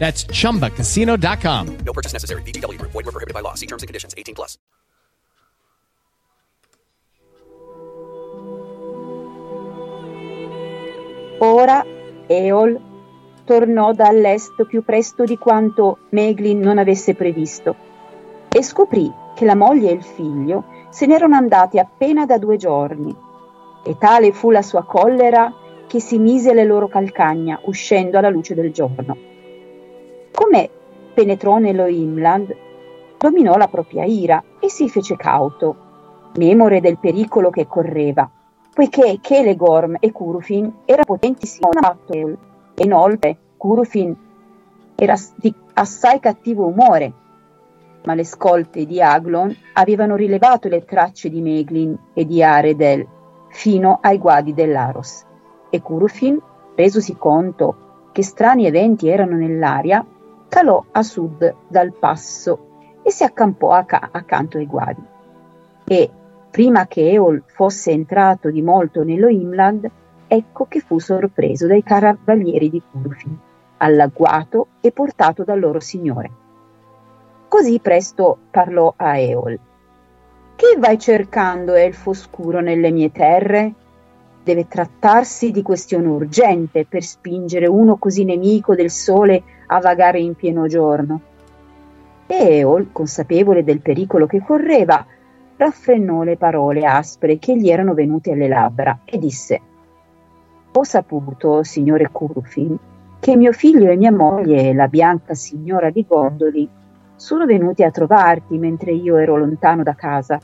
That's chumbacasino.com. No purchase necessary. VGW Group. Void were prohibited by law. See terms and conditions. 18 plus. Ora Eol tornò dall'est più presto di quanto Meglin non avesse previsto e scoprì che la moglie e il figlio se n'erano andati appena da due giorni e tale fu la sua collera che si mise alle loro calcagna uscendo alla luce del giorno. Come penetrò nello Imland, dominò la propria ira e si fece cauto, memore del pericolo che correva, poiché Kelegorm e Curufin erano potentissimi e inoltre Curufin era di assai cattivo umore, ma le scolte di Aglon avevano rilevato le tracce di Meglin e di Aredel fino ai guadi dell'Aros. E Curufin, resosi conto che strani eventi erano nell'aria, calò a sud dal passo e si accampò ac- accanto ai guadi. E, prima che Eol fosse entrato di molto nello Imland, ecco che fu sorpreso dai cavalieri di Curufin, allagguato e portato dal loro signore. Così presto parlò a Eol. Che vai cercando, elfo oscuro, nelle mie terre? Deve trattarsi di questione urgente per spingere uno così nemico del sole a vagare in pieno giorno. E consapevole del pericolo che correva, raffrenò le parole aspre che gli erano venute alle labbra e disse Ho saputo, signore Curufin, che mio figlio e mia moglie, la bianca signora di Gondoli, sono venuti a trovarti mentre io ero lontano da casa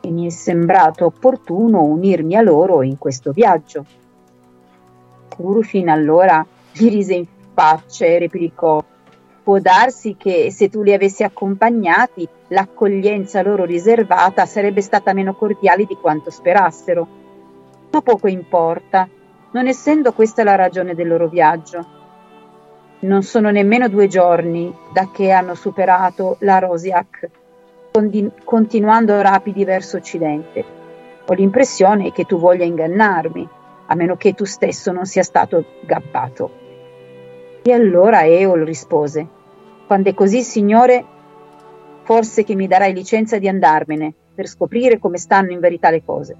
e mi è sembrato opportuno unirmi a loro in questo viaggio. Curufin allora gli rise in faccia e replicò Può darsi che se tu li avessi accompagnati l'accoglienza loro riservata sarebbe stata meno cordiale di quanto sperassero. Ma poco importa, non essendo questa la ragione del loro viaggio. Non sono nemmeno due giorni da che hanno superato la Rosiac continuando rapidi verso occidente. Ho l'impressione che tu voglia ingannarmi, a meno che tu stesso non sia stato gabbato. E allora Eol rispose, quando è così, signore, forse che mi darai licenza di andarmene per scoprire come stanno in verità le cose.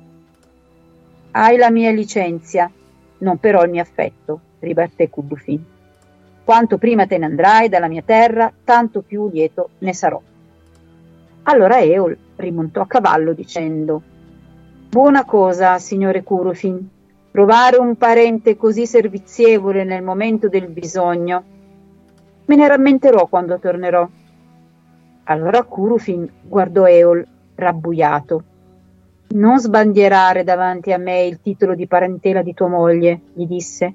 Hai la mia licenza, non però il mio affetto, ribatté Kudufin. Quanto prima te ne andrai dalla mia terra, tanto più lieto ne sarò. Allora Eol rimontò a cavallo dicendo Buona cosa, signore Curufin, trovare un parente così servizievole nel momento del bisogno. Me ne rammenterò quando tornerò. Allora Curufin guardò Eol rabbuiato. Non sbandierare davanti a me il titolo di parentela di tua moglie, gli disse.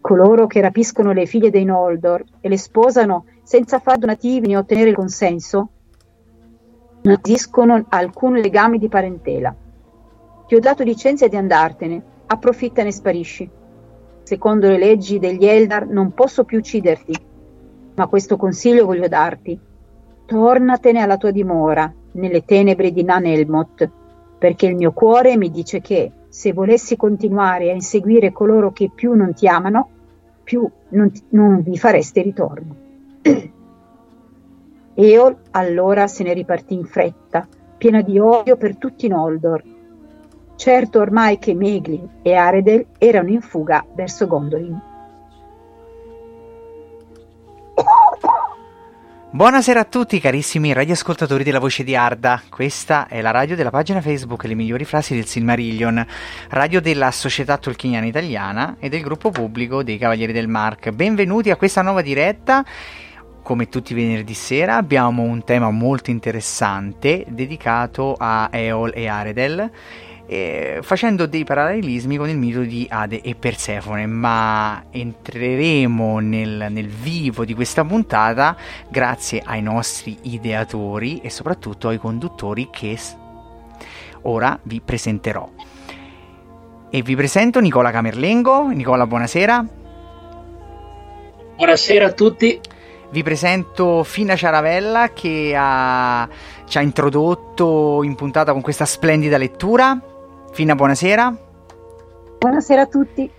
Coloro che rapiscono le figlie dei Noldor e le sposano senza far donativi né ottenere il consenso non esistono alcun legame di parentela. Ti ho dato licenza di andartene, approfittane e sparisci. Secondo le leggi degli Eldar non posso più ucciderti, ma questo consiglio voglio darti. Tornatene alla tua dimora, nelle tenebre di Nan Elmot, perché il mio cuore mi dice che, se volessi continuare a inseguire coloro che più non ti amano, più non, non vi fareste ritorno. Eol allora se ne ripartì in fretta, piena di odio per tutti i Noldor. Certo ormai che Meglin e Aredel erano in fuga verso Gondolin. Buonasera a tutti carissimi radioascoltatori della Voce di Arda, questa è la radio della pagina Facebook Le migliori frasi del Silmarillion, radio della Società Tolkieniana Italiana e del gruppo pubblico dei Cavalieri del Mark. Benvenuti a questa nuova diretta. Come tutti i venerdì sera abbiamo un tema molto interessante dedicato a Eol e Aredel eh, facendo dei parallelismi con il mito di Ade e Persefone, ma entreremo nel, nel vivo di questa puntata grazie ai nostri ideatori e soprattutto ai conduttori che ora vi presenterò. E vi presento Nicola Camerlengo. Nicola, buonasera. Buonasera a tutti. Vi presento Fina Ciaravella che ha, ci ha introdotto in puntata con questa splendida lettura. Fina, buonasera. Buonasera a tutti.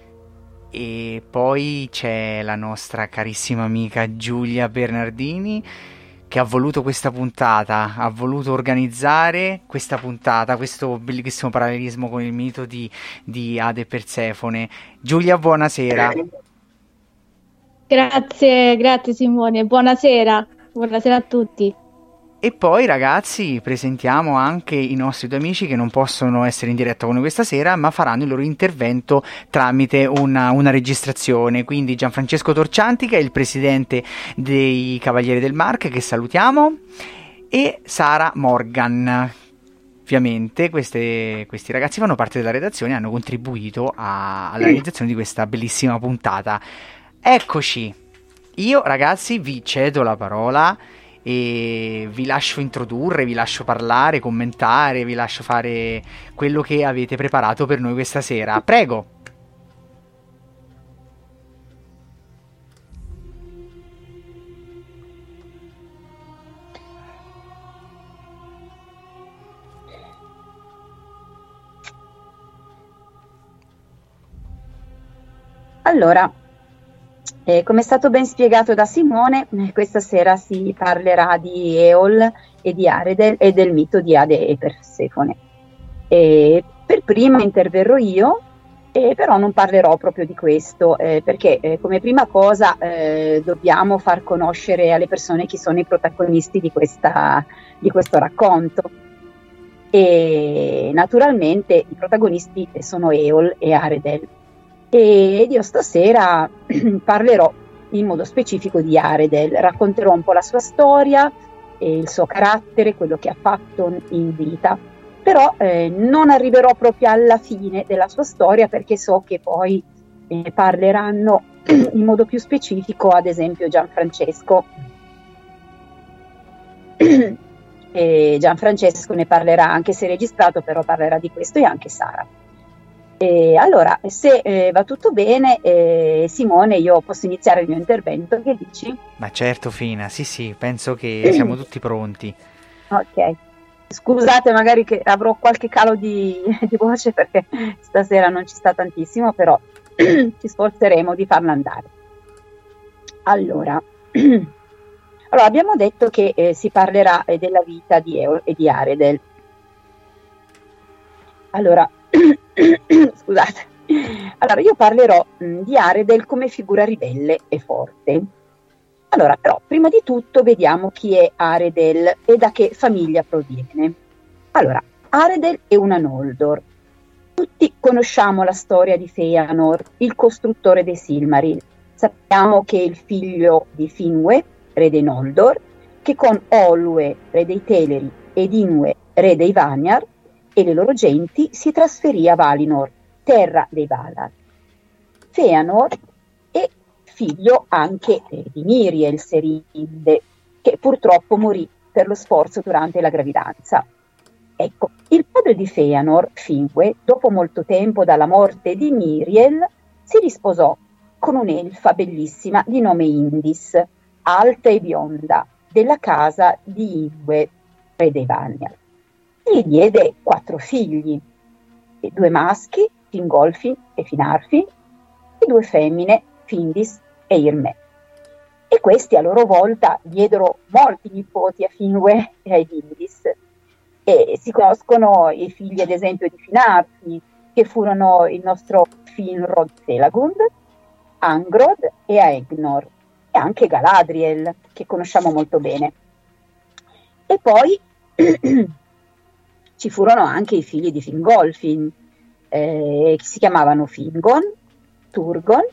E poi c'è la nostra carissima amica Giulia Bernardini che ha voluto questa puntata, ha voluto organizzare questa puntata, questo bellissimo parallelismo con il mito di, di Ade e Persefone. Giulia, buonasera. Grazie, grazie Simone, buonasera, buonasera a tutti. E poi ragazzi presentiamo anche i nostri due amici che non possono essere in diretta con noi questa sera ma faranno il loro intervento tramite una, una registrazione. Quindi Gianfrancesco Torcianti che è il presidente dei Cavalieri del Mark che salutiamo e Sara Morgan. Ovviamente queste, questi ragazzi fanno parte della redazione e hanno contribuito a, alla realizzazione di questa bellissima puntata. Eccoci, io ragazzi vi cedo la parola e vi lascio introdurre, vi lascio parlare, commentare, vi lascio fare quello che avete preparato per noi questa sera. Prego. Allora, eh, come è stato ben spiegato da Simone, eh, questa sera si parlerà di Eol e di Aredel e del mito di Ade e Persefone. E per prima interverrò io, eh, però non parlerò proprio di questo, eh, perché eh, come prima cosa eh, dobbiamo far conoscere alle persone chi sono i protagonisti di, questa, di questo racconto. E naturalmente i protagonisti sono Eol e Aredel ed io stasera parlerò in modo specifico di Aredel, racconterò un po' la sua storia, il suo carattere, quello che ha fatto in vita, però eh, non arriverò proprio alla fine della sua storia perché so che poi eh, parleranno in modo più specifico, ad esempio Gianfrancesco. e Gianfrancesco ne parlerà anche se registrato, però parlerà di questo e anche Sara. E allora, se eh, va tutto bene, eh, Simone, io posso iniziare il mio intervento, che dici? Ma certo, Fina, sì, sì, penso che siamo tutti pronti. Ok. Scusate magari che avrò qualche calo di, di voce perché stasera non ci sta tantissimo, però ci sforzeremo di farla andare. Allora, allora abbiamo detto che eh, si parlerà eh, della vita di Eo e di Aredel. Allora, Scusate. Allora, io parlerò mh, di Aredel come figura ribelle e forte. Allora, però, prima di tutto vediamo chi è Aredel e da che famiglia proviene. Allora, Aredel è una Noldor. Tutti conosciamo la storia di Feanor, il costruttore dei Silmaril. Sappiamo che è il figlio di Finwë, re dei Noldor, che con Olwe, re dei Teleri, ed Inwe, re dei Vanyar, e le loro genti si trasferì a Valinor, terra dei Valar. Feanor è figlio anche di Miriel Serinde, che purtroppo morì per lo sforzo durante la gravidanza. Ecco, il padre di Feanor, Fingue, dopo molto tempo dalla morte di Miriel, si risposò con un'elfa bellissima di nome Indis, alta e bionda, della casa di Ingwe, re dei Vanyar gli diede quattro figli, due maschi, Fingolfin e Finarfin, e due femmine, Findis e Irme. E questi a loro volta diedero molti nipoti a Finwe e ai Findis. E si conoscono i figli, ad esempio, di Finarfi, che furono il nostro Finrod Felagund, Angrod e Aegnor. e anche Galadriel, che conosciamo molto bene. E poi ci furono anche i figli di Fingolfin, eh, che si chiamavano Fingon, Turgon,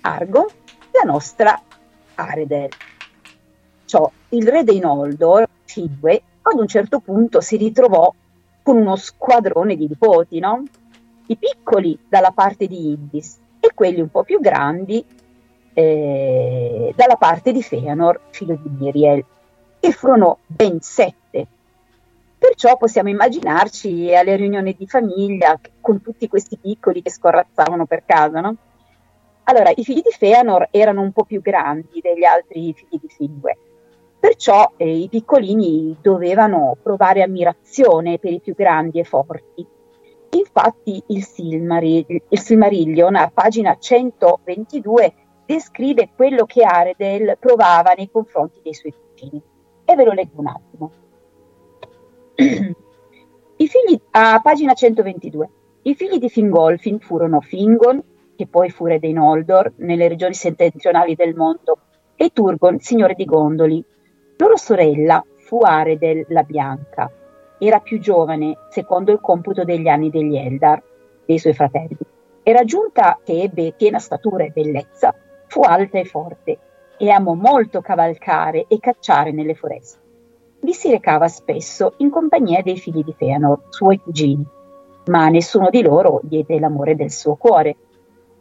Argon e la nostra Aredel. Ciò, il re dei Noldor, Fingue, ad un certo punto si ritrovò con uno squadrone di nipoti, no? I piccoli dalla parte di Indis e quelli un po' più grandi eh, dalla parte di Feanor, figlio di Miriel, e furono ben sette. Perciò possiamo immaginarci alle riunioni di famiglia con tutti questi piccoli che scorrazzavano per casa, no? Allora, i figli di Feanor erano un po' più grandi degli altri figli di Fingue, perciò eh, i piccolini dovevano provare ammirazione per i più grandi e forti. Infatti il, Silmaril- il Silmarillion, a pagina 122, descrive quello che Aredel provava nei confronti dei suoi cugini. E ve lo leggo un attimo. Figli, a pagina 122, i figli di Fingolfin furono Fingon, che poi fu re dei Noldor, nelle regioni settentrionali del mondo, e Turgon, signore di Gondoli. Loro sorella fu Aredel la Bianca. Era più giovane, secondo il computo degli anni degli Eldar, dei suoi fratelli. Era giunta che ebbe piena statura e bellezza, fu alta e forte, e amò molto cavalcare e cacciare nelle foreste. Vi si recava spesso in compagnia dei figli di Feanor, suoi cugini, ma nessuno di loro diede l'amore del suo cuore,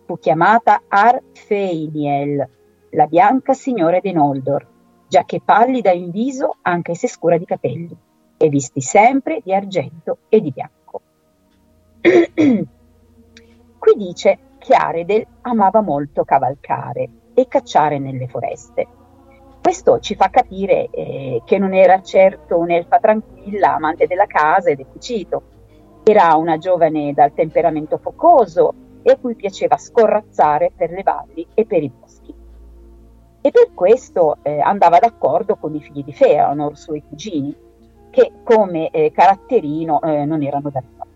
fu chiamata Arfeiniel, la bianca signora dei Noldor, giacché pallida in viso anche se scura di capelli, e visti sempre di argento e di bianco. Qui dice che Aredel amava molto cavalcare e cacciare nelle foreste. Questo ci fa capire eh, che non era certo un'elfa tranquilla, amante della casa e del cucito. Era una giovane dal temperamento focoso e a cui piaceva scorrazzare per le valli e per i boschi. E per questo eh, andava d'accordo con i figli di Feanor, suoi cugini, che come eh, caratterino eh, non erano d'accordo.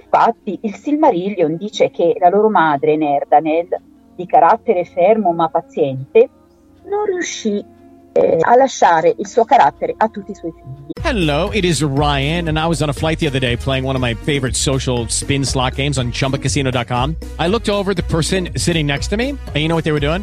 Infatti il Silmarillion dice che la loro madre Nerdanel, di carattere fermo ma paziente, non riuscì a lasciare il suo carattere a tutti i suoi figli. Hello, it is Ryan, and I was on a flight the other day playing one of my favorite social spin slot games on chumbacasino.com. I looked over the person sitting next to me, and you know what they were doing?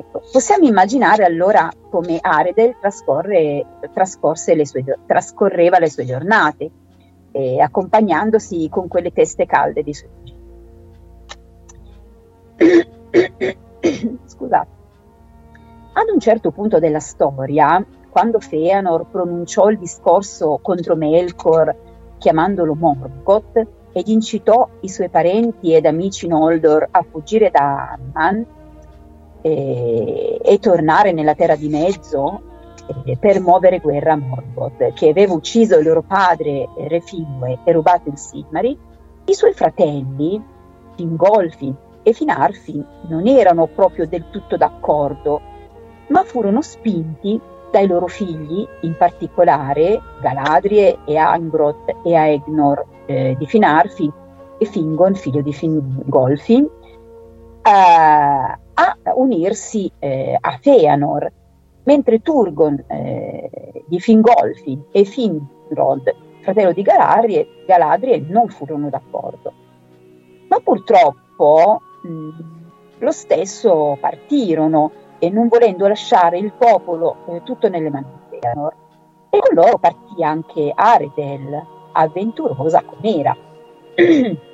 Ecco, possiamo immaginare allora come Aredel le sue, trascorreva le sue giornate, eh, accompagnandosi con quelle teste calde di suoi figli. Scusate. Ad un certo punto della storia, quando Feanor pronunciò il discorso contro Melkor chiamandolo Morgoth ed incitò i suoi parenti ed amici Noldor a fuggire da Amman e, e tornare nella Terra di Mezzo eh, per muovere guerra a Morgoth, che aveva ucciso il loro padre eh, Re Finwë e rubato il Silmaril, i suoi fratelli, Fingolfin e Finarfin, non erano proprio del tutto d'accordo, ma furono spinti dai loro figli, in particolare Galadrie e Angroth e Aegnor eh, di Finarfin e Fingon, figlio di Fingolfin, a, a unirsi eh, a Feanor, mentre Turgon eh, di Fingolfin e Finrod, fratello di Galadriel, Galadriel non furono d'accordo. Ma purtroppo mh, lo stesso partirono e non volendo lasciare il popolo eh, tutto nelle mani di Feanor, e con loro partì anche Aredel, avventurosa com'era.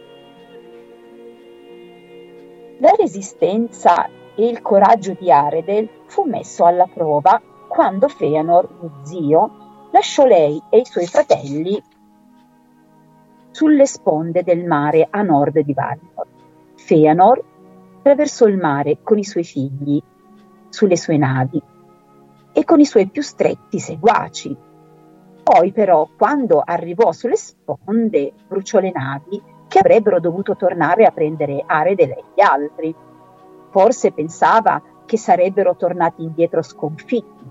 La resistenza e il coraggio di Aredel fu messo alla prova quando Feanor, lo zio, lasciò lei e i suoi fratelli sulle sponde del mare a nord di Valinor. Feanor attraversò il mare con i suoi figli sulle sue navi e con i suoi più stretti seguaci. Poi però, quando arrivò sulle sponde, bruciò le navi che avrebbero dovuto tornare a prendere Arede e gli altri. Forse pensava che sarebbero tornati indietro sconfitti.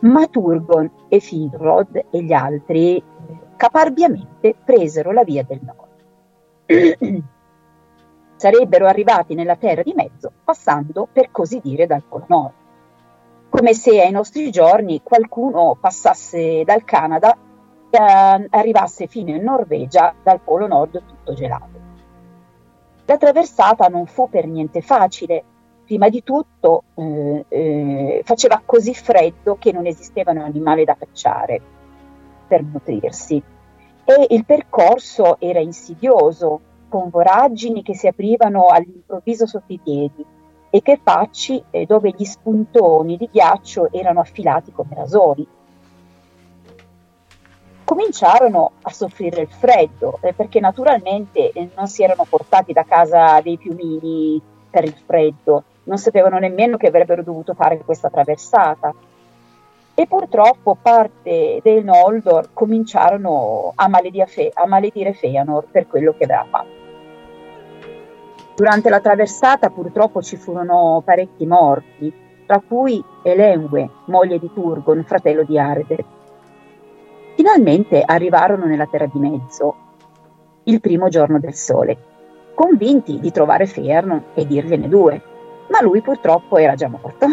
Ma Turgon e Finrod e gli altri caparbiamente presero la via del nord. Sarebbero arrivati nella terra di mezzo, passando per così dire dal Polo Nord. Come se ai nostri giorni qualcuno passasse dal Canada eh, arrivasse fino in Norvegia dal Polo Nord tutto gelato. La traversata non fu per niente facile. Prima di tutto eh, eh, faceva così freddo che non esistevano animali da cacciare per nutrirsi e il percorso era insidioso, con voragini che si aprivano all'improvviso sotto i piedi e crepacci eh, dove gli spuntoni di ghiaccio erano affilati come rasori. Cominciarono a soffrire il freddo eh, perché naturalmente eh, non si erano portati da casa dei piumini per il freddo, non sapevano nemmeno che avrebbero dovuto fare questa traversata e purtroppo parte dei Noldor cominciarono a, Fe- a maledire Feanor per quello che aveva fatto. Durante la traversata purtroppo ci furono parecchi morti, tra cui Elenwe, moglie di Turgon, fratello di Arde. Finalmente arrivarono nella Terra di Mezzo, il primo giorno del sole, convinti di trovare Fearno e dirgliene due, ma lui purtroppo era già morto.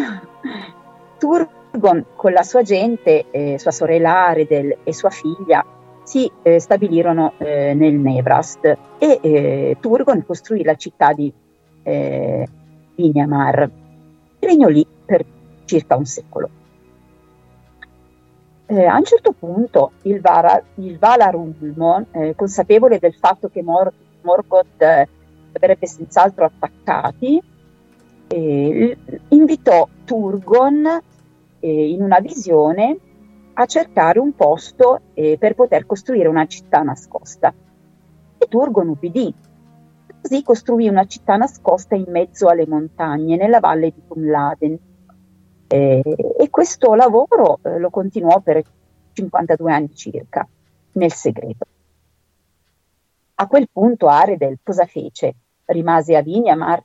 Turgon Turgon con la sua gente, eh, sua sorella Aredel e sua figlia, si eh, stabilirono eh, nel Nevrast e eh, Turgon costruì la città di eh, Vinyamar. Regnò lì per circa un secolo. Eh, a un certo punto il, Vara, il Valar Ulmo, eh, consapevole del fatto che Mor- Morgoth eh, avrebbe senz'altro attaccati, eh, invitò Turgon eh, in una visione a cercare un posto eh, per poter costruire una città nascosta. E Turgon ubbidì. Così costruì una città nascosta in mezzo alle montagne, nella valle di Cumladen. Eh, e questo lavoro eh, lo continuò per 52 anni circa, nel segreto. A quel punto Aredel cosa fece? Rimase a Vignamar?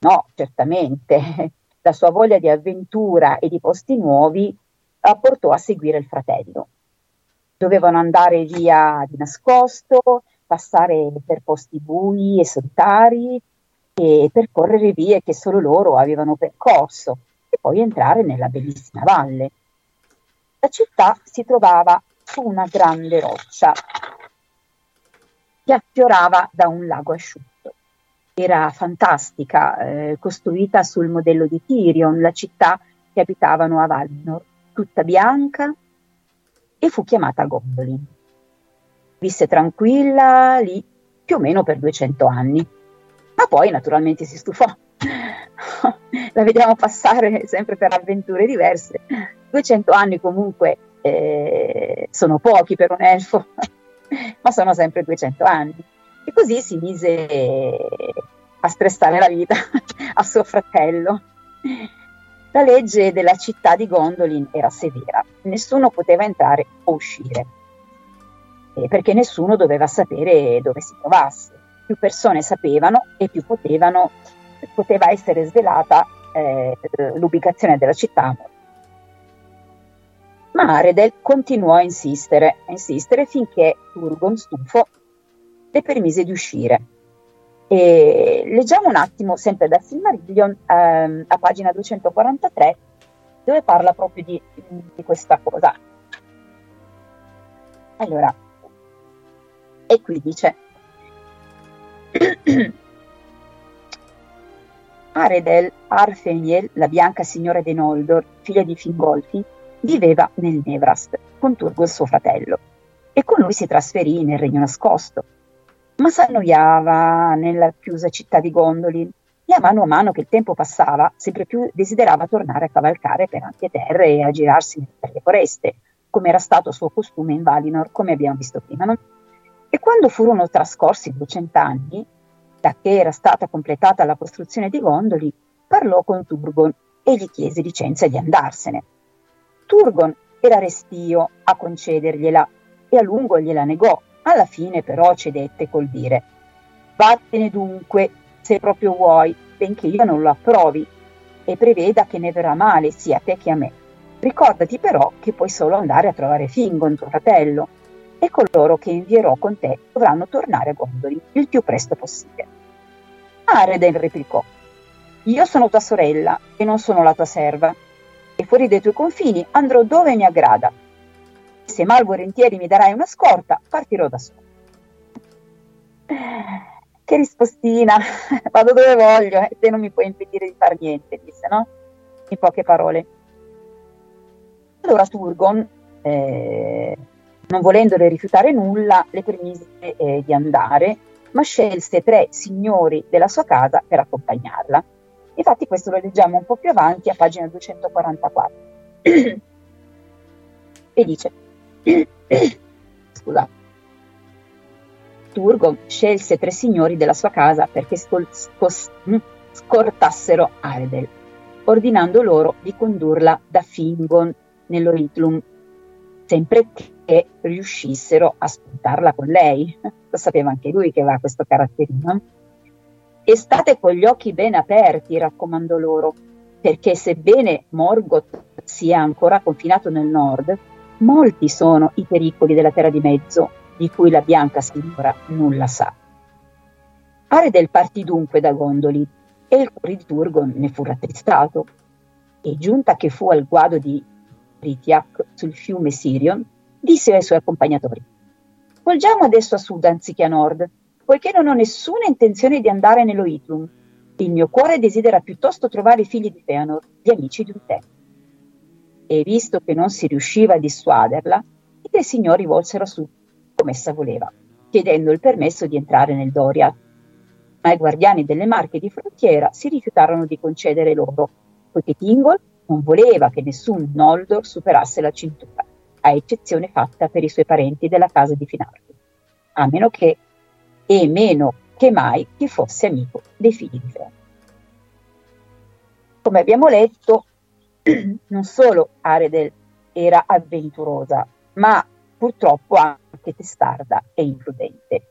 No, certamente. la sua voglia di avventura e di posti nuovi la portò a seguire il fratello. Dovevano andare via di nascosto, passare per posti bui e solitari e percorrere vie che solo loro avevano percorso poi entrare nella bellissima valle. La città si trovava su una grande roccia che affiorava da un lago asciutto era fantastica, eh, costruita sul modello di Tyrion, la città che abitavano a Valinor, tutta bianca e fu chiamata Gondolin. Visse tranquilla lì più o meno per 200 anni, ma poi naturalmente si stufò. la vediamo passare sempre per avventure diverse. 200 anni comunque eh, sono pochi per un elfo, ma sono sempre 200 anni. E così si mise a stressare la vita a suo fratello. La legge della città di Gondolin era severa, nessuno poteva entrare o uscire, eh, perché nessuno doveva sapere dove si trovasse. Più persone sapevano e più potevano, poteva essere svelata eh, l'ubicazione della città. Ma Aredel continuò a insistere, a insistere finché Turgon, stufo, le permise di uscire. E leggiamo un attimo, sempre da Silmarillion, ehm, a pagina 243, dove parla proprio di, di questa cosa. Allora, e qui dice: Aredel Arfeniel, la bianca signora de Noldor, figlia di Fingolfi, viveva nel Nevrast con Turgo il suo fratello e con lui si trasferì nel regno nascosto. Ma s'annoiava nella chiusa città di Gondolin e a mano a mano che il tempo passava sempre più desiderava tornare a cavalcare per ampie terre e a girarsi per le foreste, come era stato suo costume in Valinor, come abbiamo visto prima. No? E quando furono trascorsi duecent'anni, da che era stata completata la costruzione di Gondoli, parlò con Turgon e gli chiese licenza di andarsene. Turgon era restio a concedergliela e a lungo gliela negò. Alla fine però cedette col dire Vattene dunque, se proprio vuoi, benché io non lo approvi, e preveda che ne verrà male sia a te che a me. Ricordati però che puoi solo andare a trovare Fingon, tuo fratello, e coloro che invierò con te dovranno tornare a Gondoli il più presto possibile. Areden replicò, io sono tua sorella e non sono la tua serva, e fuori dai tuoi confini andrò dove mi aggrada. Se mal volentieri mi darai una scorta, partirò da solo. Che rispostina, vado dove voglio e te non mi puoi impedire di fare niente, disse, no? In poche parole. Allora Turgon, eh, non volendole rifiutare nulla, le permise eh, di andare, ma scelse tre signori della sua casa per accompagnarla. Infatti questo lo leggiamo un po' più avanti a pagina 244. e dice, scusate, Turgo scelse tre signori della sua casa perché scol- scos- mm, scortassero Aredel, ordinando loro di condurla da Fingon nell'Oritlum, sempre che riuscissero a spuntarla con lei. Lo sapeva anche lui che aveva questo caratterino. E state con gli occhi ben aperti, raccomandò loro, perché sebbene Morgoth sia ancora confinato nel nord, molti sono i pericoli della Terra di Mezzo, di cui la bianca signora nulla sa. Aredel partì dunque da Gondoli e il cuore di Turgon ne fu rattristato, e giunta che fu al guado di Ritiak sul fiume Sirion, disse ai suoi accompagnatori: Volgiamo adesso a sud anziché a nord, poiché non ho nessuna intenzione di andare nello Itlum. Il mio cuore desidera piuttosto trovare i figli di Feanor, gli amici di un tempo. E visto che non si riusciva a dissuaderla, i tre signori volsero su, come essa voleva, chiedendo il permesso di entrare nel Doriath. Ma i guardiani delle marche di frontiera si rifiutarono di concedere loro, poiché Tingol non voleva che nessun Noldor superasse la cintura, a eccezione fatta per i suoi parenti della casa di Finardi, a meno che e meno che mai che fosse amico dei figli di Fëanor. Come abbiamo letto, non solo Aredel era avventurosa, ma purtroppo anche testarda e imprudente.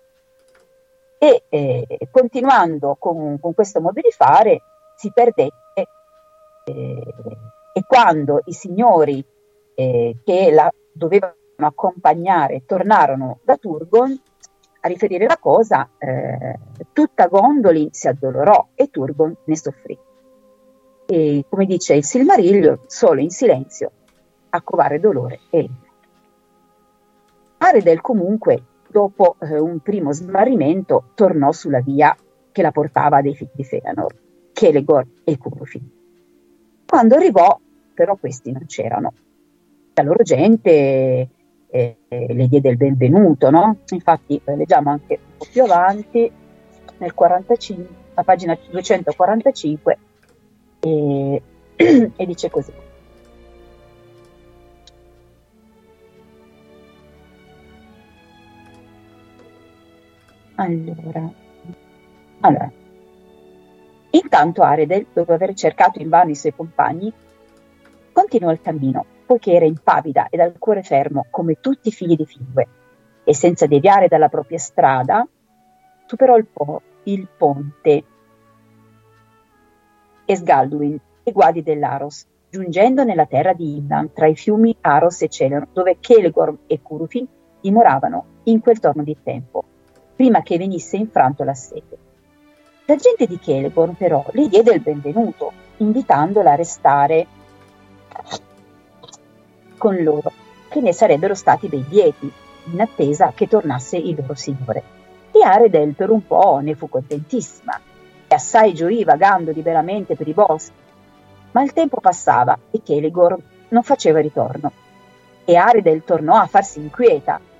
E eh, continuando con, con, questo modo di fare, si perdette eh, e quando i signori eh, che la dovevano accompagnare tornarono da Turgon, a riferire la cosa, eh, tutta Gondolin si addolorò e Turgon ne soffrì. E come dice il Silmarillion, solo in silenzio a covare dolore e rimpianto. Aredel comunque, dopo eh, un primo smarrimento, tornò sulla via che la portava dei figli di Feanor, Kelegor e Curufin. Quando arrivò, però questi non c'erano. La loro gente eh, le diede il benvenuto, no? Infatti eh, leggiamo anche un po' più avanti, nel 45, a pagina 245, e, e dice così. Allora, allora, intanto Aredel, dopo aver cercato invano i suoi compagni, continuò il cammino poiché era impavida e dal cuore fermo come tutti i figli di Fingue, e senza deviare dalla propria strada, superò il, po- il ponte e guadi dell'Aros, giungendo nella terra di Indan, tra i fiumi Aros e Celeron, dove Kelegorm e Curufin dimoravano in quel torno di tempo, prima che venisse infranto l'assedio. La gente di Kelegorm però le diede il benvenuto, invitandola a restare con loro, che ne sarebbero stati ben lieti, in attesa che tornasse il loro signore. E Aredel per un po' ne fu contentissima, e assai gioì vagando liberamente per i boschi. Ma il tempo passava e Kelegor non faceva ritorno e Aredel tornò a farsi inquieta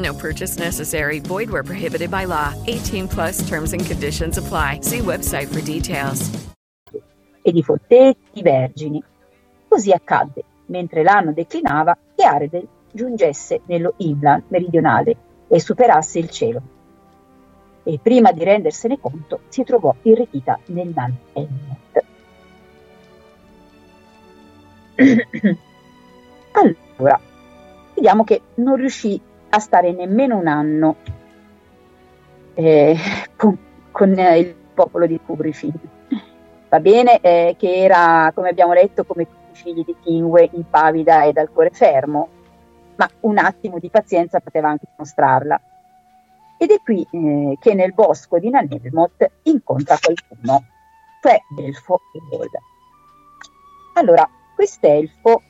No purchase necessary. Void where prohibited by law. 18 plus terms and conditions apply. See website for details. e di fortetti vergini. Così accadde, mentre l'anno declinava, che Aredel giungesse nello Inland meridionale e superasse il cielo. E prima di rendersene conto si trovò irretita nel Nan Elmet. allora, vediamo che non riuscì a stare nemmeno un anno eh, con, con, eh, il popolo di Kubrifin. Va bene eh, che era, come abbiamo letto, come tutti i figli di Tingue, impavida e dal cuore fermo, ma un attimo di pazienza poteva anche mostrarla. Ed è qui eh, che nel bosco di Nanelmot incontra qualcuno, cioè l'elfo Eol. Allora, quest'elfo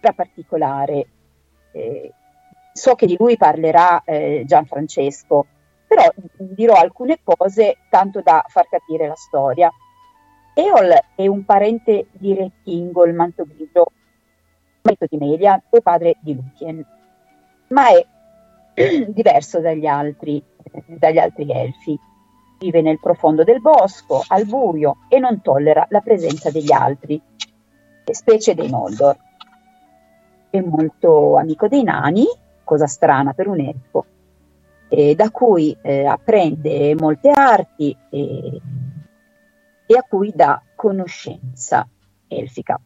era particolare, eh, so che di lui parlerà eh, Gianfrancesco, però dirò alcune cose tanto da far capire la storia. Eol è un parente di Re Kingo, il manto grigio, marito di Melia e padre di Lúthien, ma è diverso dagli altri, dagli altri elfi. Vive nel profondo del bosco, al buio, e non tollera la presenza degli altri, specie dei Noldor. È molto amico dei nani, cosa strana per un elfo, eh, da cui eh, apprende molte arti e, e, a cui dà conoscenza elfica.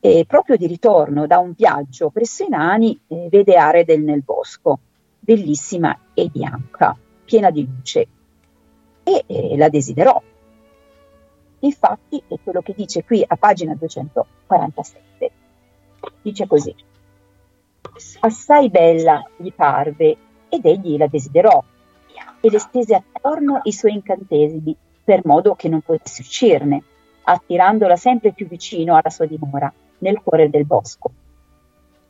E proprio di ritorno da un viaggio presso i nani eh, vede Aredel nel bosco, bellissima e bianca, piena di luce, e la desiderò. Infatti è quello che dice qui a pagina 247. Dice così. Assai bella gli parve ed egli la desiderò e le stese attorno i suoi incantesimi per modo che non potesse uscirne, attirandola sempre più vicino alla sua dimora, nel cuore del bosco.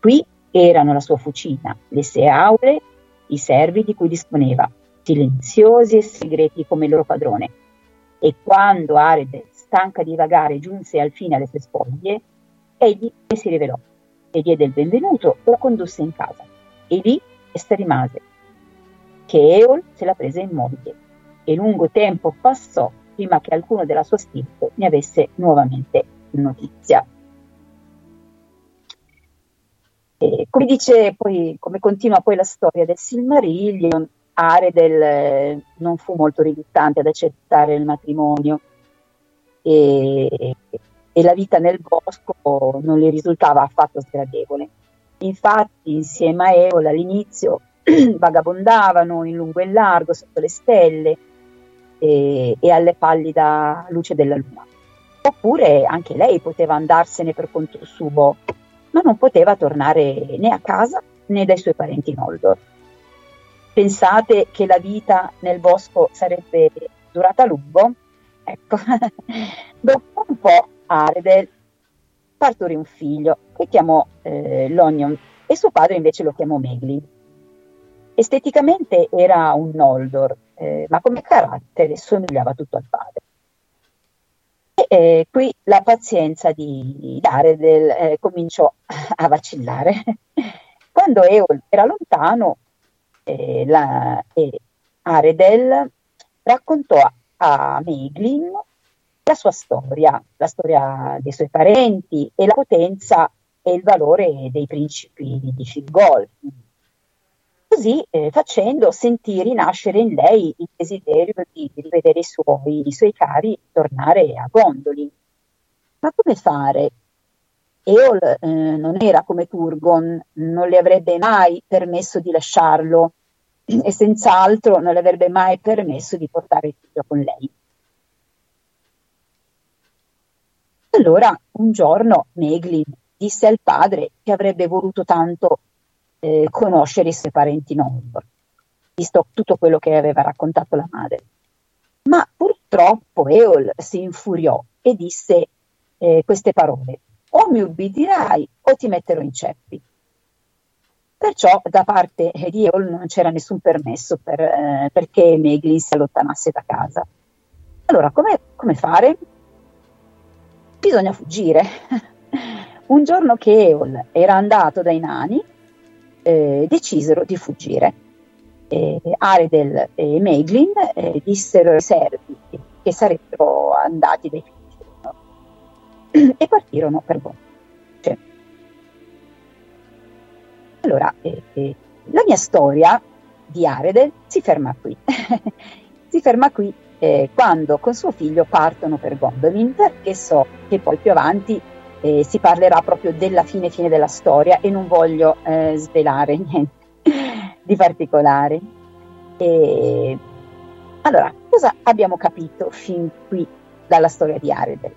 Qui erano la sua fucina, le sue aule, i servi di cui disponeva, silenziosi e segreti come il loro padrone. E quando Arede, stanca di vagare, giunse al fine alle sue spoglie, egli le si rivelò e diede il benvenuto la condusse in casa. E lì rimase, che Eol se la prese in moglie, e lungo tempo passò prima che alcuno della sua stirpe ne avesse nuovamente notizia. E come dice poi, come continua poi la storia del Silmarillion, Aredel non fu molto riluttante ad accettare il matrimonio e, e la vita nel bosco non le risultava affatto sgradevole. Infatti, insieme a Eola all'inizio vagabondavano in lungo e largo sotto le stelle e, e, alle pallida luce della luna. Oppure anche lei poteva andarsene per conto suo, ma non poteva tornare né a casa né dai suoi parenti Noldor. Pensate che la vita nel bosco sarebbe durata a lungo? Ecco, dopo un po' Aredel partorì un figlio che chiamò eh, Lonion e suo padre invece lo chiamò Meglin. Esteticamente era un Noldor, eh, ma come carattere somigliava tutto al padre. E eh, qui la pazienza di Aredel eh, cominciò a vacillare. Quando Eol era lontano, eh, la, Aredel raccontò a, Meglin la sua storia, la storia dei suoi parenti e la potenza e il valore dei principi di Fingol. Così eh, facendo sentì rinascere in lei il desiderio di rivedere i suoi, i suoi cari tornare a Gondolin. Ma come fare? Eol eh, non era come Turgon, non le avrebbe mai permesso di lasciarlo e senz'altro non le avrebbe mai permesso di portare il figlio con lei. Allora un giorno Meglin disse al padre che avrebbe voluto tanto eh, conoscere i suoi parenti Noldor, visto tutto quello che aveva raccontato la madre. Ma purtroppo Eol si infuriò e disse eh, queste parole, o mi ubbidirai o ti metterò in ceppi. Perciò da parte di Eol non c'era nessun permesso per, eh, perché Meglin si allontanasse da casa. Allora, come, fare? Bisogna fuggire. Un giorno che Eol era andato dai nani, eh, decisero di fuggire. Eh, Aredel e Meglin eh, dissero ai servi che sarebbero andati dai figli e partirono per Bonn. Allora, eh, eh, la mia storia di Aredel si ferma qui. si ferma qui eh, quando con suo figlio partono per Gondolin, perché so che poi più avanti eh, si parlerà proprio della fine fine della storia e non voglio eh, svelare niente di particolare. E, allora, cosa abbiamo capito fin qui dalla storia di Aredel?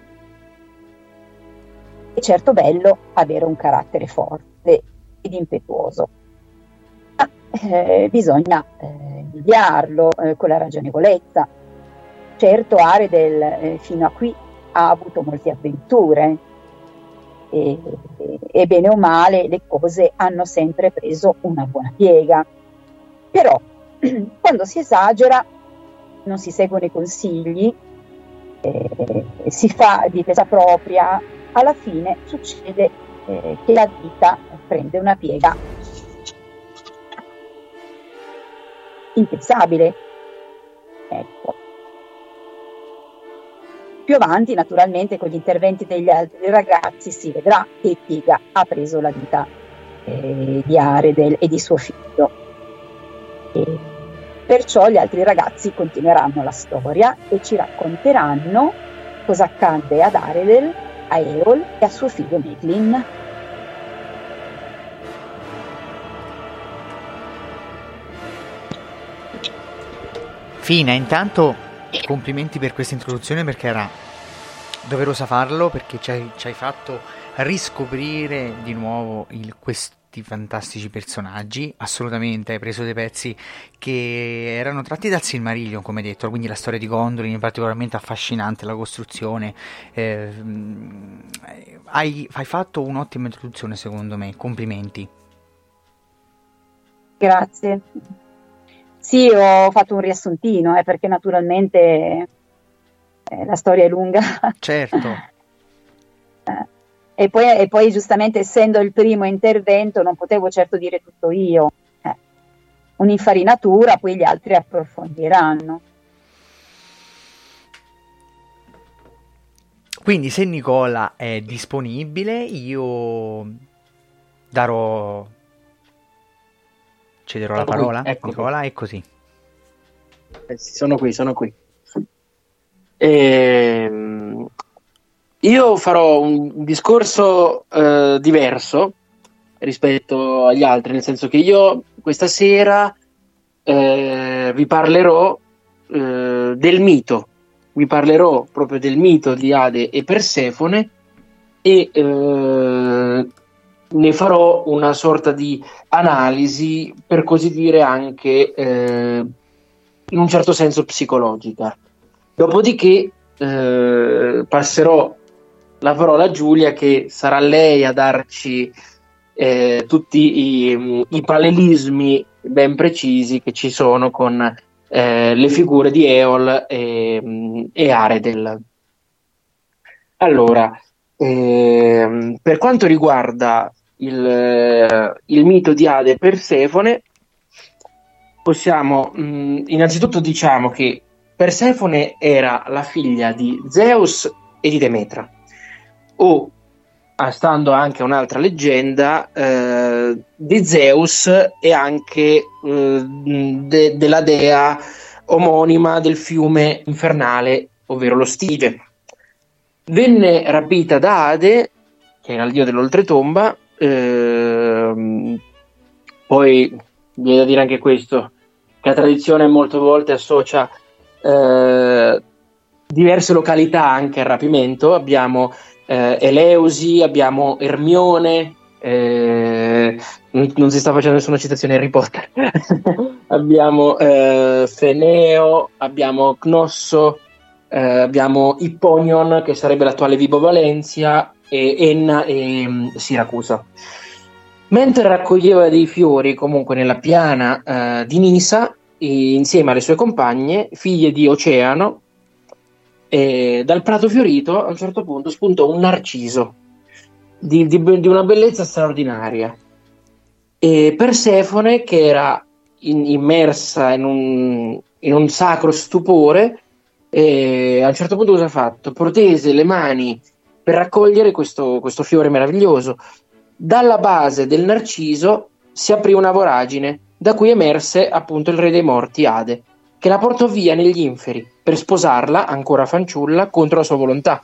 È certo bello avere un carattere forte ed impetuoso, ma eh, bisogna eh, invidiarlo eh, con la ragionevolezza, Certo Aredel eh, fino a qui ha avuto molte avventure e, e, e, bene o male le cose hanno sempre preso una buona piega. Però quando si esagera non si seguono i consigli, eh, si fa difesa propria, alla fine succede eh, che la vita prende una piega impensabile. Ecco. Più avanti, naturalmente, con gli interventi degli altri ragazzi si vedrà che Piga ha preso la vita eh, di Aredel e di suo figlio. E perciò gli altri ragazzi continueranno la storia e ci racconteranno cosa accadde ad Aredel, a Eol e a suo figlio Meglin. Fine, intanto complimenti per questa introduzione perché era doverosa farlo perché ci hai, ci hai fatto riscoprire di nuovo il, questi fantastici personaggi assolutamente hai preso dei pezzi che erano tratti dal Silmarillion come detto quindi la storia di Gondolin è particolarmente affascinante la costruzione eh, hai, hai fatto un'ottima introduzione secondo me complimenti grazie sì, ho fatto un riassuntino, eh, perché naturalmente eh, la storia è lunga. Certo. e, poi, e, poi, giustamente, essendo il primo intervento, non potevo certo dire tutto io. Eh, un'infarinatura, poi gli altri approfondiranno. Quindi se Nicola è disponibile, io darò Cederò la parola? Ecco. Nicola, è così. Eh, sono qui, sono qui. Ehm, io farò un discorso eh, diverso rispetto agli altri, nel senso che io questa sera eh, vi parlerò eh, del mito, vi parlerò proprio del mito di Ade e Persefone e eh, ne farò una sorta di analisi, per così dire, anche eh, in un certo senso psicologica. Dopodiché eh, passerò la parola a Giulia, che sarà lei a darci eh, tutti i, i, parallelismi ben precisi che ci sono con eh, le figure di Eol e, e Aredel. Allora, eh, per quanto riguarda il, eh, il mito di Ade e Persefone, possiamo mh, mm, innanzitutto diciamo che Persefone era la figlia di Zeus e di Demetra, o ah, stando anche a un'altra leggenda, eh, di Zeus e anche eh, de- della dea omonima del fiume infernale, ovvero lo Stige. Venne rapita da Ade, che era il dio dell'oltretomba, ehm, poi viene da dire anche questo, che la tradizione molte volte associa eh, diverse località anche al rapimento. Abbiamo eh, Eleusi, abbiamo Ermione, eh, non si sta facendo nessuna citazione Harry Potter. abbiamo eh, Feneo, abbiamo Cnosso, eh, abbiamo Ipponion, che sarebbe l'attuale Vibo Valencia, e Enna e um, Siracusa. Mentre raccoglieva dei fiori comunque nella piana eh, di Nisa, insieme alle sue compagne, figlie di Oceano, e dal prato fiorito a un certo punto spuntò un narciso di, di, di una bellezza straordinaria. E Persefone, che era in, immersa in un, in un, sacro stupore, a un certo punto cosa ha fatto? Protese le mani per raccogliere questo, questo fiore meraviglioso. Dalla base del narciso si aprì una voragine, da cui emerse appunto il re dei morti, Ade, che la portò via negli inferi per sposarla, ancora fanciulla, contro la sua volontà.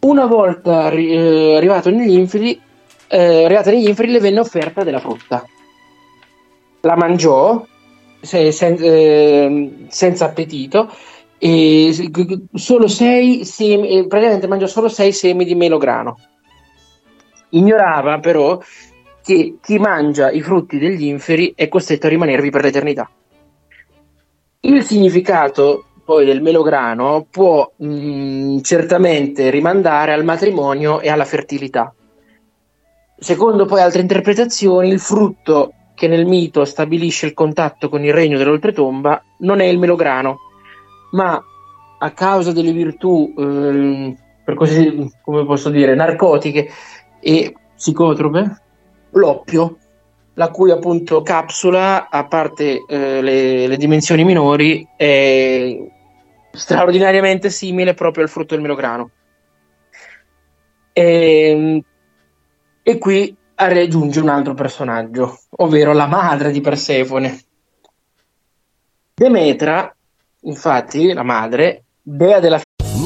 Una volta eh, arrivato negli inferi, eh, arrivata negli inferi, le venne offerta della frutta. La mangiò se, sen, eh, senza appetito e solo sei semi, praticamente mangiò solo sei semi di melograno. Ignorava però che chi mangia i frutti degli inferi è costretto a rimanervi per l'eternità. Il significato poi del melograno può mh, mm, certamente rimandare al matrimonio e alla fertilità. Secondo poi altre interpretazioni, il frutto che nel mito stabilisce il contatto con il regno dell'oltretomba non è il melograno, ma a causa delle virtù, eh, per così come posso dire, narcotiche e psicotrope, l'oppio, la cui appunto capsula, a parte eh, le, le, dimensioni minori, è straordinariamente simile proprio al frutto del melograno. E, ehm, e qui raggiunge un altro personaggio, ovvero la madre di Persefone. Demetra, infatti, la madre, dea della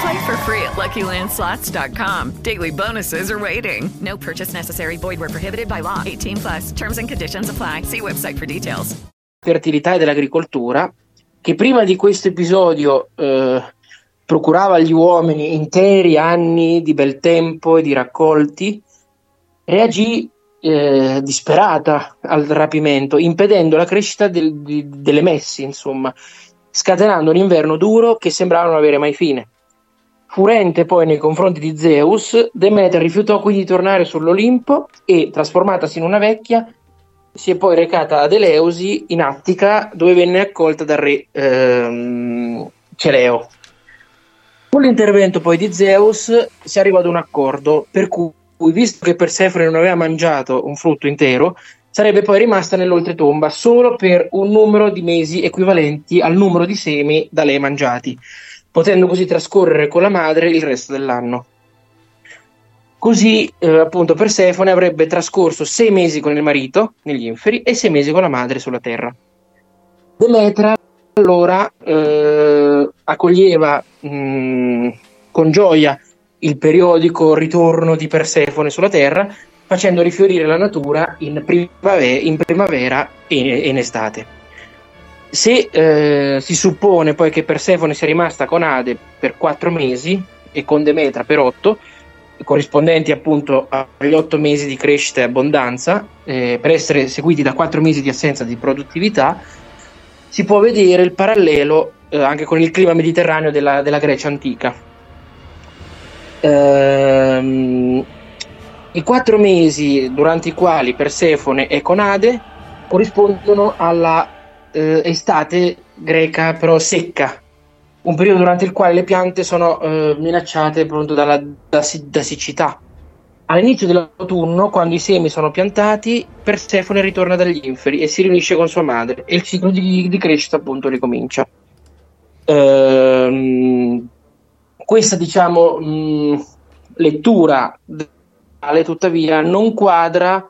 Play for free at LuckyLandSlots.com. Daily bonuses are waiting. No purchase necessary. Void were prohibited by law. 18 plus. Terms and conditions apply. See website for details. Fertilità e dell'agricoltura, che prima di questo episodio eh, procurava agli uomini interi anni di bel tempo e di raccolti, reagì eh, disperata al rapimento, impedendo la crescita del, di, delle messi, insomma scatenando un inverno duro che sembrava non avere mai fine. Furente poi nei confronti di Zeus, Demeter rifiutò quindi di tornare sull'Olimpo e, trasformatasi in una vecchia, si è poi recata ad Eleusi in Attica, dove venne accolta dal re ehm, Celeo. Con l'intervento poi di Zeus si arrivò ad un accordo per cui, visto che Persefone non aveva mangiato un frutto intero, sarebbe poi rimasta nell'oltretomba solo per un numero di mesi equivalenti al numero di semi da lei mangiati, potendo così trascorrere con la madre il resto dell'anno. Così, eh, appunto, Persefone avrebbe trascorso sei mesi con il marito negli inferi e sei mesi con la madre sulla terra. Demetra allora eh, accoglieva mh, mm, con gioia il periodico ritorno di Persefone sulla terra facendo rifiorire la natura in, primavera, in primavera e in estate. Se eh, si suppone poi che Persefone sia rimasta con Ade per quattro mesi e con Demetra per otto, corrispondenti appunto agli otto mesi di crescita e abbondanza, eh, per essere seguiti da quattro mesi di assenza di produttività, si può vedere il parallelo eh, anche con il clima mediterraneo della, della Grecia antica. Ehm, I quattro mesi durante i quali Persefone è con Ade corrispondono alla eh, estate greca però secca, un periodo durante il quale le piante sono eh, minacciate appunto dalla, da, da siccità. All'inizio dell'autunno, quando i semi sono piantati, Persefone ritorna dagli inferi e si riunisce con sua madre e il ciclo di, di crescita appunto ricomincia. Ehm, questa diciamo mh, lettura tuttavia non quadra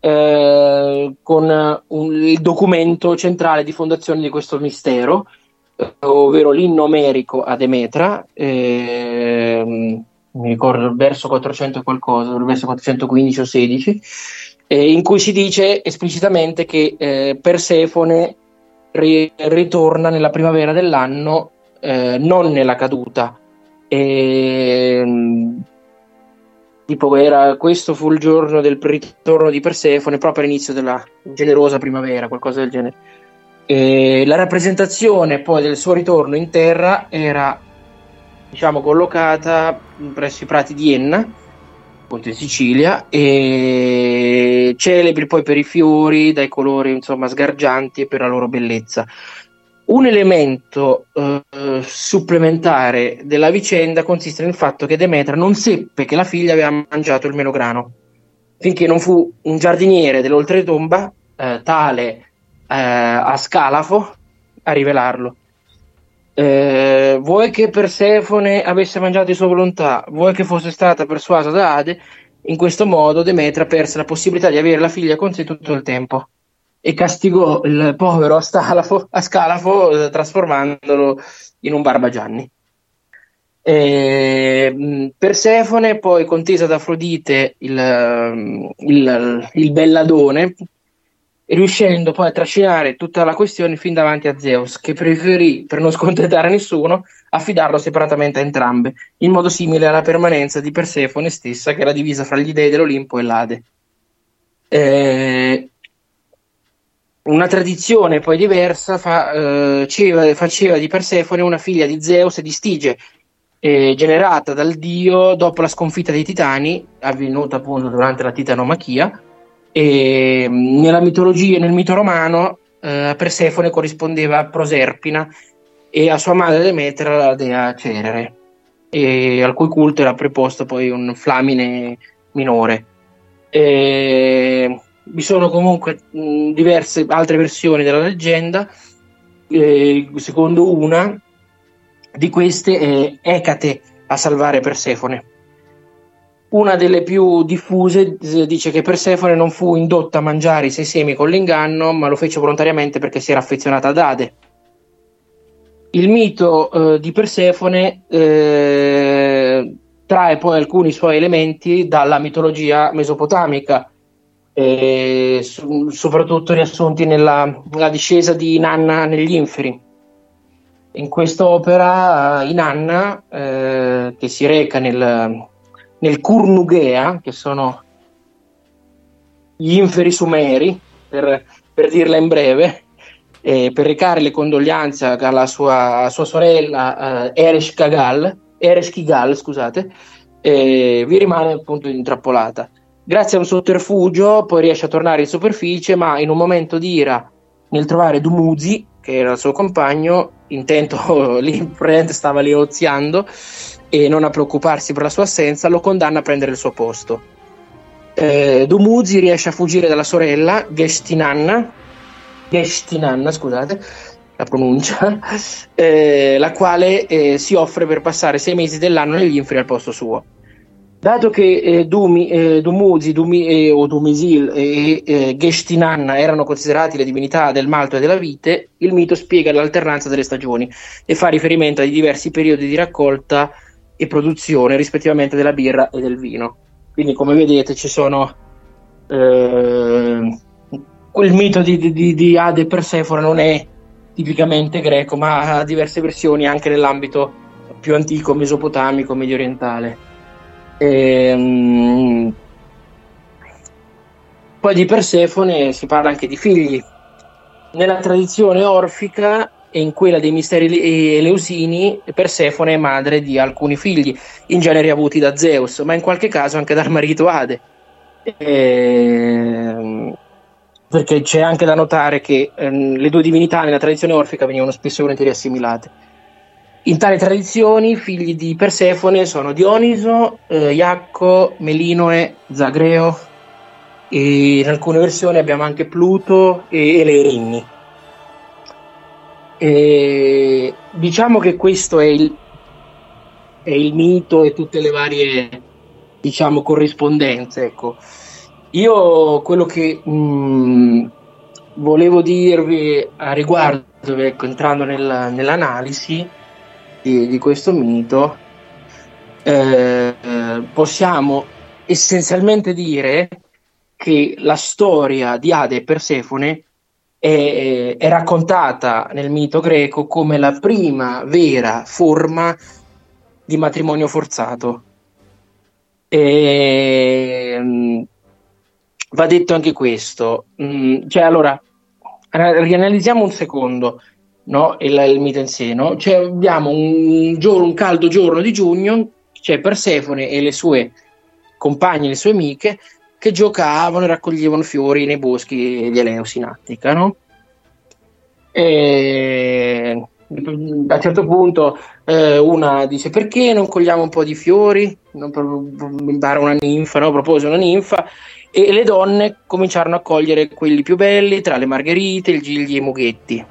eh, con un, il documento centrale di fondazione di questo mistero, eh, ovvero l'inno omerico a Demetra, eh, mi ricordo il verso 400 e qualcosa, il verso 415 o 16, eh, in cui si dice esplicitamente che Persefone ri- ritorna nella primavera dell'anno, non nella caduta. E, tipo era questo fu il giorno del ritorno di Persefone proprio all'inizio della generosa primavera qualcosa del genere. E la rappresentazione poi del suo ritorno in terra era diciamo collocata presso i prati di Enna appunto in Sicilia e celebri poi per i fiori dai colori insomma sgargianti e per la loro bellezza un elemento eh, supplementare della vicenda consiste nel fatto che Demetra non seppe che la figlia aveva mangiato il melograno, finché non fu un giardiniere dell'oltretomba, eh, tale eh, a Scalafo, a rivelarlo. Eh, vuoi che Persefone avesse mangiato di sua volontà, vuoi che fosse stata persuasa da Ade, in questo modo Demetra perse la possibilità di avere la figlia con sé tutto il tempo e castigò il povero Ascalafo, Ascalafo eh, trasformandolo in un barbagianni. E, Persefone poi contesa ad Afrodite il, il, il belladone, riuscendo poi a trascinare tutta la questione fin davanti a Zeus, che preferì, per non scontentare nessuno, affidarlo separatamente a entrambe, in modo simile alla permanenza di Persefone stessa, che era divisa fra gli dei dell'Olimpo e l'Ade. Eh, una tradizione poi diversa fa, eh, faceva di Persefone una figlia di Zeus e di Stige, eh, generata dal dio dopo la sconfitta dei titani, avvenuta appunto durante la titanomachia. E nella mitologia, nel mito romano, eh, Persefone corrispondeva a Proserpina e a sua madre Demetra la dea Cerere, al cui culto era preposto poi un flamine minore. E vi sono comunque mh, diverse altre versioni della leggenda. Eh, secondo una di queste è Ecate a salvare Persefone. Una delle più diffuse dice che Persefone non fu indotta a mangiare i sei semi con l'inganno, ma lo fece volontariamente perché si era affezionata ad Ade. Il mito eh, di Persefone eh, trae poi alcuni suoi elementi dalla mitologia mesopotamica, eh, su, soprattutto riassunti nella, nella, discesa di Inanna negli inferi. In quest'opera uh, Inanna, eh, che si reca nel, nel Kurnugea, che sono gli inferi sumeri, per, per dirla in breve, eh, per recare le condoglianze alla sua, sua sorella eh, Ereshkigal, Ereshkigal scusate, eh, vi rimane appunto intrappolata. Grazie a un sotterfugio poi riesce a tornare in superficie, ma in un momento di ira nel trovare Dumuzi, che era il suo compagno, intento lì stava lì oziando e non a preoccuparsi per la sua assenza, lo condanna a prendere il suo posto. Eh, Dumuzi riesce a fuggire dalla sorella Gestinanna, Gestinanna scusate, la pronuncia, eh, la quale eh, si offre per passare sei mesi dell'anno negli inferi al posto suo. Dato che eh, Dumi, eh, Dumuzi Dumi, eh, o Dumisil e eh, Gestinanna erano considerati le divinità del malto e della vite, il mito spiega l'alternanza delle stagioni e fa riferimento ai diversi periodi di raccolta e produzione rispettivamente della birra e del vino. Quindi come vedete ci sono eh, quel mito di, di, di Ade e Persefone non è tipicamente greco, ma ha diverse versioni anche nell'ambito più antico, mesopotamico, medio orientale. Ehm, poi di Persefone si parla anche di figli. Nella tradizione orfica e in quella dei misteri eleusini, Persefone è madre di alcuni figli, in genere avuti da Zeus, ma in qualche caso anche dal marito Ade. Ehm, perché c'è anche da notare che ehm, le due divinità nella tradizione orfica venivano spesso e volentieri assimilate. In tali tradizioni, figli di Persefone sono Dioniso, eh, Iacco, Melinoe, Zagreo, e in alcune versioni abbiamo anche Pluto e, e le Erinni. E diciamo che questo è il, è il mito e tutte le varie diciamo corrispondenze. Ecco. Io quello che mh, volevo dirvi a riguardo, ecco, entrando nel, nell'analisi di, di, questo mito, eh, possiamo essenzialmente dire che la storia di Ade e Persefone è, è, raccontata nel mito greco come la prima vera forma di matrimonio forzato. E, mm, va detto anche questo, mm, cioè allora rianalizziamo un secondo no, il, il, mito in sé. No? Cioè, abbiamo un, giorno, un caldo giorno di giugno, c'è Persefone e le sue compagne, le sue amiche che giocavano e raccoglievano fiori nei boschi di Eleus in Attica, no? E a un certo punto eh, una dice perché non cogliamo un po' di fiori non per una ninfa no? propose una ninfa e le donne cominciarono a cogliere quelli più belli tra le margherite, il gigli e i mughetti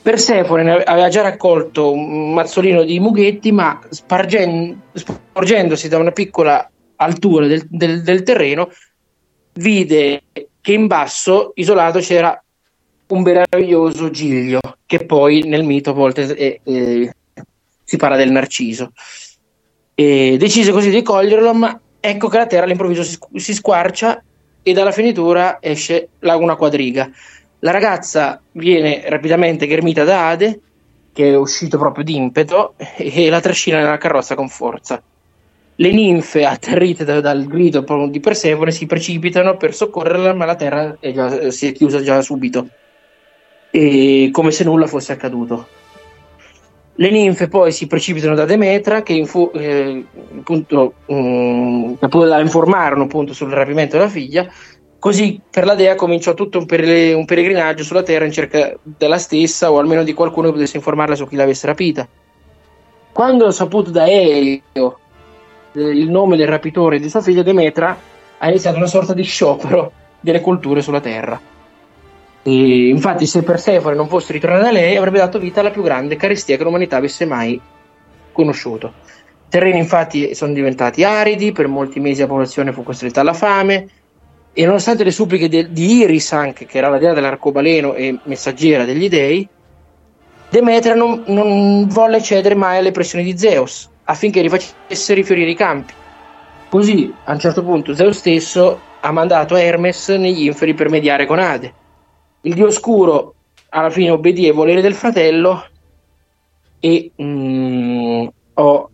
Persefone aveva già raccolto un mazzolino di mughetti ma sporgendosi da una piccola altura del, del, del terreno, vide che in basso, isolato, c'era un meraviglioso giglio, che poi nel mito a volte eh, eh, si parla del narciso. E decise così di coglierlo, ma ecco che la terra all'improvviso si, si squarcia e dalla finitura esce una quadriga. La ragazza viene rapidamente ghermita da Ade, che è uscito proprio d'impeto, e la trascina nella carrozza con forza. Le ninfe, atterrite da, dal grido di Persefone, si precipitano per soccorrerla, ma la terra è già, si è chiusa già subito, e come se nulla fosse accaduto. Le ninfe poi si precipitano da Demetra, che infu- eh, appunto, um, la informarono appunto sul rapimento della figlia. Così per la dea cominciò tutto un, per- un peregrinaggio sulla terra in cerca della stessa, o almeno di qualcuno che potesse informarla su chi l'avesse rapita. Quando ho saputo da Elio il nome del rapitore di sua figlia Demetra, ha iniziato una sorta di sciopero delle culture sulla Terra. E infatti, se Persefone non fosse ritornata da lei, avrebbe dato vita alla più grande carestia che l'umanità avesse mai conosciuto. I terreni, infatti, sono diventati aridi, per molti mesi la popolazione fu costretta alla fame. E nonostante le suppliche de- di Iris, anche che era la dea dell'arcobaleno e messaggera degli dei, Demetra non, non volle cedere mai alle pressioni di Zeus, affinché rifacesse rifiorire i campi. Così, a un certo punto, Zeus stesso ha mandato Hermes negli inferi per mediare con Ade. Il dio oscuro alla fine obbedì ai voleri del fratello e mm, ho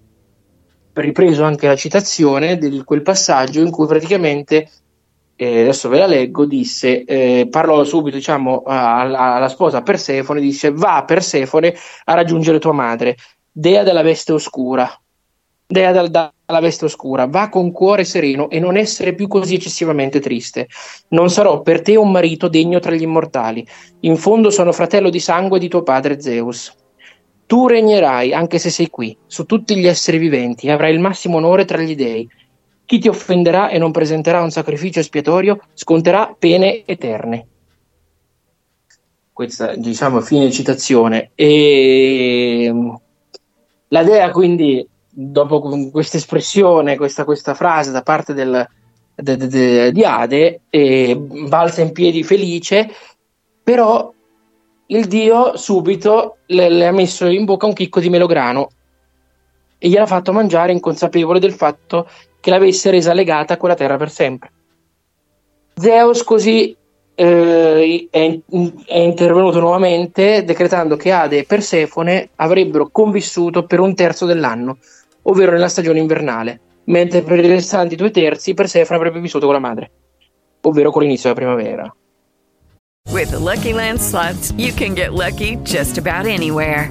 ripreso anche la citazione di quel passaggio in cui praticamente eh, adesso ve la leggo, disse, eh, parlò subito diciamo, alla, alla sposa Persefone, disse va Persefone a raggiungere tua madre, dea della veste oscura, Dea dal, dalla veste oscura, va con cuore sereno e non essere più così eccessivamente triste. Non sarò per te un marito degno tra gli immortali. In fondo sono fratello di sangue di tuo padre Zeus. Tu regnerai, anche se sei qui, su tutti gli esseri viventi, e avrai il massimo onore tra gli dei. Chi ti offenderà e non presenterà un sacrificio espiatorio sconterà pene eterne. Questa, diciamo, fine citazione. E la dea quindi dopo questa espressione, questa, questa, frase da parte del, de, de, de, di Ade, balza in piedi felice, però il dio subito le, le, ha messo in bocca un chicco di melograno e gliel'ha fatto mangiare inconsapevole del fatto che l'avesse resa legata a quella terra per sempre. Zeus così eh, è, è intervenuto nuovamente decretando che Ade e Persefone avrebbero convissuto per un terzo dell'anno, ovvero nella stagione invernale, mentre per i restanti due terzi Persefone avrebbe vissuto con la madre, ovvero con l'inizio della primavera. With the Lucky Land slots, you can get lucky just about anywhere.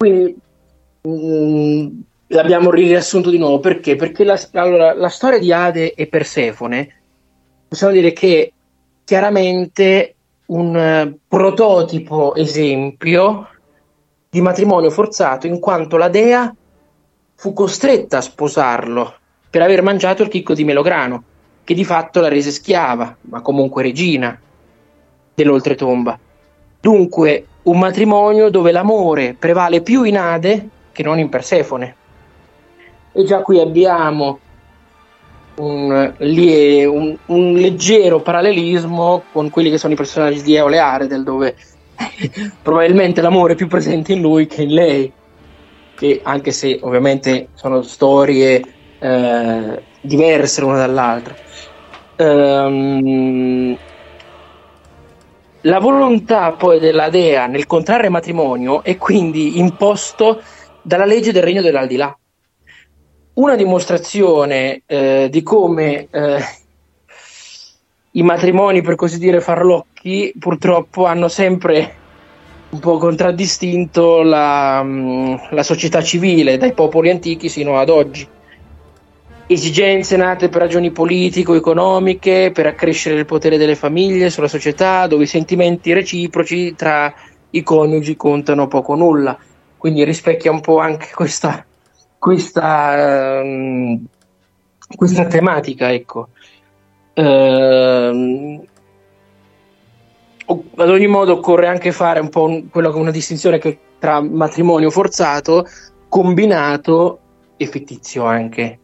Quindi mh, l'abbiamo riassunto di nuovo perché? Perché la, allora, la storia di Ade e Persefone possiamo dire che chiaramente un eh, prototipo esempio di matrimonio forzato in quanto la dea fu costretta a sposarlo per aver mangiato il chicco di melograno che di fatto la rese schiava ma comunque regina dell'oltretomba dunque un matrimonio dove l'amore prevale più in Ade che non in Persefone. E già qui abbiamo un, lie- un- un leggero parallelismo con quelli che sono i personaggi di Eole Aredel dove probabilmente l'amore è più presente in lui che in lei. Che anche se ovviamente sono storie eh, diverse l'una dall'altra. Ehm, la volontà poi della dea nel contrarre matrimonio è quindi imposto dalla legge del regno dell'aldilà una dimostrazione eh, di come eh, i matrimoni, per così dire, farlocchi, purtroppo hanno sempre un po' contraddistinto la, mh, la società civile, dai popoli antichi sino ad oggi. Esigenze nate per ragioni politico-economiche, per accrescere il potere delle famiglie sulla società, dove i sentimenti reciproci tra i coniugi contano poco o nulla. Quindi rispecchia un po' anche questa, questa, ehm, questa tematica, ecco. O- ad ogni modo occorre anche fare un po' un- è una distinzione che tra matrimonio forzato, combinato e fittizio anche.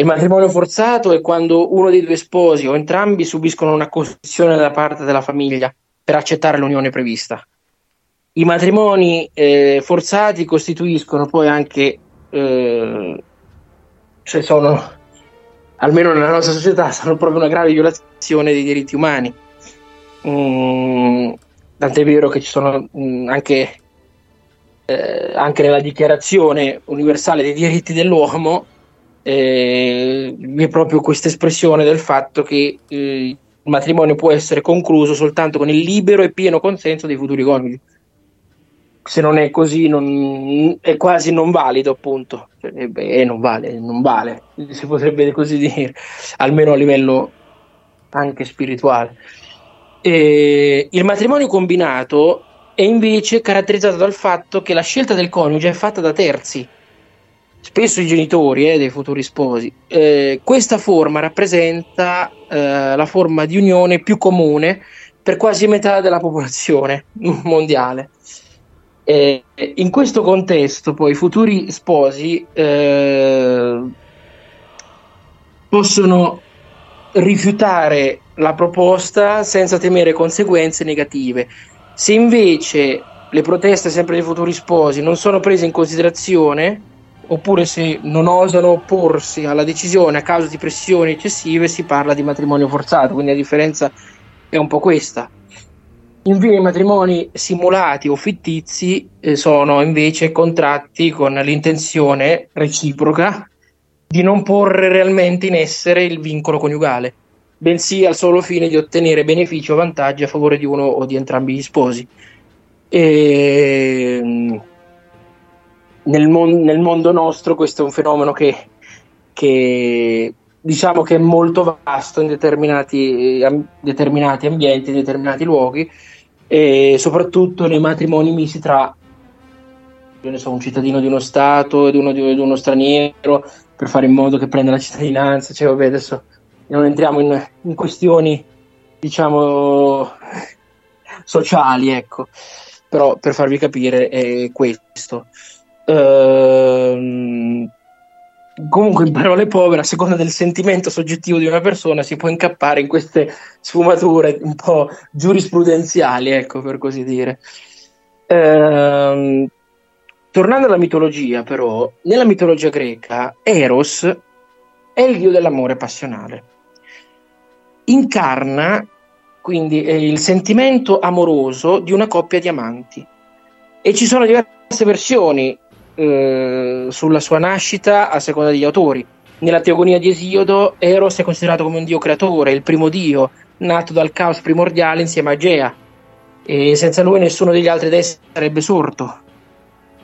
Il matrimonio forzato è quando uno dei due sposi o entrambi subiscono una costrizione da parte della famiglia per accettare l'unione prevista. I matrimoni eh, forzati costituiscono poi anche, eh, se sono, almeno nella nostra società, sono proprio una grave violazione dei diritti umani. Mm, tant'è vero che ci sono mm, anche, eh, anche nella dichiarazione universale dei diritti dell'uomo eh, è proprio questa espressione del fatto che eh, il matrimonio può essere concluso soltanto con il libero e pieno consenso dei futuri coniugi. Se non è così, non- è quasi non valido, appunto. Cioè, eh, beh, non vale, non vale, si potrebbe così dire, almeno a livello anche spirituale. E il matrimonio combinato è invece caratterizzato dal fatto che la scelta del coniuge è fatta da terzi, spesso i genitori eh, dei futuri sposi. Eh, questa forma rappresenta eh, la forma di unione più comune per quasi metà della popolazione mondiale. Eh, in questo contesto, poi, i futuri sposi eh, possono rifiutare la proposta senza temere conseguenze negative. Se invece le proteste sempre dei futuri sposi non sono prese in considerazione, oppure se non osano opporsi alla decisione a causa di pressioni eccessive, si parla di matrimonio forzato, quindi la differenza è un po' questa. Infine, i matrimoni simulati o fittizi eh, sono invece contratti con l'intenzione reciproca di non porre realmente in essere il vincolo coniugale, bensì al solo fine di ottenere benefici o vantaggi a favore di uno o di entrambi gli sposi. E, mm, nel, mon- nel mondo nostro questo è un fenomeno che, che diciamo che è molto vasto in determinati, am- determinati ambienti, in determinati luoghi e soprattutto nei matrimoni misti tra so, un cittadino di uno stato ed uno di, di uno straniero per fare in modo che prenda la cittadinanza. Cioè, vabbè, adesso non entriamo in, in questioni, diciamo, sociali, ecco. Però per farvi capire è questo. Ehm, comunque, in parole povere, a seconda del sentimento soggettivo di una persona, si può incappare in queste sfumature un po' giurisprudenziali, ecco, per così dire. Ehm, Tornando alla mitologia, però, nella mitologia greca, Eros è il dio dell'amore passionale. Incarna quindi il sentimento amoroso di una coppia di amanti. E ci sono diverse versioni eh, sulla sua nascita a seconda degli autori. Nella Teogonia di Esiodo, Eros è considerato come un dio creatore, il primo dio, nato dal caos primordiale insieme a Gea. E senza lui nessuno degli altri dei sarebbe sorto.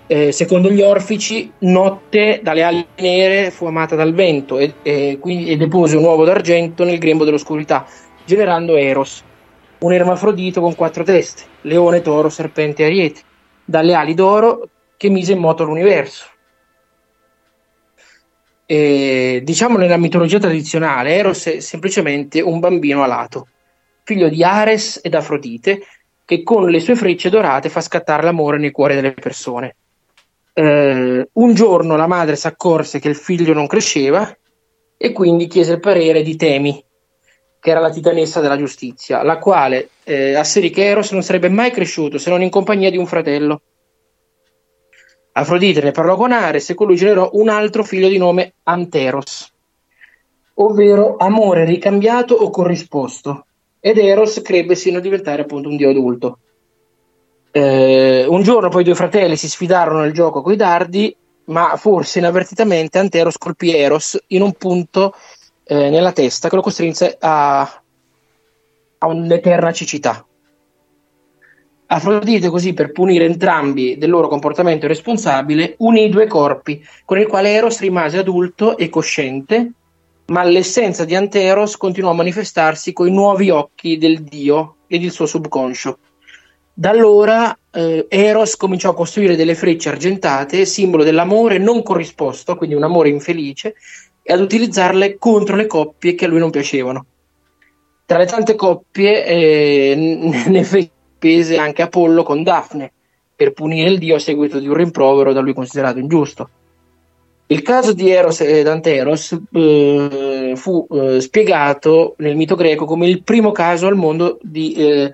Eh, secondo gli orfici, Notte dalle ali nere fu amata dal vento e, e, quindi, e depose un uovo d'argento nel grembo dell'oscurità, generando Eros, un ermafrodito con quattro teste, leone, toro, serpente e ariete, dalle ali d'oro che mise in moto l'universo. E, diciamo nella mitologia tradizionale, Eros è semplicemente un bambino alato, figlio di Ares ed Afrodite, che con le sue frecce dorate fa scattare l'amore nei cuori delle persone. Eh, un giorno la madre si accorse che il figlio non cresceva e quindi chiese il parere di Temi, che era la titanessa della giustizia, la quale eh, asserì che Eros non sarebbe mai cresciuto se non in compagnia di un fratello. Afrodite ne parlò con Ares e con lui generò un altro figlio di nome Anteros, ovvero amore ricambiato o corrisposto, ed Eros crebbe sino a diventare appunto un dio adulto. Eh, un giorno poi i due fratelli si sfidarono nel gioco coi dardi, ma forse inavvertitamente Anteros colpì Eros in un punto eh, nella testa che lo costrinse a, a un'eterna cecità. Afrodite così per punire entrambi del loro comportamento irresponsabile unì i due corpi con il quale Eros rimase adulto e cosciente ma l'essenza di Anteros continuò a manifestarsi coi nuovi occhi del dio ed il suo subconscio da allora eh, Eros cominciò a costruire delle frecce argentate, simbolo dell'amore non corrisposto, quindi un amore infelice, e ad utilizzarle contro le coppie che a lui non piacevano. Tra le tante coppie eh, ne fece pese anche Apollo con Daphne, per punire il dio a seguito di un rimprovero da lui considerato ingiusto. Il caso di Eros ed Anteros eh, fu eh, spiegato nel mito greco come il primo caso al mondo di eh,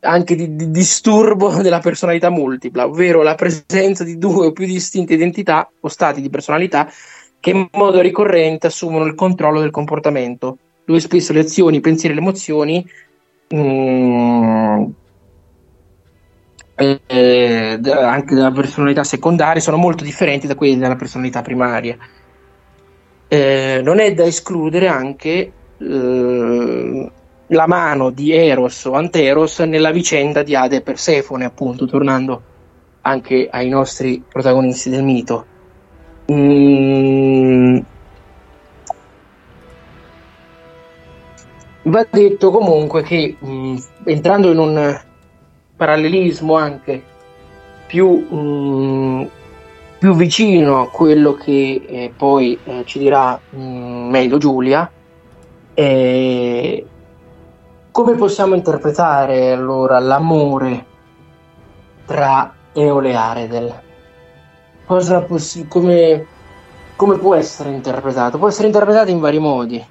anche di, di, disturbo della personalità multipla, ovvero la presenza di due o più distinte identità o stati di personalità che in modo ricorrente assumono il controllo del comportamento, dove spesso le azioni, i pensieri e le emozioni mm, eh, anche della personalità secondaria sono molto differenti da quelle della personalità primaria. Eh, non è da escludere anche eh, la mano di Eros o Anteros nella vicenda di Ade e Persefone, appunto, tornando anche ai nostri protagonisti del mito. Mm. Va detto comunque che mh, entrando in un parallelismo anche più, mh, più vicino a quello che eh, poi eh, ci dirà mh, meglio Giulia, eh, come possiamo interpretare allora l'amore tra Eole e Aredel? Possi- come, come può essere interpretato? Può essere interpretato in vari modi.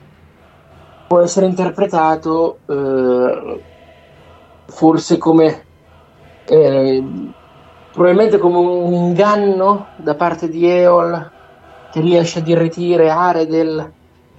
Può essere interpretato eh, forse come eh, probabilmente come un inganno da parte di Eol che riesce ad irretire Aredel,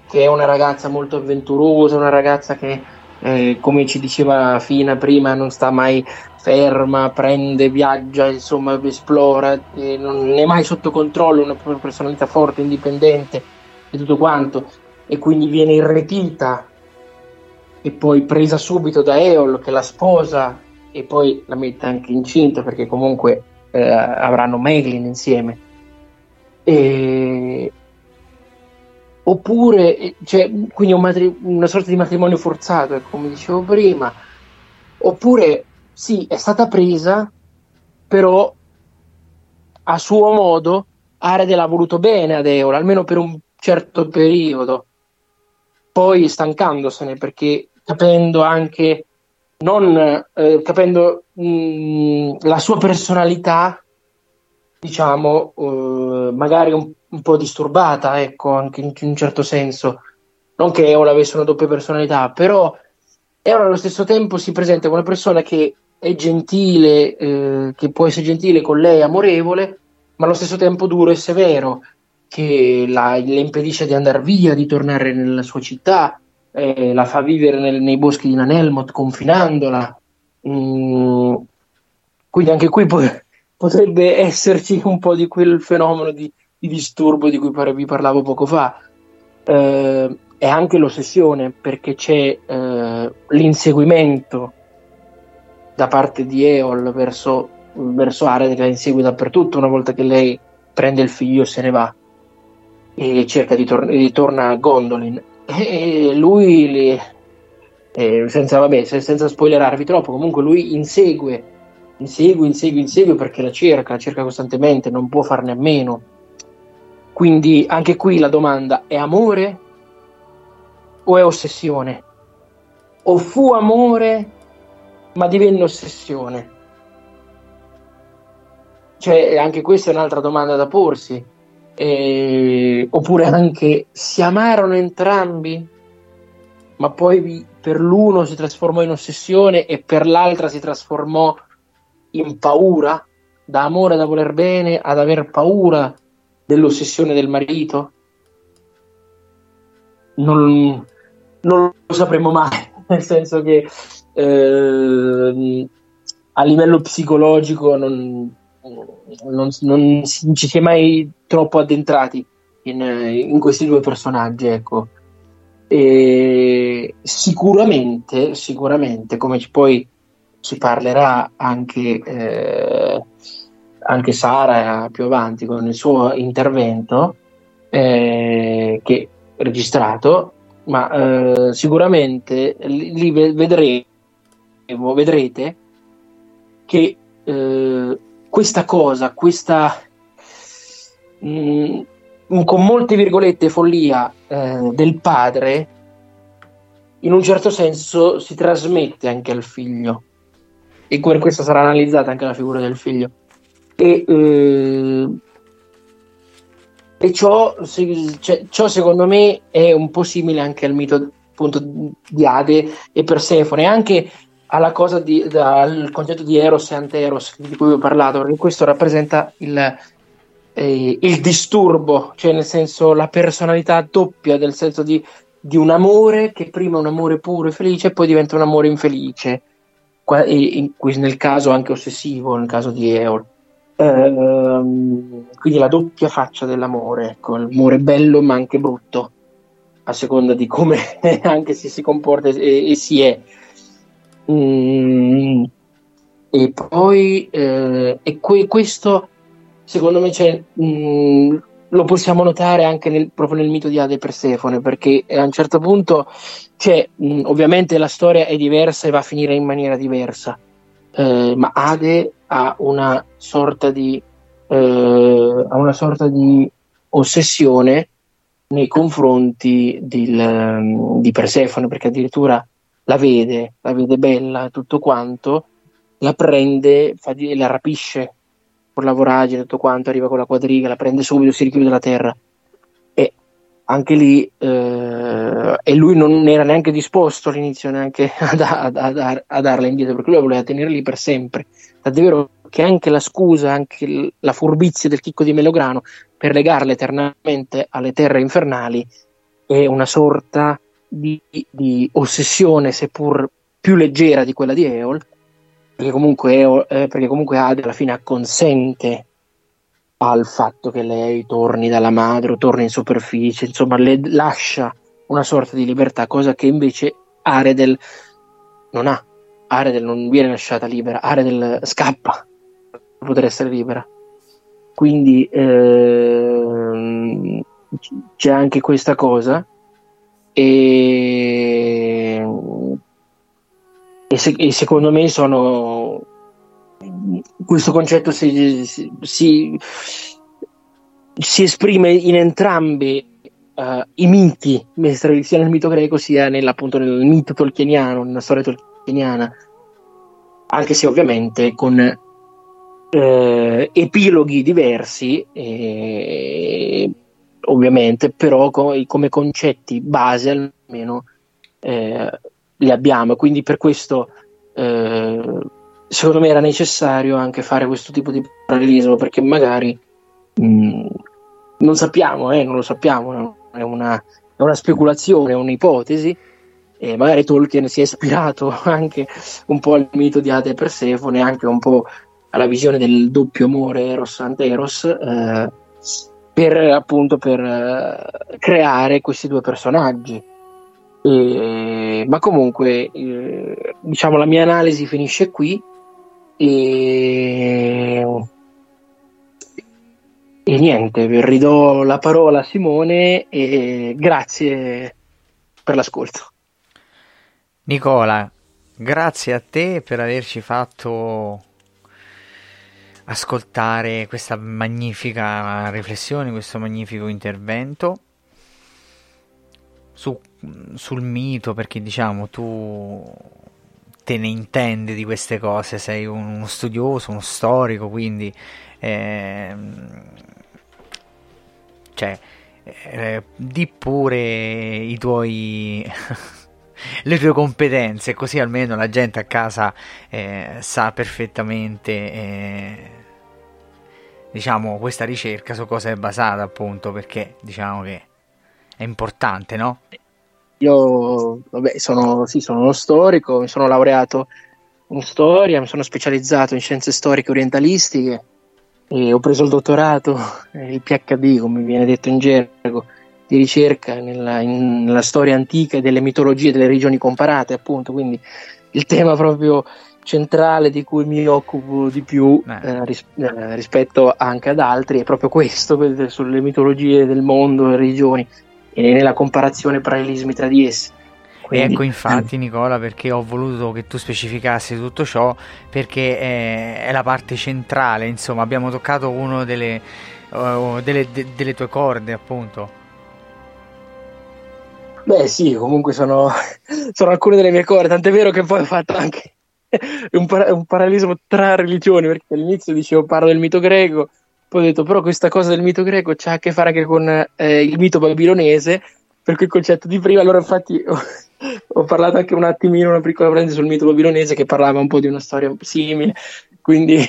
che è una ragazza molto avventurosa, una ragazza che eh, come ci diceva Fina prima, non sta mai ferma, prende, viaggia, insomma, esplora, non è mai sotto controllo, una personalità forte, indipendente e tutto quanto, e quindi viene irretita e poi presa subito da Eol che la sposa e poi la mette anche incinta perché comunque eh, avranno Meglin insieme. E... Oppure, eh, cioè, quindi un matri- una sorta di matrimonio forzato, come dicevo prima. Oppure, sì, è stata presa, però a suo modo Arede l'ha voluto bene ad Eola, almeno per un certo periodo. Poi stancandosene perché capendo anche non eh, capendo mh, la sua personalità diciamo eh, magari un, un, po' disturbata ecco anche in, in un certo senso. Non che Eola avesse una doppia personalità però Eola allo stesso tempo si presenta come una persona che è gentile eh, che può essere gentile con lei amorevole ma allo stesso tempo duro e severo che la, le impedisce di andare via di tornare nella sua città eh, la fa vivere nel, nei boschi di Nanelmot confinandola. Mm, quindi anche qui po- potrebbe esserci un po' di quel fenomeno di, di disturbo di cui pare, vi parlavo poco fa. Eh, e anche l'ossessione perché c'è eh, l'inseguimento da parte di Eol verso, verso Arede che la insegue dappertutto una volta che lei prende il figlio e se ne va e cerca di, tor- di torna a Gondolin e lui li, eh, senza, vabbè, senza spoilerarvi troppo, comunque lui insegue, insegue, insegue, insegue perché la cerca, la cerca costantemente, non può farne a meno. Quindi anche qui la domanda è amore o è ossessione? O fu amore ma divenne ossessione? Cioè, anche questa è un'altra domanda da porsi eh, oppure anche si amarono entrambi, ma poi per l'uno si trasformò in ossessione e per l'altra si trasformò in paura, da amore da voler bene ad aver paura dell'ossessione del marito. Non, non lo sapremo mai, nel senso che eh, a livello psicologico non, non, non ci si è mai troppo addentrati in, in questi due personaggi, ecco. E sicuramente, sicuramente, come poi si parlerà anche, eh, anche Sara più avanti con il suo intervento, eh, che registrato, ma eh, sicuramente lì vedremo, vedrete che eh, questa cosa, questa mh, mm, con molte virgolette follia eh, del padre, in un certo senso si trasmette anche al figlio e per questo sarà analizzata anche la figura del figlio. E, eh, e ciò, cioè, ciò, secondo me è un po' simile anche al mito appunto, di Ade e Persefone, anche alla cosa di, al concetto di Eros e Anteros di cui vi ho parlato, perché questo rappresenta il, eh, il disturbo, cioè nel senso la personalità doppia, del senso di, di, un amore che prima è un amore puro e felice e poi diventa un amore infelice, qua, e, in, nel caso anche ossessivo, nel caso di Eol. Ehm, quindi la doppia faccia dell'amore, ecco, l'amore bello ma anche brutto, a seconda di come anche si si comporta e, e si è. Mm, e poi eh, e que- questo secondo me cioè, mm, lo possiamo notare anche nel, proprio nel mito di Ade Persefone perché a un certo punto cioè, mh, ovviamente la storia è diversa e va a finire in maniera diversa. Eh, ma Ade ha una sorta di eh, ha una sorta di ossessione nei confronti del, di Persefone perché addirittura la vede, la vede bella, tutto quanto, la prende, fa di, la rapisce con la voragine, tutto quanto, arriva con la quadriga, la prende subito, si richiude la terra. E anche lì, eh, e lui non era neanche disposto all'inizio neanche a, a, a, a darla indietro, perché lui voleva tenere lì per sempre. Tant'è vero che anche la scusa, anche la furbizia del chicco di Melograno per legarla eternamente alle terre infernali è una sorta di, di ossessione, seppur più leggera di quella di Eol, perché comunque, Eol, eh, perché comunque Ade alla fine acconsente al fatto che lei torni dalla madre o torni in superficie, insomma, le lascia una sorta di libertà, cosa che invece Aredel non ha. Aredel non viene lasciata libera, Aredel scappa per poter essere libera. Quindi ehm, c'è anche questa cosa e, e, se, e secondo me sono questo concetto si, si, si, esprime in entrambi uh, i miti, sia nel mito greco sia nel, appunto, nel mito tolkieniano, nella storia tolkieniana, anche se ovviamente con eh, epiloghi diversi, eh, ovviamente, però co- come concetti base almeno eh, li abbiamo. Quindi per questo eh, secondo me era necessario anche fare questo tipo di parallelismo perché magari mh, non sappiamo, eh, non lo sappiamo, è, una, è una speculazione, è un'ipotesi. E magari Tolkien si è ispirato anche un po' al mito di Ade e Persefone, anche un po' alla visione del doppio amore Eros Anteros, eh, per appunto per eh, creare questi due personaggi. E, ma comunque, eh, diciamo, la mia analisi finisce qui. E, e niente, ridò la parola a Simone e grazie per l'ascolto. Nicola, grazie a te per averci fatto ascoltare questa magnifica riflessione, questo magnifico intervento su, sul mito, perché diciamo tu te ne intendi di queste cose, sei uno studioso, uno storico, quindi eh, cioè, eh, di pure i tuoi le tue competenze, così almeno la gente a casa eh, sa perfettamente eh, diciamo questa ricerca su cosa è basata, appunto, perché diciamo che è importante, no? Io vabbè, sono, sì, sono uno storico, mi sono laureato in storia, mi sono specializzato in scienze storiche orientalistiche e ho preso il dottorato, il PhD come viene detto in gergo, di ricerca nella, in, nella storia antica e delle mitologie delle regioni comparate, appunto, quindi il tema proprio centrale di cui mi occupo di più eh, ris- eh, rispetto anche ad altri è proprio questo, sulle mitologie del mondo e regioni e nella comparazione parallelismi tra di esse. Quindi... Ecco infatti Nicola perché ho voluto che tu specificassi tutto ciò perché è, è la parte centrale, insomma abbiamo toccato una delle, uh, delle, de, delle tue corde appunto. Beh sì, comunque sono, sono alcune delle mie corde, tant'è vero che poi ho fatto anche un, par- un parallelismo tra religioni, perché all'inizio dicevo parlo del mito greco, poi ho detto però questa cosa del mito greco c'ha a che fare anche con eh, il mito babilonese, per quel concetto di prima, allora infatti ho, ho parlato anche un attimino, una piccola parentesi sul mito babilonese che parlava un po' di una storia simile, quindi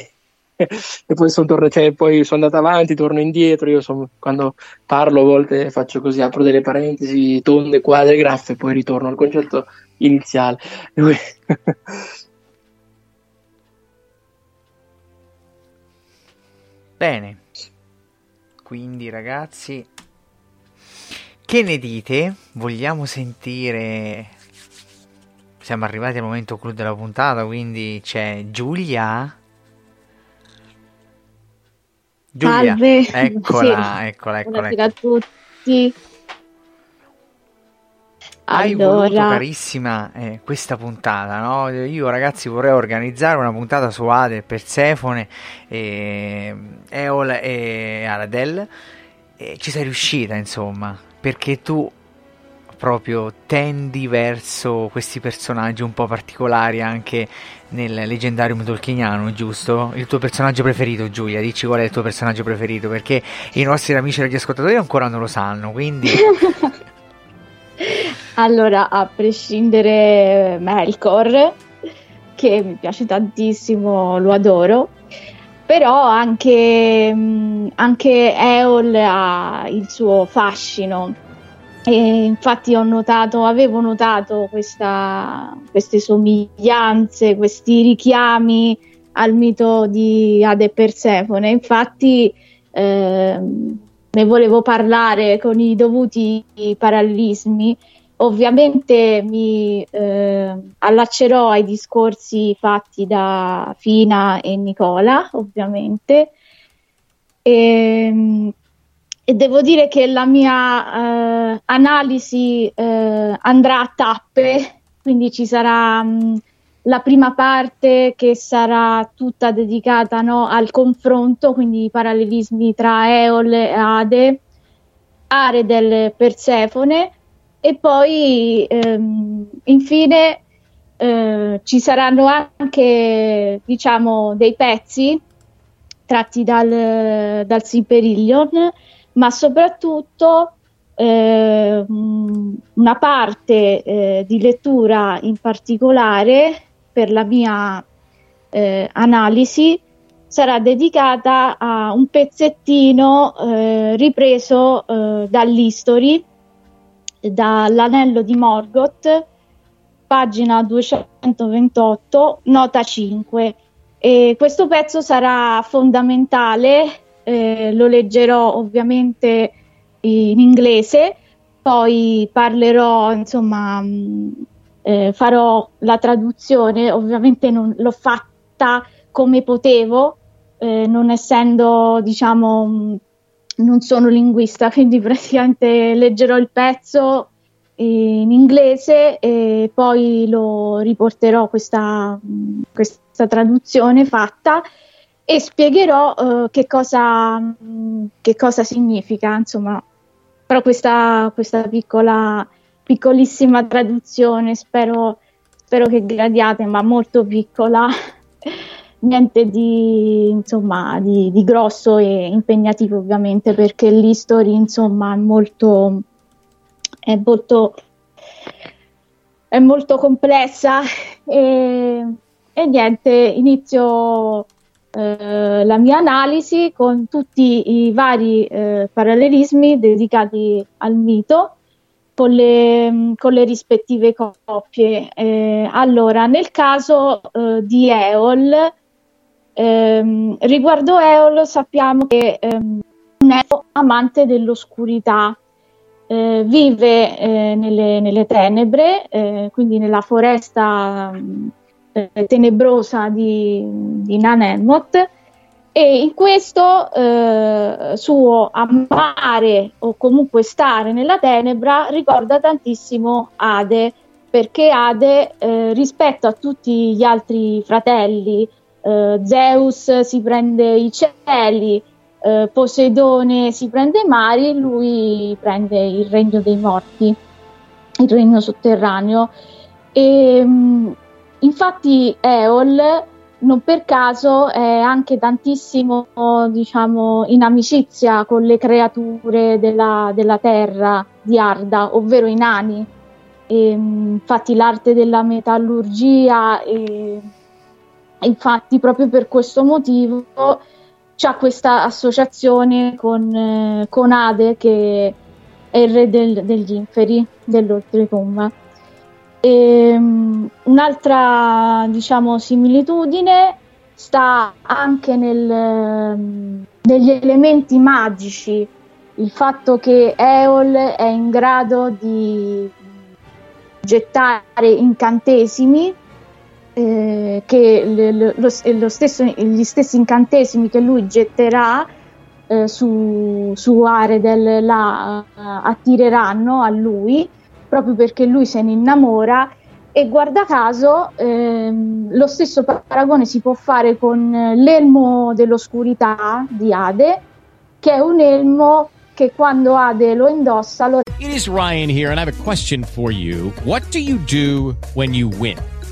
e poi sono, tornato, cioè, poi sono andato avanti, torno indietro. Io sono, quando parlo a volte faccio così, apro delle parentesi tonde, quadre, graffe poi ritorno al concetto iniziale. Bene, quindi ragazzi, che ne dite? Vogliamo sentire... Siamo arrivati al momento clou della puntata, quindi c'è Giulia Giulia, Salve. eccola, Sì. eccola, eccola, Buonasera eccola. a tutti. Hai Allora, voluto, carissima, eh, questa puntata, no? Io, ragazzi, vorrei organizzare una puntata su Ade, Persefone, e Eol e Aradel. E ci sei riuscita, insomma, perché tu proprio tendi verso questi personaggi un po' particolari anche nel leggendario tolkieniano, giusto? Il tuo personaggio preferito, Giulia, dici qual è il tuo personaggio preferito, perché i nostri amici radioascoltatori ancora non lo sanno, quindi... allora, a prescindere Melkor, che mi piace tantissimo, lo adoro, però anche, mh, anche Eol ha il suo fascino E infatti notato, avevo notato questa, queste somiglianze, questi richiami al mito di Ade e Persefone. Infatti eh, ne volevo parlare con i dovuti parallelismi. Ovviamente mi eh, allaccerò ai discorsi fatti da Fina e Nicola, ovviamente. E, ehm, e devo dire che la mia eh, analisi eh, andrà a tappe, quindi ci sarà mh, la prima parte che sarà tutta dedicata no, al confronto, quindi i parallelismi tra Eol e Ade, aree del Persefone e poi ehm, infine eh, ci saranno anche diciamo dei pezzi tratti dal, dal Silperillion ma soprattutto eh, una parte eh, di lettura in particolare per la mia eh, analisi sarà dedicata a un pezzettino eh, ripreso eh, dall'History, dall'anello di Morgoth, pagina 228, nota 5. E questo pezzo sarà fondamentale eh, lo leggerò ovviamente in inglese, poi parlerò, insomma, mm, eh, farò la traduzione, ovviamente non, l'ho fatta come potevo, eh, non essendo, diciamo, non sono linguista, quindi praticamente leggerò il pezzo in inglese e poi lo riporterò questa, questa traduzione fatta e spiegherò uh, che, cosa, che, cosa, significa, insomma, però questa, questa piccola, piccolissima traduzione, spero, spero che gradiate, ma molto piccola, niente di, insomma, di, di, grosso e impegnativo ovviamente, perché l'history, insomma, è molto, è molto, è molto complessa e, e niente, inizio eh, la mia analisi con tutti i vari eh, parallelismi dedicati al mito con le, con le rispettive coppie. Eh, allora, nel caso eh, di Eol, ehm, riguardo Eol sappiamo che ehm, un elfo amante dell'oscurità, eh, vive eh, nelle, nelle, tenebre, eh, quindi nella foresta eh, tenebrosa di, di Nanemoth e in questo eh, suo amare o comunque stare nella tenebra ricorda tantissimo Ade perché Ade eh, rispetto a tutti gli altri fratelli eh, Zeus si prende i cieli eh, Poseidone si prende i mari lui prende il regno dei morti il regno sotterraneo e mm, Infatti Eol non per caso è anche tantissimo diciamo, in amicizia con le creature della, della terra di Arda, ovvero i nani. E, infatti l'arte della metallurgia e infatti proprio per questo motivo c'è questa associazione con, eh, con Ade che è il re del, degli inferi dell'oltretomba. Um, un'altra diciamo, similitudine sta anche nel, um, negli elementi magici, il fatto che Eol è in grado di gettare incantesimi, eh, che le, lo, stesso, gli stessi incantesimi che lui getterà eh, su, su Aredel la uh, attireranno a lui proprio perché lui se ne innamora e guarda caso ehm, lo stesso paragone si può fare con l'elmo dell'oscurità di Ade, che è un elmo che quando Ade lo indossa lo... It is Ryan here and I have a question for you. What do you do when you win?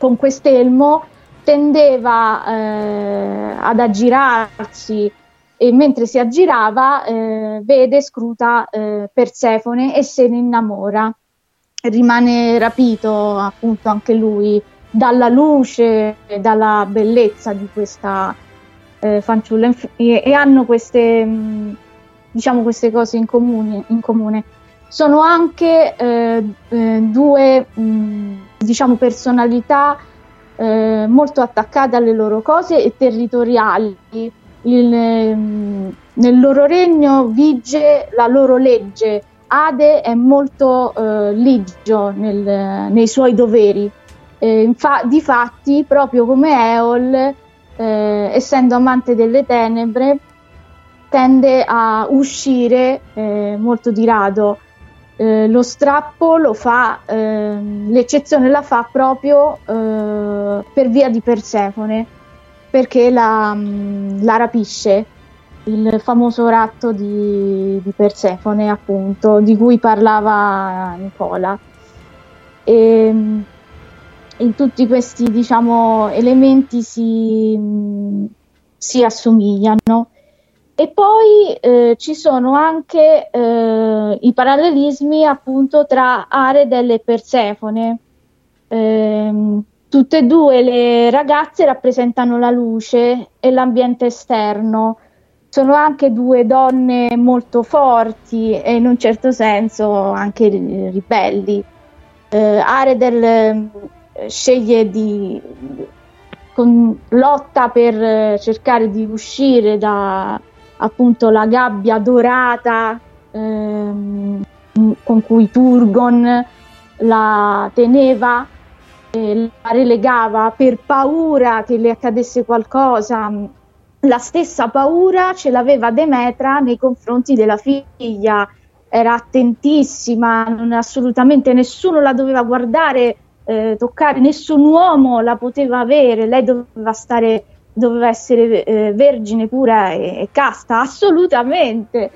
con quest'elmo tendeva eh, ad aggirarsi e mentre si aggirava eh, vede scruta eh, Persefone e se ne innamora. Rimane rapito appunto anche lui dalla luce e dalla bellezza di questa eh, fanciulla. E, e hanno queste mh, diciamo queste cose in comune, in comune. Sono anche eh, eh, due mh, diciamo personalità eh, molto attaccate alle loro cose e territoriali. Il, ehm, nel loro regno vige la loro legge. Ade è molto eh, ligio nel- nei suoi doveri. Eh, infa- difatti, proprio come Eol, eh, essendo amante delle tenebre, tende a uscire eh, molto di rado. Eh, lo strappo lo fa, ehm, l'eccezione la fa proprio eh, per via di Persefone, perché la, mh, la rapisce, il famoso ratto di, di Persefone, appunto, di cui parlava Nicola. E, mh, in tutti questi diciamo, elementi si, mh, si assomigliano. E poi eh, ci sono anche eh, i parallelismi appunto tra Aredel e Persefone. Ehm, tutte e due le ragazze rappresentano la luce e l'ambiente esterno. Sono anche due donne molto forti e in un certo senso anche ri- ribelli. Eh, Aredel eh, sceglie di con- lotta per eh, cercare di uscire da appunto la gabbia dorata ehm, con cui Turgon la teneva e la relegava per paura che le accadesse qualcosa. La stessa paura ce l'aveva Demetra nei confronti della figlia, era attentissima, non assolutamente nessuno la doveva guardare, eh, toccare, nessun uomo la poteva avere, lei doveva stare doveva essere eh, vergine pura e, e casta, assolutamente.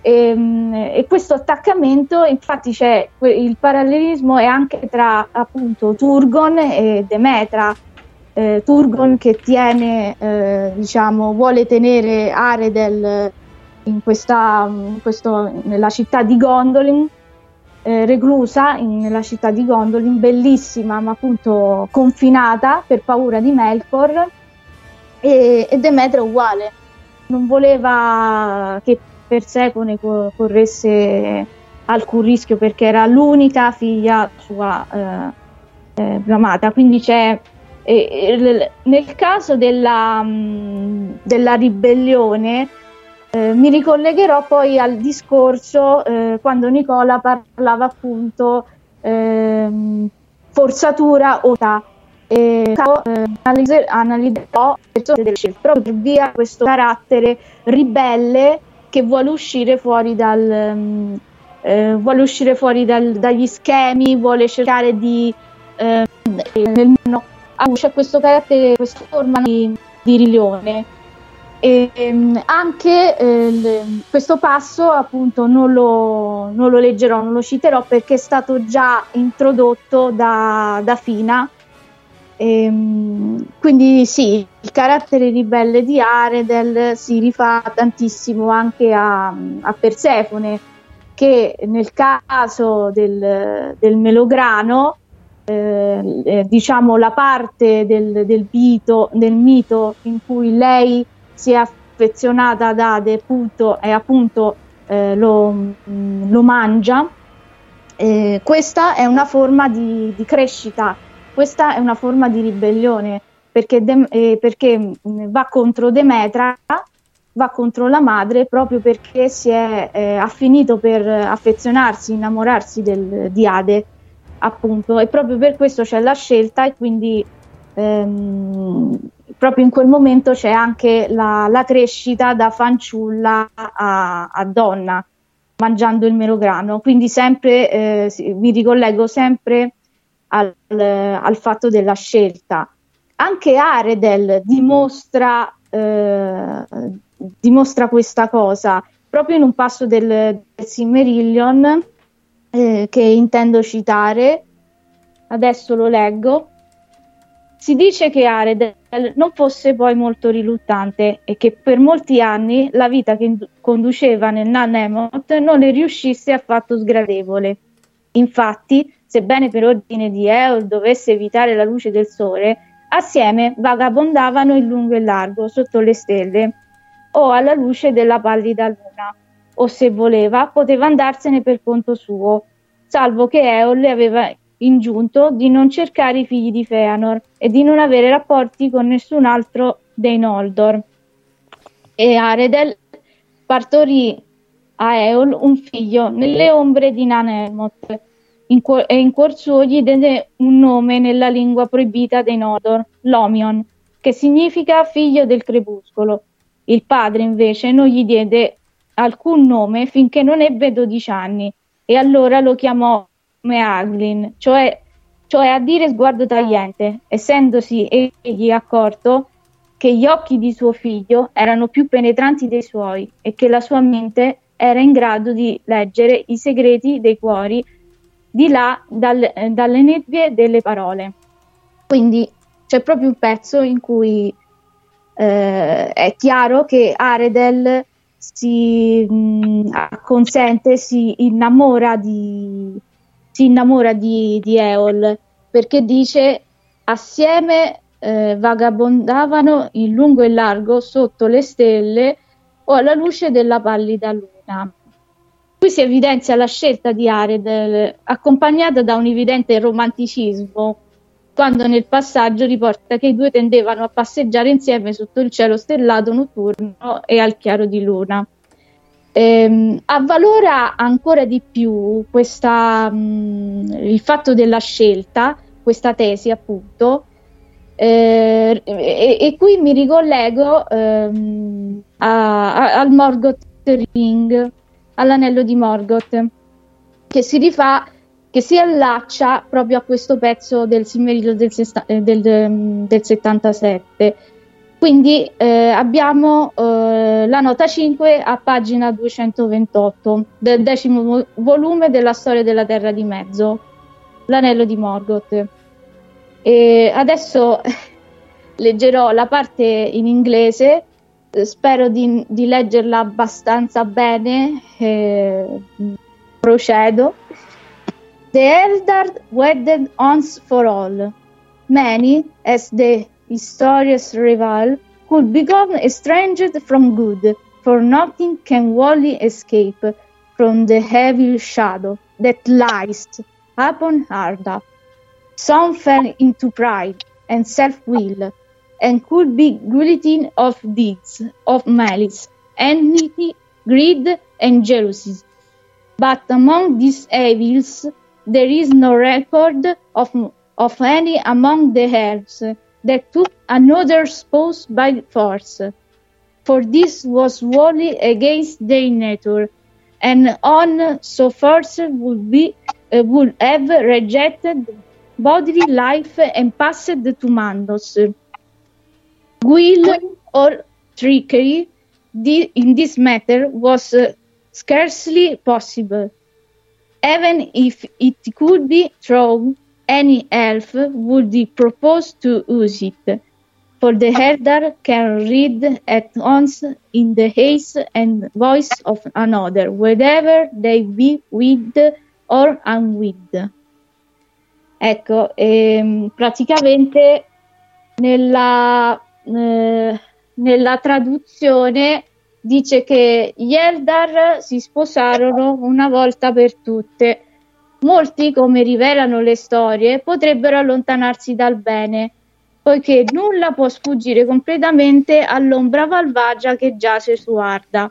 E, mm, e questo attaccamento, infatti, c'è il parallelismo è anche tra appunto Turgon e Demetra. Eh, Turgon che tiene, eh, diciamo, vuole tenere Aredel in questa, in questo, nella città di Gondolin, eh, reclusa in- nella città di Gondolin, bellissima ma appunto confinata per paura di Melkor e, e Demetra uguale, non voleva che Persefone co- corresse alcun rischio perché era l'unica figlia sua eh, eh, amata, quindi c'è nel caso della, della ribellione eh, mi ricollegherò poi al discorso eh, quando Nicola parlava appunto ehm, forzatura o ta e eh, analizzer- analizzerò proprio per via questo carattere ribelle che vuole uscire fuori dal mm, eh, vuole uscire fuori dal- dagli schemi vuole cercare di eh, nel, no, ah, c'è questo carattere questa forma di, di rilione e ehm, anche eh, questo passo appunto non lo, non lo leggerò, non lo citerò perché è stato già introdotto da, da Fina Ehm, quindi sì, il carattere ribelle di Aredel si rifà tantissimo anche a, a Persefone, che nel caso del, del melograno, eh, eh, diciamo la parte del, del, mito, del mito in cui lei si è affezionata ad Ade appunto, e appunto eh, lo, mh, lo mangia, eh, questa è una forma di, di crescita questa è una forma di ribellione perché, De- eh, perché mh, va contro Demetra va contro la madre proprio perché si è, eh, ha finito per affezionarsi, innamorarsi del, di Ade, appunto, e proprio per questo c'è la scelta e quindi ehm, proprio in quel momento c'è anche la, la crescita da fanciulla a, a, donna mangiando il melograno, quindi sempre eh, mi ricollego sempre al, al fatto della scelta. Anche Aredel dimostra eh, dimostra questa cosa proprio in un passo del, del Silmarillion eh, che intendo citare. Adesso lo leggo. Si dice che Aredel non fosse poi molto riluttante e che per molti anni la vita che conduceva nel Nanemot non le riuscisse affatto sgradevole. Infatti, sebbene per ordine di Eol dovesse evitare la luce del sole, assieme vagabondavano in lungo e largo sotto le stelle o alla luce della pallida luna, o se voleva poteva andarsene per conto suo, salvo che Eol le aveva ingiunto di non cercare i figli di Feanor e di non avere rapporti con nessun altro dei Noldor. E Aredel partorì a Eol un figlio nelle ombre di cuor- e in cuor suo gli diede un nome nella lingua proibita dei Noldor, Lomion, che significa figlio del crepuscolo, il padre invece non gli diede alcun nome finché non ebbe 12 anni e allora lo chiamò Meaglin, cioè, cioè a dire sguardo tagliente, essendosi egli accorto che gli occhi di suo figlio erano più penetranti dei suoi e che la sua mente era in grado di leggere i segreti dei cuori di là dal, dalle nebbie delle parole. Quindi c'è proprio un pezzo in cui eh, è chiaro che Aredel si mh, mm, consente, si innamora di, si innamora di, di Eol perché dice assieme eh, vagabondavano in lungo e largo sotto le stelle o alla luce della pallida luna. Qui si evidenzia la scelta di Aredel accompagnata da un evidente romanticismo quando nel passaggio riporta che i due tendevano a passeggiare insieme sotto il cielo stellato notturno e al chiaro di luna. Ehm, avvalora ancora di più questa, mh, mm, il fatto della scelta, questa tesi appunto, eh, e, e, qui mi ricollego ehm, a, a, al Morgoth Ring, all'anello di Morgoth, che si rifà che si allaccia proprio a questo pezzo del Silmarillion del, eh, del, del 77. Quindi eh, abbiamo eh, la nota 5 a pagina 228 del decimo volume della storia della Terra di Mezzo, l'anello di Morgoth. E adesso leggerò la parte in inglese, spero di, di leggerla abbastanza bene, eh, procedo. The Eldar wedded once for all. Many, as the historians reveal, could become estranged from good, for nothing can wholly escape from the heavy shadow that lies upon Arda. Some fell into pride and self-will, and could be guilty of deeds of malice, enmity, greed, and jealousy. But among these evils, there is no record of, of any among the elves that took another spouse by force, for this was wholly against their nature, and on so force would be uh, would have rejected bodily life and passed to Mandos. Will or trickery in this matter was uh, scarcely possible even if it could be true, any elf would propose to use it, for the herder can read at once in the haze and voice of another, whether they be with or unwith. Ecco, ehm, praticamente nella, eh, nella traduzione dice che gli Eldar si sposarono una volta per tutte. Molti, come rivelano le storie, potrebbero allontanarsi dal bene, poiché nulla può sfuggire completamente all'ombra malvagia che giace su Arda.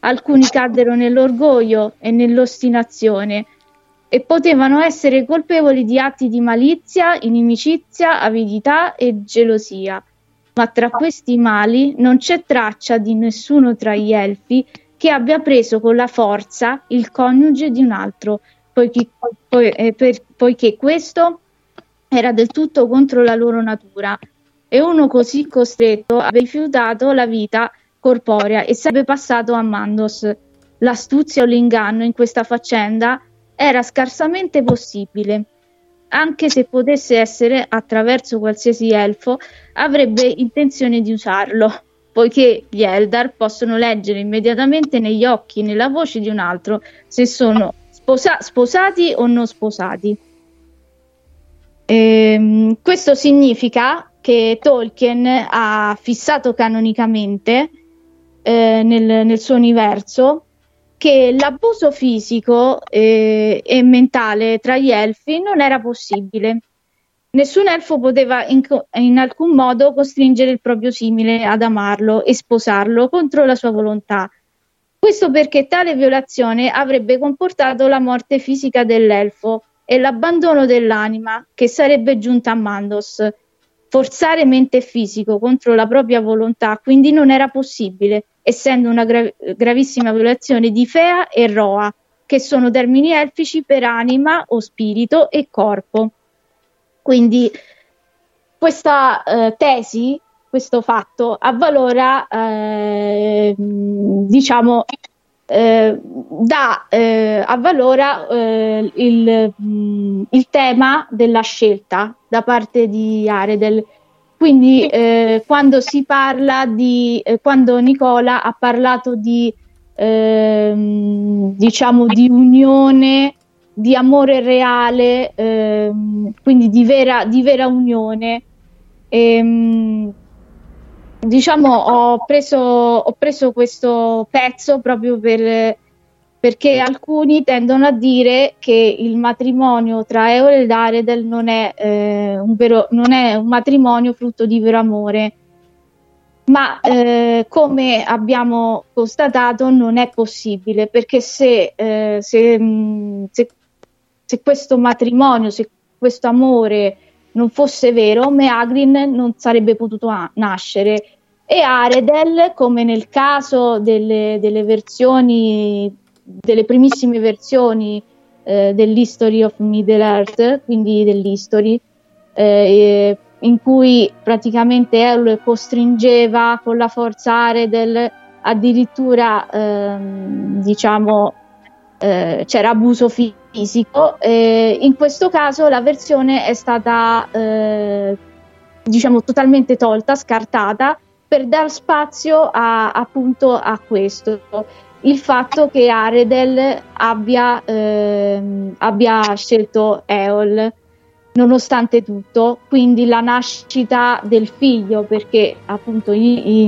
Alcuni caddero nell'orgoglio e nell'ostinazione e potevano essere colpevoli di atti di malizia, inimicizia, avidità e gelosia. Ma tra questi mali non c'è traccia di nessuno tra gli elfi che abbia preso con la forza il coniuge di un altro, poiché, poi, eh, per, poiché questo era del tutto contro la loro natura e uno così costretto aveva rifiutato la vita corporea e sarebbe passato a Mandos. L'astuzia o l'inganno in questa faccenda era scarsamente possibile. Anche se potesse essere attraverso qualsiasi elfo, avrebbe intenzione di usarlo, poiché gli Eldar possono leggere immediatamente negli occhi e nella voce di un altro se sono sposa- sposati o non sposati. Ehm, questo significa che Tolkien ha fissato canonicamente eh, nel, nel, suo universo che l'abuso fisico eh, e mentale tra gli elfi non era possibile. Nessun elfo poteva in, in, alcun modo costringere il proprio simile ad amarlo e sposarlo contro la sua volontà. Questo perché tale violazione avrebbe comportato la morte fisica dell'elfo e l'abbandono dell'anima che sarebbe giunta a Mandos. Forzare mente e fisico contro la propria volontà quindi non era possibile essendo una gra- gravissima violazione di Fea e Roa, che sono termini elfici per anima o spirito e corpo. Quindi questa eh, tesi, questo fatto, avvalora, eh, diciamo, eh, dà, eh, avvalora eh, il, mh, il tema della scelta da parte di Aredel quindi eh, quando si parla di, eh, quando Nicola ha parlato di, ehm, diciamo, di unione, di amore reale, ehm, quindi di vera, di vera unione, ehm, diciamo ho preso, ho preso questo pezzo proprio per perché alcuni tendono a dire che il matrimonio tra Eole ed Aredel non è, eh, un vero, non è un matrimonio frutto di vero amore, ma eh, come abbiamo constatato non è possibile perché se, eh, se, se, se, questo matrimonio, se questo amore non fosse vero, Meagrin non sarebbe potuto a- nascere. E Aredel, come nel caso delle, delle versioni delle primissime versioni eh, dell'History of Middle Earth, quindi dell'History, eh, in cui praticamente Eol costringeva con la forza Aredel addirittura ehm, diciamo eh, c'era abuso fisico eh, in questo caso la versione è stata eh, diciamo totalmente tolta scartata per dar spazio a, appunto a questo il fatto che Aredel abbia, ehm, abbia scelto Eol nonostante tutto, quindi la nascita del figlio, perché appunto i,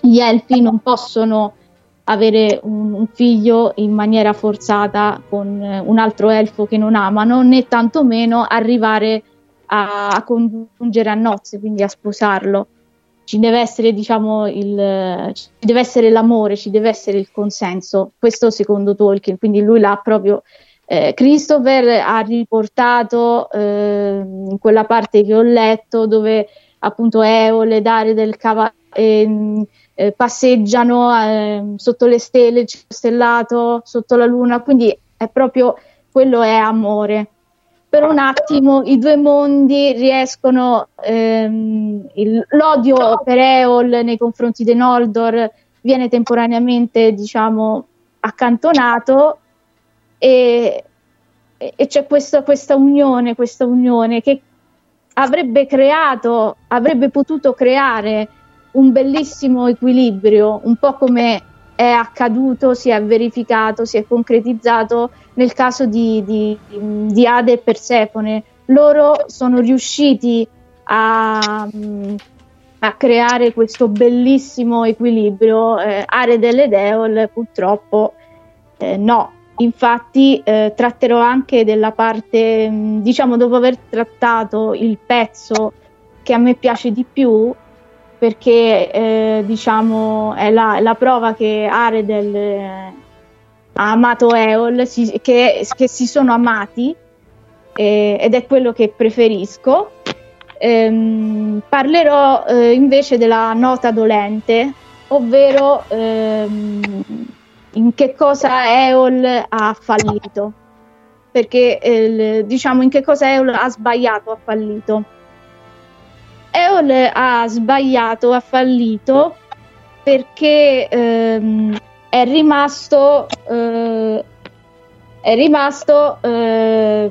gli elfi non possono avere un, un, figlio in maniera forzata con un altro elfo che non amano, né tantomeno arrivare a, a congiungere a nozze, quindi a sposarlo ci deve essere, diciamo, il, ci deve essere l'amore, ci deve essere il consenso. Questo secondo Tolkien, quindi lui l'ha proprio. Eh, Christopher ha riportato eh, in quella parte che ho letto dove appunto Eole, Dare del cavallo eh, eh, passeggiano ehm, sotto le stelle, il cielo stellato, sotto la luna, quindi è proprio quello è amore per un attimo i due mondi riescono, ehm, il, l'odio per Eol nei confronti di Noldor viene temporaneamente, diciamo, accantonato e, e c'è questa, questa, unione, questa unione che avrebbe creato, avrebbe potuto creare un bellissimo equilibrio, un po' come è accaduto, si è verificato, si è concretizzato nel caso di, di, di Ade e Persefone. Loro sono riusciti a, a creare questo bellissimo equilibrio. Eh, Aredel ed Eol purtroppo eh, no. Infatti eh, tratterò anche della parte, diciamo dopo aver trattato il pezzo che a me piace di più perché eh, diciamo è la, la, prova che Aredel ha amato Eol, si, che, che, si sono amati eh, ed è quello che preferisco. Ehm, parlerò eh, invece della nota dolente, ovvero ehm, in che cosa Eol ha fallito, perché eh, diciamo in che cosa Eol ha sbagliato, ha fallito. Eol ha sbagliato, ha fallito perché ehm, è rimasto eh, è rimasto eh,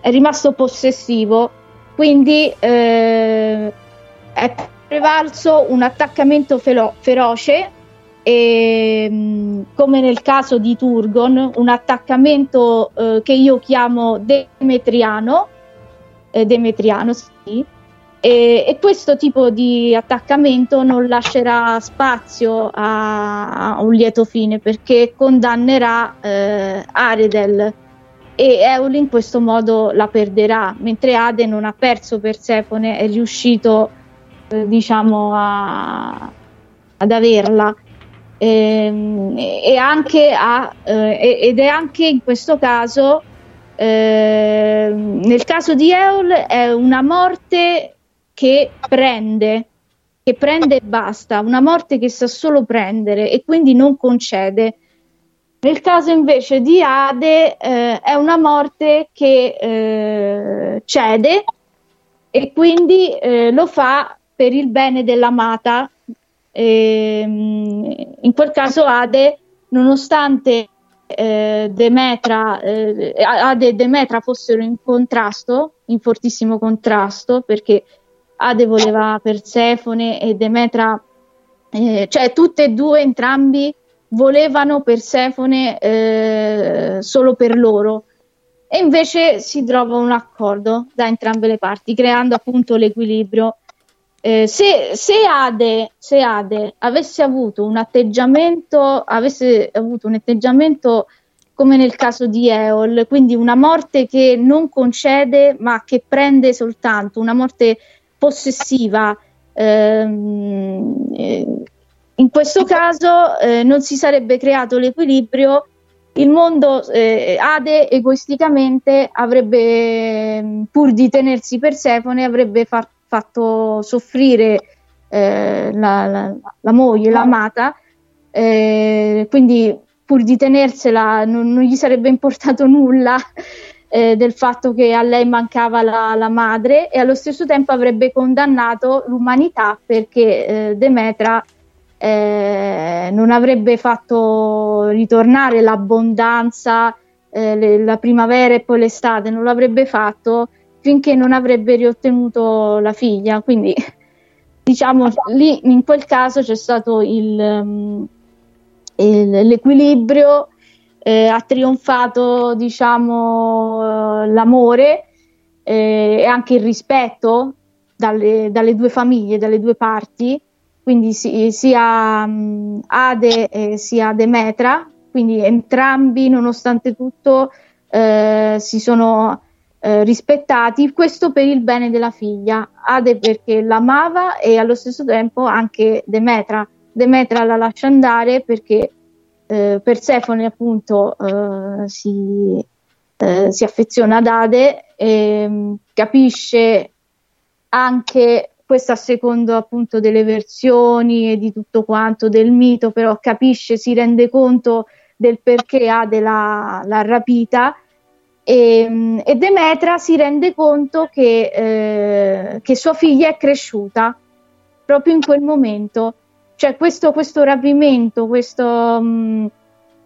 è rimasto possessivo quindi eh, è prevalso un attaccamento felo- feroce e, mm, come nel caso di Turgon un attaccamento eh, che io chiamo demetriano eh, demetriano sì e, e, questo tipo di attaccamento non lascerà spazio a, a un lieto fine perché condannerà eh, Aredel e Eul in questo modo la perderà, mentre Ade non ha perso Persefone, è riuscito eh, diciamo a, ad averla. E, ehm, e anche a, eh, ed è anche in questo caso, eh, nel caso di Eul, è una morte che prende, che prende e basta, una morte che sa solo prendere e quindi non concede. Nel caso invece di Ade eh, è una morte che eh, cede e quindi eh, lo fa per il bene dell'amata. E, in quel caso Ade, nonostante eh, Demetra, eh, Ade e Demetra fossero in contrasto, in fortissimo contrasto, perché Ade voleva Persefone e Demetra, eh, cioè tutte e due, entrambi volevano Persefone eh, solo per loro. E invece si trova un accordo da entrambe le parti, creando appunto l'equilibrio. Eh, se, se, Ade, se, Ade, avesse avuto un atteggiamento, avesse avuto un atteggiamento come nel caso di Eol, quindi una morte che non concede ma che prende soltanto, una morte possessiva. Ehm, eh, in questo caso eh, non si sarebbe creato l'equilibrio, il mondo eh, Ade egoisticamente avrebbe, pur di tenersi Persefone, avrebbe fa- fatto soffrire la, la, la, moglie, l'amata, quindi pur di tenersela non, non gli sarebbe importato nulla eh, del fatto che a lei mancava la, la, madre e allo stesso tempo avrebbe condannato l'umanità perché eh, Demetra eh, non avrebbe fatto ritornare l'abbondanza, eh, le, la primavera e poi l'estate, non l'avrebbe fatto finché non avrebbe riottenuto la figlia. Quindi diciamo lì in quel caso c'è stato il, um, il, l'equilibrio eh, ha trionfato diciamo, eh, l'amore eh, e anche il rispetto dalle, dalle, due famiglie, dalle due parti, quindi si, sia um, Ade eh, sia Demetra, quindi entrambi nonostante tutto eh, si sono eh, rispettati, questo per il bene della figlia, Ade perché l'amava e allo stesso tempo anche Demetra. Demetra la lascia andare perché eh, Persefone appunto eh, si, eh, si, affeziona ad Ade e mm, capisce anche questo a secondo appunto delle versioni e di tutto quanto del mito, però capisce, si rende conto del perché Ade l'ha, l'ha rapita e, mm, e, Demetra si rende conto che, eh, che sua figlia è cresciuta proprio in quel momento cioè questo, questo rapimento, questo, mh, mm,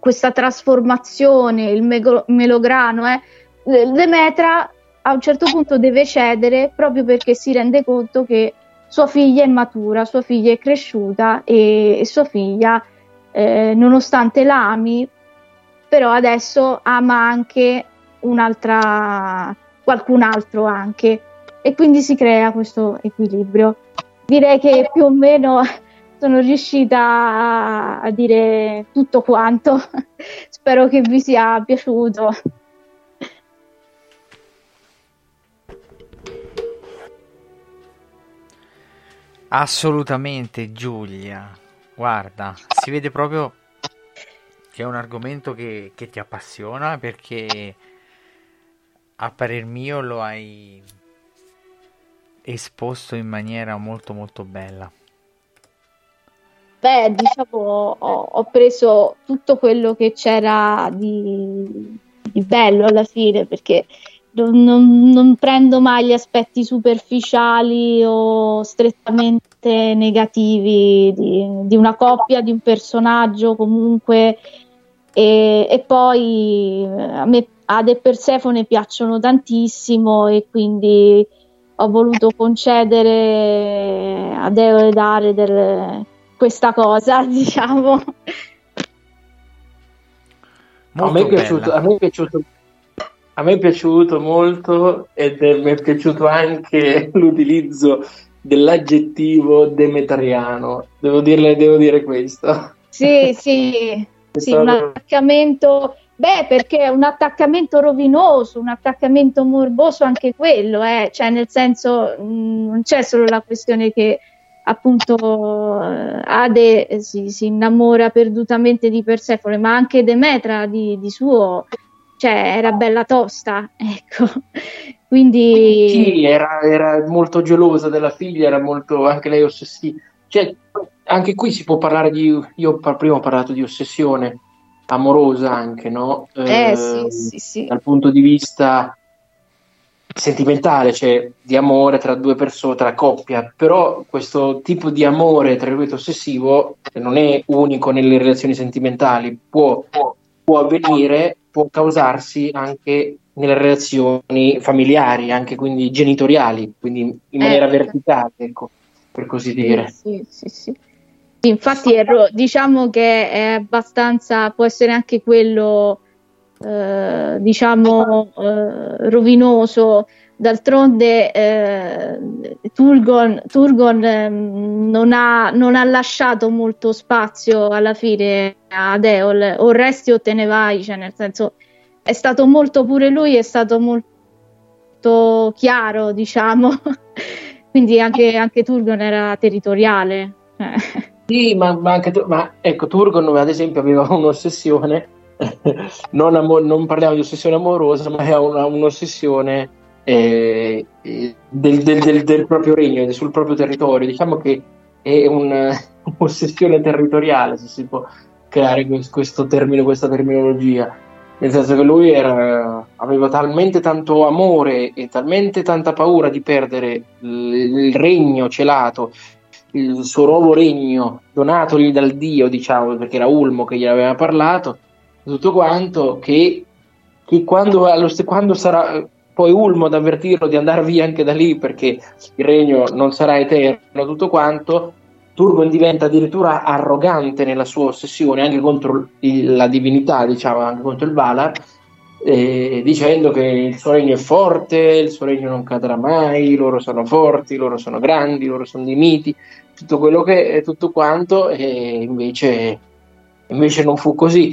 questa trasformazione, il mego- melograno, eh, Demetra a un certo punto deve cedere proprio perché si rende conto che sua figlia è matura, sua figlia è cresciuta e, e sua figlia, eh, nonostante l'ami, però adesso ama anche un'altra, qualcun altro anche e quindi si crea questo equilibrio. Direi che più o meno sono riuscita a, dire tutto quanto. Spero che vi sia piaciuto. Assolutamente Giulia, guarda, si vede proprio che è un argomento che, che ti appassiona perché a parer mio lo hai esposto in maniera molto molto bella. Beh, diciamo, ho, ho preso tutto quello che c'era di, di bello alla fine, perché non, non- non prendo mai gli aspetti superficiali o strettamente negativi di, di una coppia, di un personaggio comunque. E, e poi a me Ade e Persefone piacciono tantissimo e quindi ho voluto concedere a Deo ed Are del- questa cosa, diciamo. a me, è piaciuto, a, me è piaciuto, a me è piaciuto molto ed è, mi è piaciuto anche l'utilizzo dell'aggettivo demetriano. Devo, dirle, devo dire questo. Sì, sì, sì, un attaccamento, beh, perché è un attaccamento rovinoso, un attaccamento morboso anche quello, eh, cioè nel senso mh, non c'è solo la questione che appunto Ade si, si innamora perdutamente di Persefone, ma anche Demetra di, di suo, cioè era bella tosta, ecco, quindi Sì, era, era molto gelosa della figlia, era molto anche lei ossessiva. Cioè, anche qui si può parlare di. Io prima ho parlato di ossessione amorosa anche, no? Eh, Eh, sì, sì, sì. Dal punto di vista sentimentale, cioè di amore tra due persone, tra coppia, però questo tipo di amore, tra virgolette, ossessivo non è unico nelle relazioni sentimentali, può, può avvenire, può causarsi anche nelle relazioni familiari, anche quindi genitoriali, quindi in maniera Ecco. verticale, ecco, per così dire. Sì, sì, sì. Infatti, ro- diciamo che è abbastanza, può essere anche quello, eh, diciamo, eh, rovinoso. D'altronde, eh, Turgon, Turgon, ehm, non ha, non ha lasciato molto spazio alla fine ad Eol, o resti o te ne vai, cioè nel senso è stato molto pure lui, è stato molto chiaro, diciamo. Quindi anche, anche Turgon era territoriale. Sì, ma, ma anche ma ecco, Turgon ad esempio aveva un'ossessione, non, amo- non parliamo di ossessione amorosa, ma aveva una- un'ossessione eh, eh, del, del- del- del proprio regno, sul proprio territorio. Diciamo che è un- un'ossessione territoriale, se si può creare que- questo termine, questa terminologia. Nel senso che lui era- aveva talmente tanto amore e talmente tanta paura di perdere il regno celato il suo nuovo regno donatogli dal dio, diciamo, perché era Ulmo che gli aveva parlato, tutto quanto, che, che quando, quando sarà poi Ulmo ad avvertirlo di andare via anche da lì perché il regno non sarà eterno, tutto quanto, Turgon diventa addirittura arrogante nella sua ossessione anche contro il- la divinità, diciamo, anche contro il Valar, eh, dicendo che il suo regno è forte, il suo regno non cadrà mai, loro sono forti, loro sono grandi, loro sono dei miti, tutto quello che è tutto quanto, e invece, invece non fu così.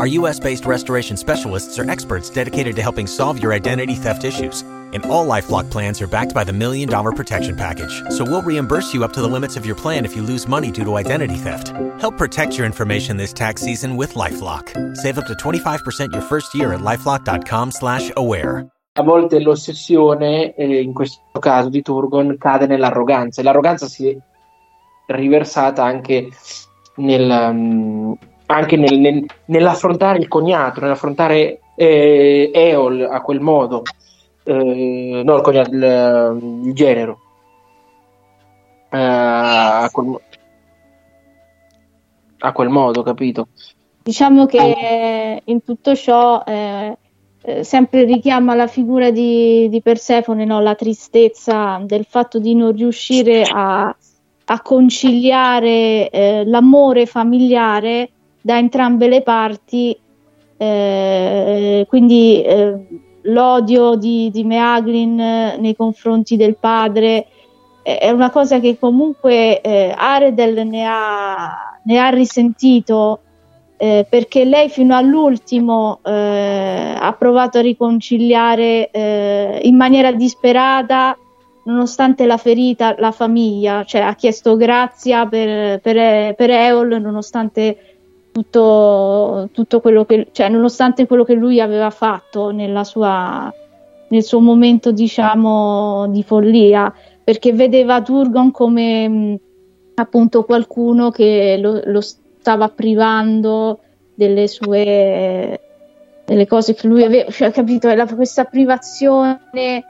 Our US based restoration specialists are experts dedicated to helping solve your identity theft issues. And all Lifelock plans are backed by the Million Dollar Protection Package. So we'll reimburse you up to the limits of your plan if you lose money due to identity theft. Help protect your information this tax season with LifeLock. Save up to 25% your first year at lifelock.com slash aware. a volte l'ossessione, eh, in questo caso di Turgon, cade nell'arroganza e l'arroganza si è riversata anche, nel, mm, anche nel- nel- nell'affrontare il cognato, nell'affrontare eh, Eol a quel modo, Eh, no il cognato, il, il genero. Eh, a quel a quel modo, capito? Diciamo che in tutto ciò eh, eh, sempre richiama la figura di, di Persefone, no? la tristezza del fatto di non riuscire a, a conciliare eh, l'amore familiare da entrambe le parti, eh, quindi eh, l'odio di, di Meaglin nei confronti del padre è una cosa che comunque eh, Aredel ne ha, ne ha risentito eh, perché lei fino all'ultimo eh, ha provato a riconciliare eh, in maniera disperata nonostante la ferita la famiglia, cioè ha chiesto grazia per, per, per Eol nonostante tutto, tutto quello che, cioè, nonostante quello che lui aveva fatto nella sua, nel suo momento diciamo di follia perché vedeva Turgon come mh, appunto qualcuno che lo, lo, stava privando delle sue delle cose che lui aveva, cioè, capito? La, questa privazione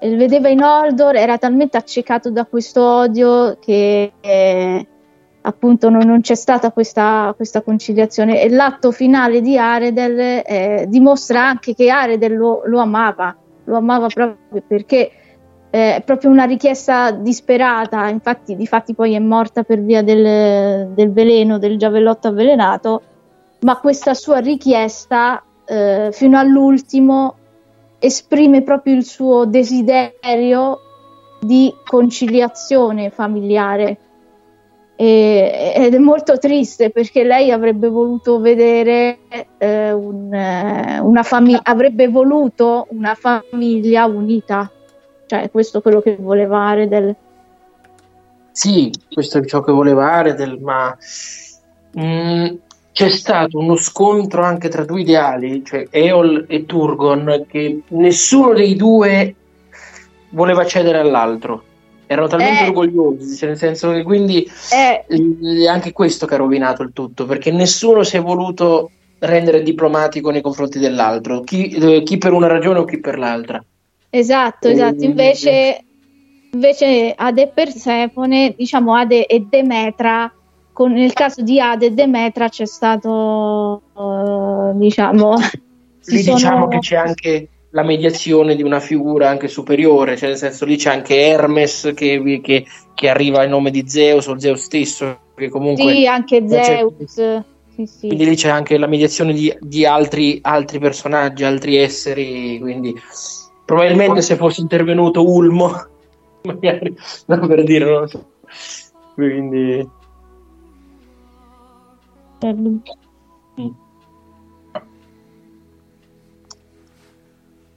vedeva in Ordor, era talmente accecato da questo odio che eh, appunto non, non, c'è stata questa, questa, conciliazione. E l'atto finale di Aredel eh, dimostra anche che Aredel lo, lo amava, lo amava proprio perché eh, è proprio una richiesta disperata, infatti, difatti poi è morta per via del, del veleno, del giavellotto avvelenato, ma questa sua richiesta eh, fino all'ultimo esprime proprio il suo desiderio di conciliazione familiare. E, ed è molto triste perché lei avrebbe voluto vedere eh, un, eh, una famiglia, avrebbe voluto una famiglia unita. Cioè, questo è quello che voleva Aredel. Sì, questo è ciò che voleva Aredel, ma mh, mm, c'è stato uno scontro anche tra due ideali, cioè Eol e Turgon, che nessuno dei due voleva cedere all'altro. Erano talmente Eh. orgogliosi, nel senso che quindi Eh, è anche questo che ha rovinato il tutto, perché nessuno si è voluto rendere diplomatico nei confronti dell'altro, chi, eh, chi per una ragione o chi per l'altra. Esatto, esatto. Eh, Invece, invece Ade e Persefone, diciamo Ade e Demetra, con, nel caso di Ade e Demetra c'è stato, eh, diciamo, Lì sono- diciamo che c'è anche la mediazione di una figura anche superiore, cioè nel senso lì c'è anche Hermes che, che- che arriva in nome di Zeus o Zeus stesso, che comunque... Sì, anche Zeus. Sì, sì. Quindi lì c'è anche la mediazione di, di altri, altri personaggi, altri esseri, quindi probabilmente se fosse intervenuto Ulmo, magari, no, per dire, non so. Quindi...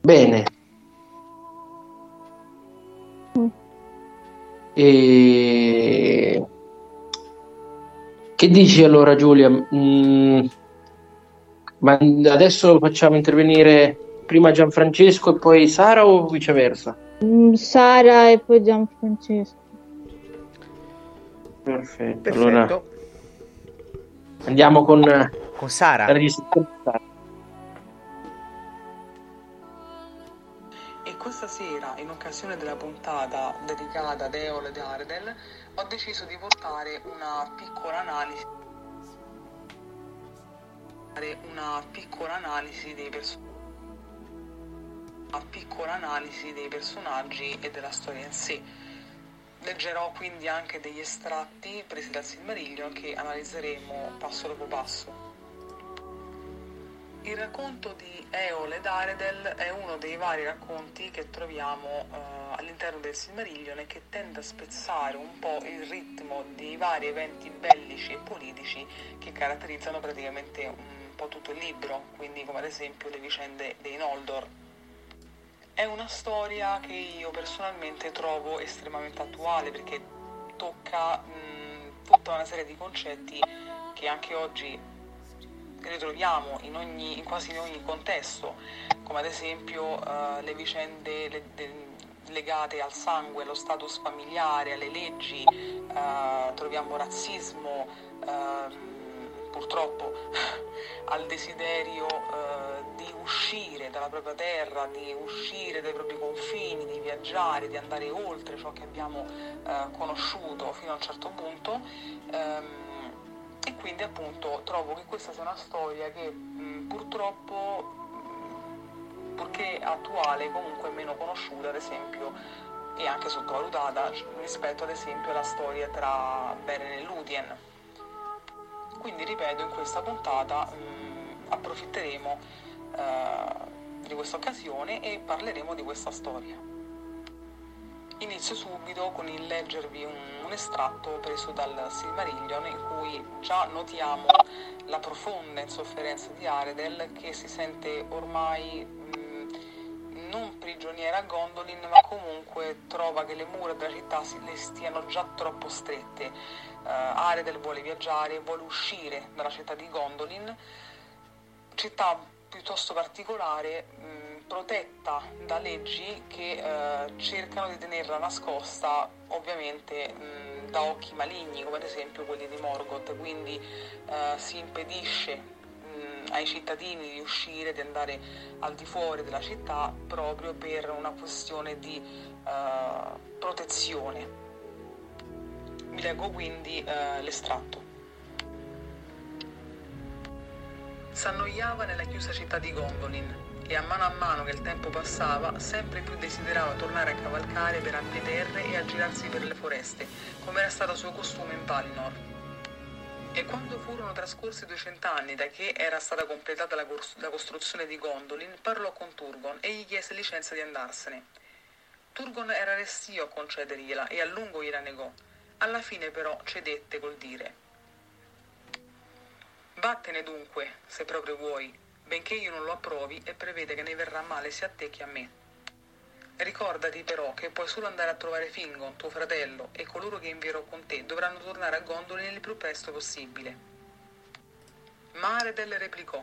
Bene. E... Che dici allora Giulia? Mm, ma adesso facciamo intervenire prima Gianfrancesco e poi Sara o viceversa? Mm, Sara e poi Gianfrancesco. Perfetto. Perfetto. Allora andiamo con, Con Sara. Questa sera, in occasione della puntata dedicata ad Eol ed Aredel, ho deciso di portare una piccola analisi una piccola analisi dei personaggi una piccola analisi dei personaggi e della storia in sé. Leggerò quindi anche degli estratti presi dal Silmarillion che analizzeremo passo dopo passo. Il racconto di Eol ed Aredel è uno dei vari racconti che troviamo eh, all'interno del Silmarillion e che tende a spezzare un po' il ritmo dei vari eventi bellici e politici che caratterizzano praticamente un po' tutto il libro, quindi come ad esempio le vicende dei Noldor. È una storia che io personalmente trovo estremamente attuale perché tocca mh, tutta una serie di concetti che anche oggi ritroviamo in, ogni, in quasi ogni contesto, come ad esempio eh, le vicende le- de- legate al sangue, allo status familiare, alle leggi, eh, troviamo razzismo, ehm, purtroppo al desiderio eh, di uscire dalla propria terra, di uscire dai propri confini, di viaggiare, di andare oltre ciò che abbiamo eh, conosciuto fino a un certo punto. Ehm, e quindi appunto trovo che questa sia una storia che mh, purtroppo, purché attuale, comunque meno conosciuta, ad esempio, e anche sottovalutata rispetto ad esempio alla storia tra Beren e Ludien. Quindi ripeto, in questa puntata mh, approfitteremo eh, di questa occasione e parleremo di questa storia. Inizio subito con il leggervi un, un, estratto preso dal Silmarillion in cui già notiamo la profonda insofferenza di Aredel che si sente ormai non prigioniera a Gondolin ma comunque trova che le mura della città si, le stiano già troppo strette. Uh, Aredel vuole viaggiare, vuole uscire dalla città di Gondolin, città piuttosto particolare. Mh, protetta da leggi che eh, cercano di tenerla nascosta ovviamente mh, da occhi maligni come ad esempio quelli di Morgoth. Quindi eh, si impedisce mh, ai cittadini di uscire di andare al di fuori della città proprio per una questione di eh, protezione. Vi leggo quindi eh, l'estratto. S'annoiava nella chiusa città di Gondolin e a mano a mano che il tempo passava sempre più desiderava tornare a cavalcare per ampie terre e a girarsi per le foreste, come era stato suo costume in Valinor. E quando furono trascorsi duecent'anni da che era stata completata la, cors- la costruzione di Gondolin, parlò con Turgon e gli chiese licenza di andarsene. Turgon era restio a concedergliela e a lungo gliela negò. Alla fine però cedette col dire Vattene dunque, se proprio vuoi, benché io non lo approvi e prevede che ne verrà male sia a te che a me. Ricordati però che puoi solo andare a trovare Fingon, tuo fratello, e coloro che invierò con te dovranno tornare a Gondolin il più presto possibile. Ma Aredel replicò,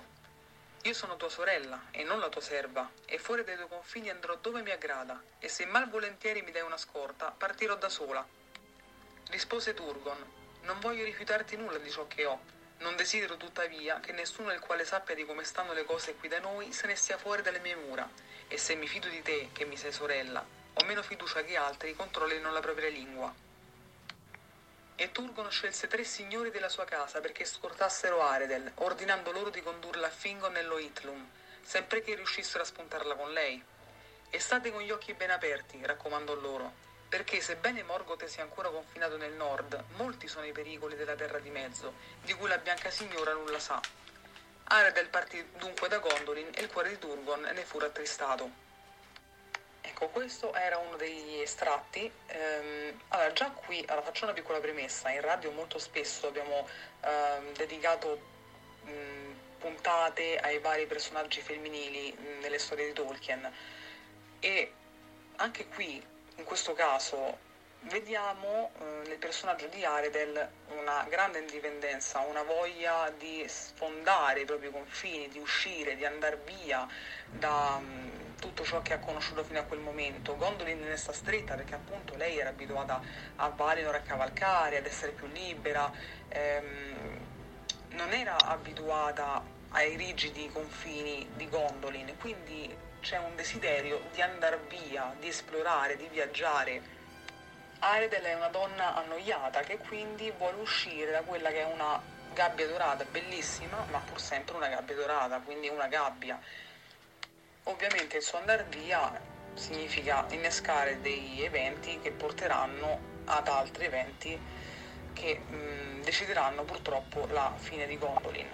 io sono tua sorella e non la tua serva, e fuori dai tuoi confini andrò dove mi aggrada, e se malvolentieri mi dai una scorta, partirò da sola. Rispose Turgon, non voglio rifiutarti nulla di ciò che ho, non desidero tuttavia che nessuno il quale sappia di come stanno le cose qui da noi se ne stia fuori dalle mie mura, e se mi fido di te, che mi sei sorella, ho meno fiducia che altri controllino la propria lingua. E Turgon scelse tre signori della sua casa perché scortassero Aredel, ordinando loro di condurla a Fingon nello Itlum, sempre che riuscissero a spuntarla con lei. E state con gli occhi ben aperti, raccomandò loro, perché sebbene Morgoth sia ancora confinato nel nord, molti sono i pericoli della Terra di Mezzo, di cui la Bianca Signora nulla sa. Aredel partì dunque da Gondolin e il cuore di Turgon ne fu rattristato. Ecco, questo era uno degli estratti. Ehm, allora, già qui allora, faccio una piccola premessa. In radio molto spesso abbiamo ehm, dedicato mh, puntate ai vari personaggi femminili mh, nelle storie di Tolkien. E anche qui in questo caso vediamo eh, nel personaggio di Aredel una grande indipendenza, una voglia di sfondare i propri confini, di uscire, di andare via da um, tutto ciò che ha conosciuto fino a quel momento. Gondolin ne sta stretta perché appunto lei era abituata a Valinor a cavalcare, ad essere più libera, ehm, non era abituata ai rigidi confini di Gondolin, quindi c'è un desiderio di andare via, di esplorare, di viaggiare. Aredel è una donna annoiata che quindi vuole uscire da quella che è una gabbia dorata, bellissima, ma pur sempre una gabbia dorata, quindi una gabbia. Ovviamente il suo andare via significa innescare degli eventi che porteranno ad altri eventi che mh, decideranno purtroppo la fine di Gondolin.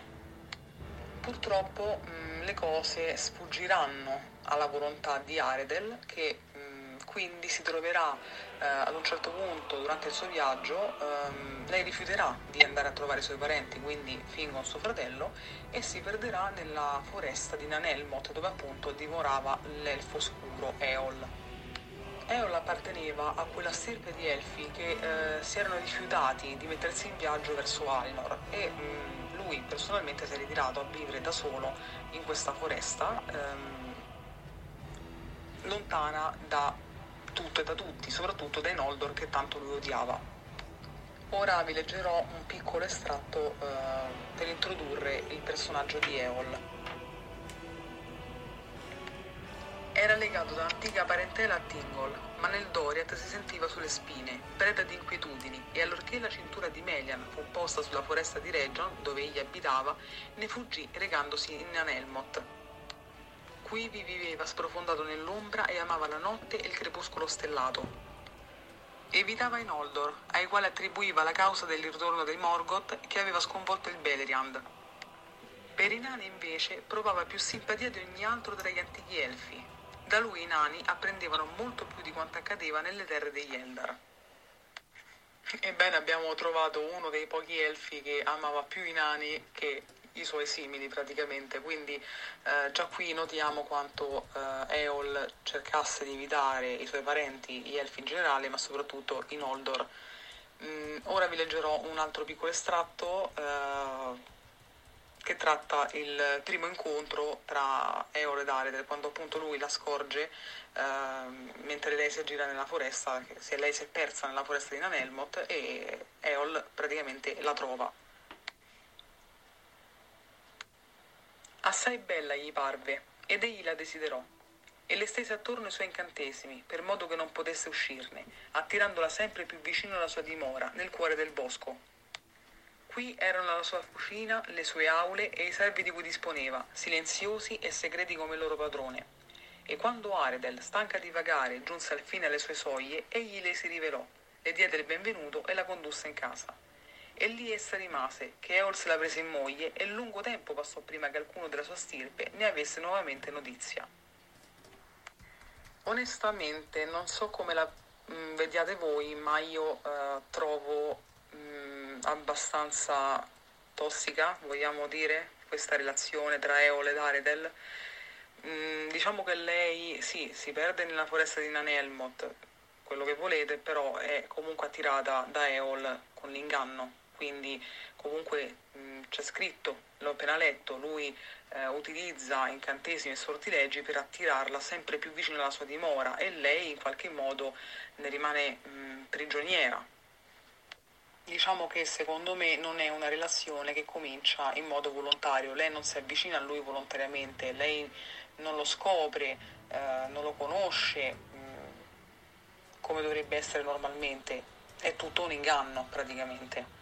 Purtroppo mh, le cose sfuggiranno alla volontà di Aredel che mh, quindi si troverà eh, ad un certo punto durante il suo viaggio, ehm, lei rifiuterà di andare a trovare i suoi parenti, quindi Fingon suo fratello, e si perderà nella foresta di Nanelmot dove appunto dimorava l'elfo scuro Eol. Eol apparteneva a quella stirpe di elfi che eh, si erano rifiutati di mettersi in viaggio verso Alinor e mh, lui personalmente si è ritirato a vivere da solo in questa foresta. Ehm, lontana da tutto e da tutti, soprattutto dai Noldor che tanto lui odiava. Ora vi leggerò un piccolo estratto eh, per introdurre il personaggio di Eol. Era legato da antica parentela a Tingol, ma nel Doriath si sentiva sulle spine, preda di inquietudini, e allorché la cintura di Melian fu posta sulla foresta di Region, dove egli abitava, ne fuggì recandosi in Anelmot. Qui vi viveva sprofondato nell'ombra e amava la notte e il crepuscolo stellato. Evitava i Noldor, ai quali attribuiva la causa del ritorno dei Morgoth che aveva sconvolto il Beleriand. Per i nani invece provava più simpatia di ogni altro tra gli antichi elfi. Da lui i nani apprendevano molto più di quanto accadeva nelle terre degli Eldar. Ebbene abbiamo trovato uno dei pochi elfi che amava più i nani che i suoi simili praticamente, quindi eh, già qui notiamo quanto eh, Eol cercasse di evitare i suoi parenti, gli elfi in generale, ma soprattutto i Noldor. Mm, ora vi leggerò un altro piccolo estratto eh, che tratta il primo incontro tra Eol ed Aredel, quando appunto lui la scorge ehm, mentre lei si aggira nella foresta, se lei si è persa nella foresta di Nanelmot e Eol praticamente la trova. Assai bella gli parve, ed egli la desiderò, e le stese attorno i suoi incantesimi, per modo che non potesse uscirne, attirandola sempre più vicino alla sua dimora, nel cuore del bosco. Qui erano la sua cucina, le sue aule e i servi di cui disponeva, silenziosi e segreti come il loro padrone. E quando Aredel, stanca di vagare, giunse al fine alle sue soglie, egli le si rivelò, le diede il benvenuto e la condusse in casa. E lì essa rimase, che Eol se la prese in moglie, e lungo tempo passò prima che alcuno della sua stirpe ne avesse nuovamente notizia. Onestamente non so come la mh, vediate voi, ma io eh, trovo mh, abbastanza tossica, vogliamo dire, questa relazione tra Eol ed Aredel. Mh, diciamo che lei sì, si perde nella foresta di Nanelmot, quello che volete, però è comunque attirata da Eol con l'inganno, quindi comunque mh, c'è scritto, l'ho appena letto, lui eh, utilizza incantesimi e sortilegi per attirarla sempre più vicino alla sua dimora e lei in qualche modo ne rimane mh, prigioniera. Diciamo che secondo me non è una relazione che comincia in modo volontario, lei non si avvicina a lui volontariamente, lei non lo scopre, eh, non lo conosce mh, come dovrebbe essere normalmente, è tutto un inganno praticamente.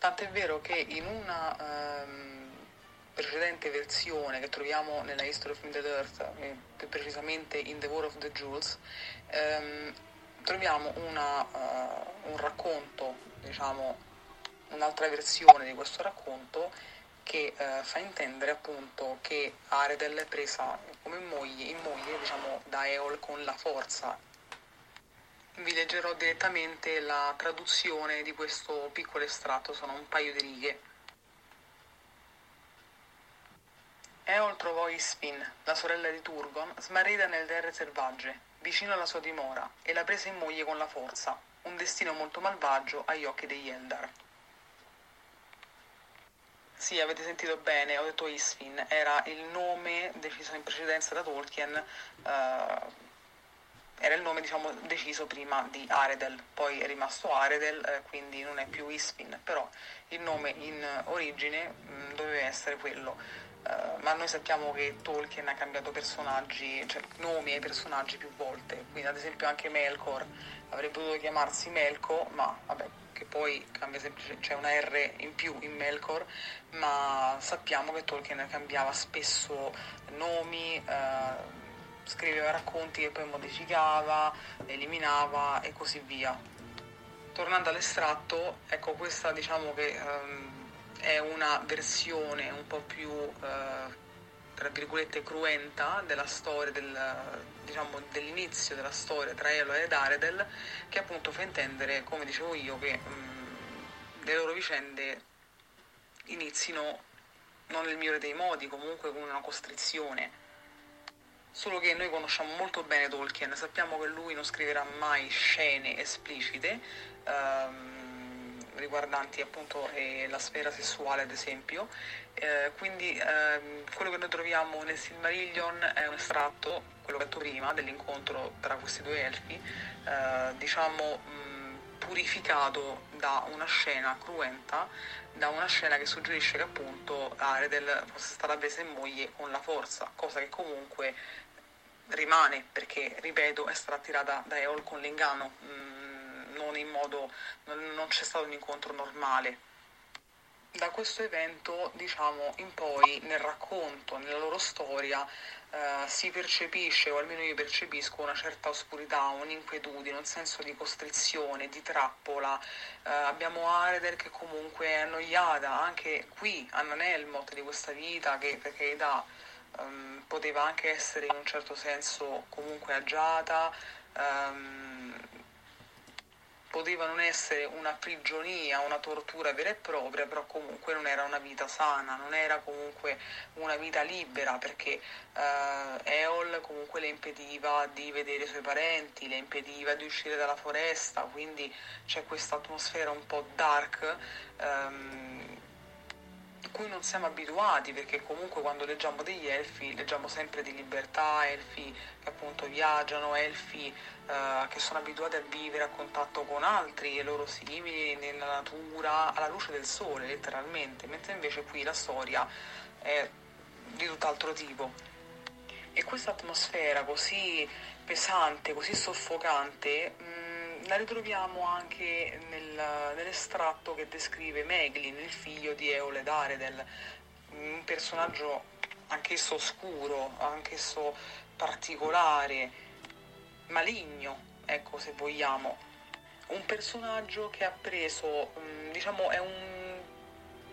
Tant'è vero che in una ehm, precedente versione che troviamo nella History of Middle Earth, eh, più precisamente in The War of the Jewels, ehm, troviamo una, uh, un racconto, diciamo, un'altra versione di questo racconto che uh, fa intendere appunto che Aredel è presa come moglie, in moglie diciamo, da Eol con la forza vi leggerò direttamente la traduzione di questo piccolo estratto, sono un paio di righe. Eol trovò Ispin, la sorella di Turgon, smarrita nelle terre selvagge, vicino alla sua dimora, e la prese in moglie con la forza, un destino molto malvagio agli occhi degli Eldar. Sì, avete sentito bene, ho detto Isfin, era il nome deciso in precedenza da Tolkien eh, era il nome diciamo, deciso prima di Aredel, poi è rimasto Aredel, eh, quindi non è più Ispin, però il nome in origine mh, doveva essere quello. Uh, ma noi sappiamo che Tolkien ha cambiato personaggi, cioè nomi ai personaggi più volte, quindi ad esempio anche Melkor avrebbe potuto chiamarsi Melko, ma vabbè, che poi cambia semplice, c'è una R in più in Melkor, ma sappiamo che Tolkien cambiava spesso nomi, uh, scriveva racconti che poi modificava, eliminava e così via. Tornando all'estratto, ecco questa diciamo che um, è una versione un po' più uh, tra virgolette cruenta della storia del, diciamo, dell'inizio della storia tra Elo ed Aredel che appunto fa intendere come dicevo io che um, le loro vicende inizino non nel migliore dei modi comunque con una costrizione Solo che noi conosciamo molto bene Tolkien, sappiamo che lui non scriverà mai scene esplicite ehm, riguardanti appunto eh, la sfera sessuale ad esempio, eh, quindi ehm, quello che noi troviamo nel Silmarillion è un estratto, quello che ho detto prima, dell'incontro tra questi due elfi, eh, diciamo mh, purificato da una scena cruenta da una scena che suggerisce che appunto Aredel fosse stata presa in moglie con la forza, cosa che comunque rimane perché, ripeto, è stata attirata da Eol con l'inganno, mm, non in modo, non, non c'è stato un incontro normale. Da questo evento, diciamo, in poi nel racconto, nella loro storia, eh, si percepisce, o almeno io percepisco, una certa oscurità, un'inquietudine, un senso di costrizione, di trappola. Eh, abbiamo Aredel che comunque è annoiata, anche qui a Nanelmot di questa vita che per carità ehm, poteva anche essere in un certo senso comunque agiata. ehm, poteva non essere una prigionia, una tortura vera e propria, però comunque non era una vita sana, non era comunque una vita libera perché eh, Eol comunque le impediva di vedere i suoi parenti, le impediva di uscire dalla foresta, quindi c'è questa atmosfera un po' dark. Ehm, cui non siamo abituati perché comunque quando leggiamo degli elfi leggiamo sempre di libertà, elfi che appunto viaggiano, elfi eh, che sono abituati a vivere a contatto con altri e loro simili nella natura, alla luce del sole letteralmente, mentre invece qui la storia è di tutt'altro tipo. E questa atmosfera così pesante, così soffocante, mh, la ritroviamo anche nel- nell'estratto che descrive Meglin, il figlio di Eole Daredel, un personaggio anch'esso oscuro, anch'esso particolare, maligno, ecco se vogliamo. Un personaggio che ha preso, mh, diciamo, è un,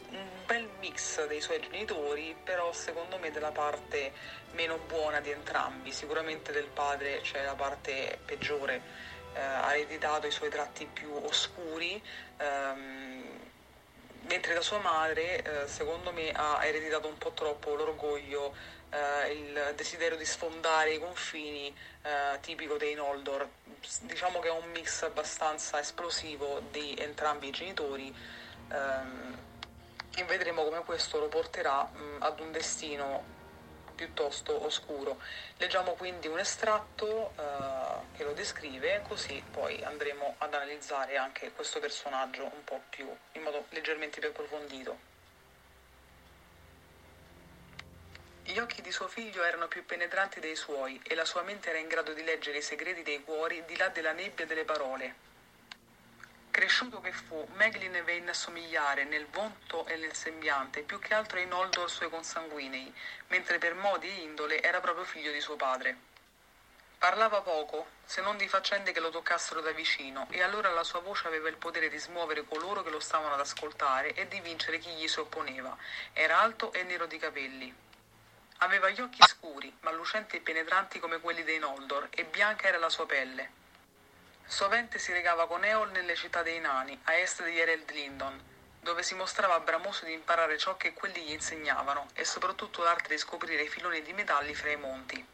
un bel mix dei suoi genitori, però secondo me della parte meno buona di entrambi. Sicuramente del padre c'è la parte peggiore, eh, ha ereditato i suoi tratti più oscuri. ehm, mentre da sua madre, eh, secondo me, ha ereditato un po' troppo l'orgoglio, eh, il desiderio di sfondare i confini eh, tipico dei Noldor. Diciamo che è un mix abbastanza esplosivo di entrambi i genitori ehm, e vedremo come questo lo porterà mh, ad un destino piuttosto oscuro. Leggiamo quindi un estratto eh, che lo descrive, così poi andremo ad analizzare anche questo personaggio un po' più, in modo leggermente più approfondito. Gli occhi di suo figlio erano più penetranti dei suoi e la sua mente era in grado di leggere i segreti dei cuori di là della nebbia delle parole. Cresciuto che fu, Meglin venne a somigliare nel volto e nel sembiante più che altro ai Noldor suoi consanguinei, mentre per modi e indole era proprio figlio di suo padre. Parlava poco, se non di faccende che lo toccassero da vicino, e allora la sua voce aveva il potere di smuovere coloro che lo stavano ad ascoltare e di vincere chi gli si opponeva. Era alto e nero di capelli. Aveva gli occhi scuri, ma lucenti e penetranti come quelli dei Noldor, e bianca era la sua pelle. Sovente si recava con Eol nelle città dei nani, a est di Ereld Lindon, dove si mostrava bramoso di imparare ciò che quelli gli insegnavano, e soprattutto l'arte di scoprire i filoni di metalli fra i monti.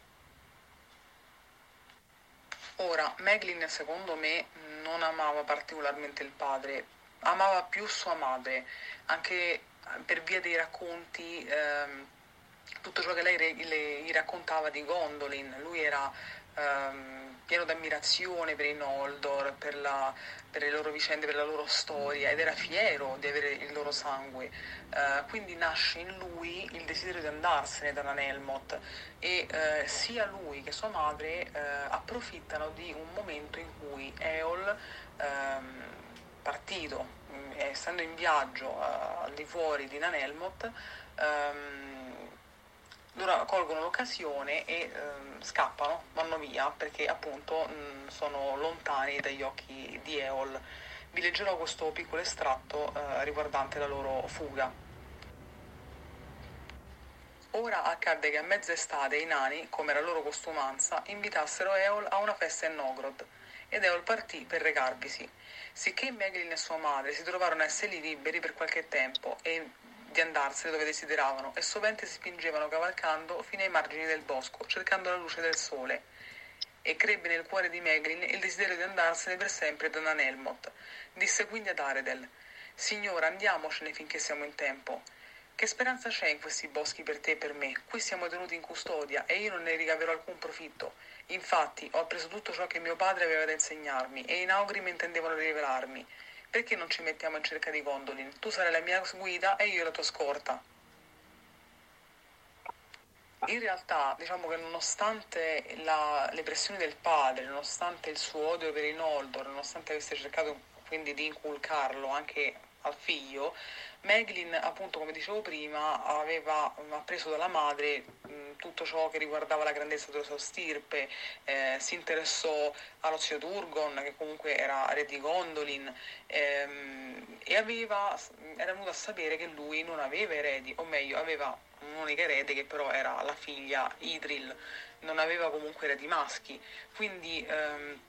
Ora, Meglin secondo me non amava particolarmente il padre, amava più sua madre, anche per via dei racconti, ehm, tutto ciò che lei gli raccontava di Gondolin. Lui era ehm, pieno d'ammirazione per i Noldor, per, la- per le loro vicende, per la loro storia ed era fiero di avere il loro sangue. Eh, quindi nasce in lui il desiderio di andarsene da Nanelmot e eh, sia lui che sua madre eh, approfittano di un momento in cui Eol, ehm, partito, mh, essendo in viaggio eh, al di fuori di Nanelmot, ehm, loro colgono l'occasione e ehm, scappano, vanno via perché appunto mh, sono lontani dagli occhi di Eol. Vi leggerò questo piccolo estratto eh, riguardante la loro fuga. Ora accadde che a mezza estate i nani, come era loro costumanza, invitassero Eol a una festa in Nogrod, ed Eol partì per recarvisi. Sicché Meglin e sua madre si trovarono a essere liberi per qualche tempo e di andarsene dove desideravano, e sovente si spingevano cavalcando fino ai margini del bosco, cercando la luce del sole. E crebbe nel cuore di Meglin il desiderio di andarsene per sempre da Nanelmot. Disse quindi ad Aredel: Signora, andiamocene finché siamo in tempo. Che speranza c'è in questi boschi per te e per me? Qui siamo tenuti in custodia e io non ne ricaverò alcun profitto. Infatti, ho appreso tutto ciò che mio padre aveva da insegnarmi e i naugri intendevano rivelarmi. Perché non ci mettiamo in cerca di Gondolin? Tu sarai la mia guida e io la tua scorta. In realtà, diciamo che nonostante la- le pressioni del padre, nonostante il suo odio per i Noldor, nonostante avesse cercato quindi di inculcarlo anche al figlio, Meglin, appunto, come dicevo prima, aveva mm, appreso dalla madre mh, tutto ciò che riguardava la grandezza della sua stirpe, eh, si interessò allo zio Turgon, che comunque era re di Gondolin, ehm, e aveva, era venuto a sapere che lui non aveva eredi, o meglio, aveva un'unica erede che però era la figlia Idril, non aveva comunque eredi maschi, quindi ehm,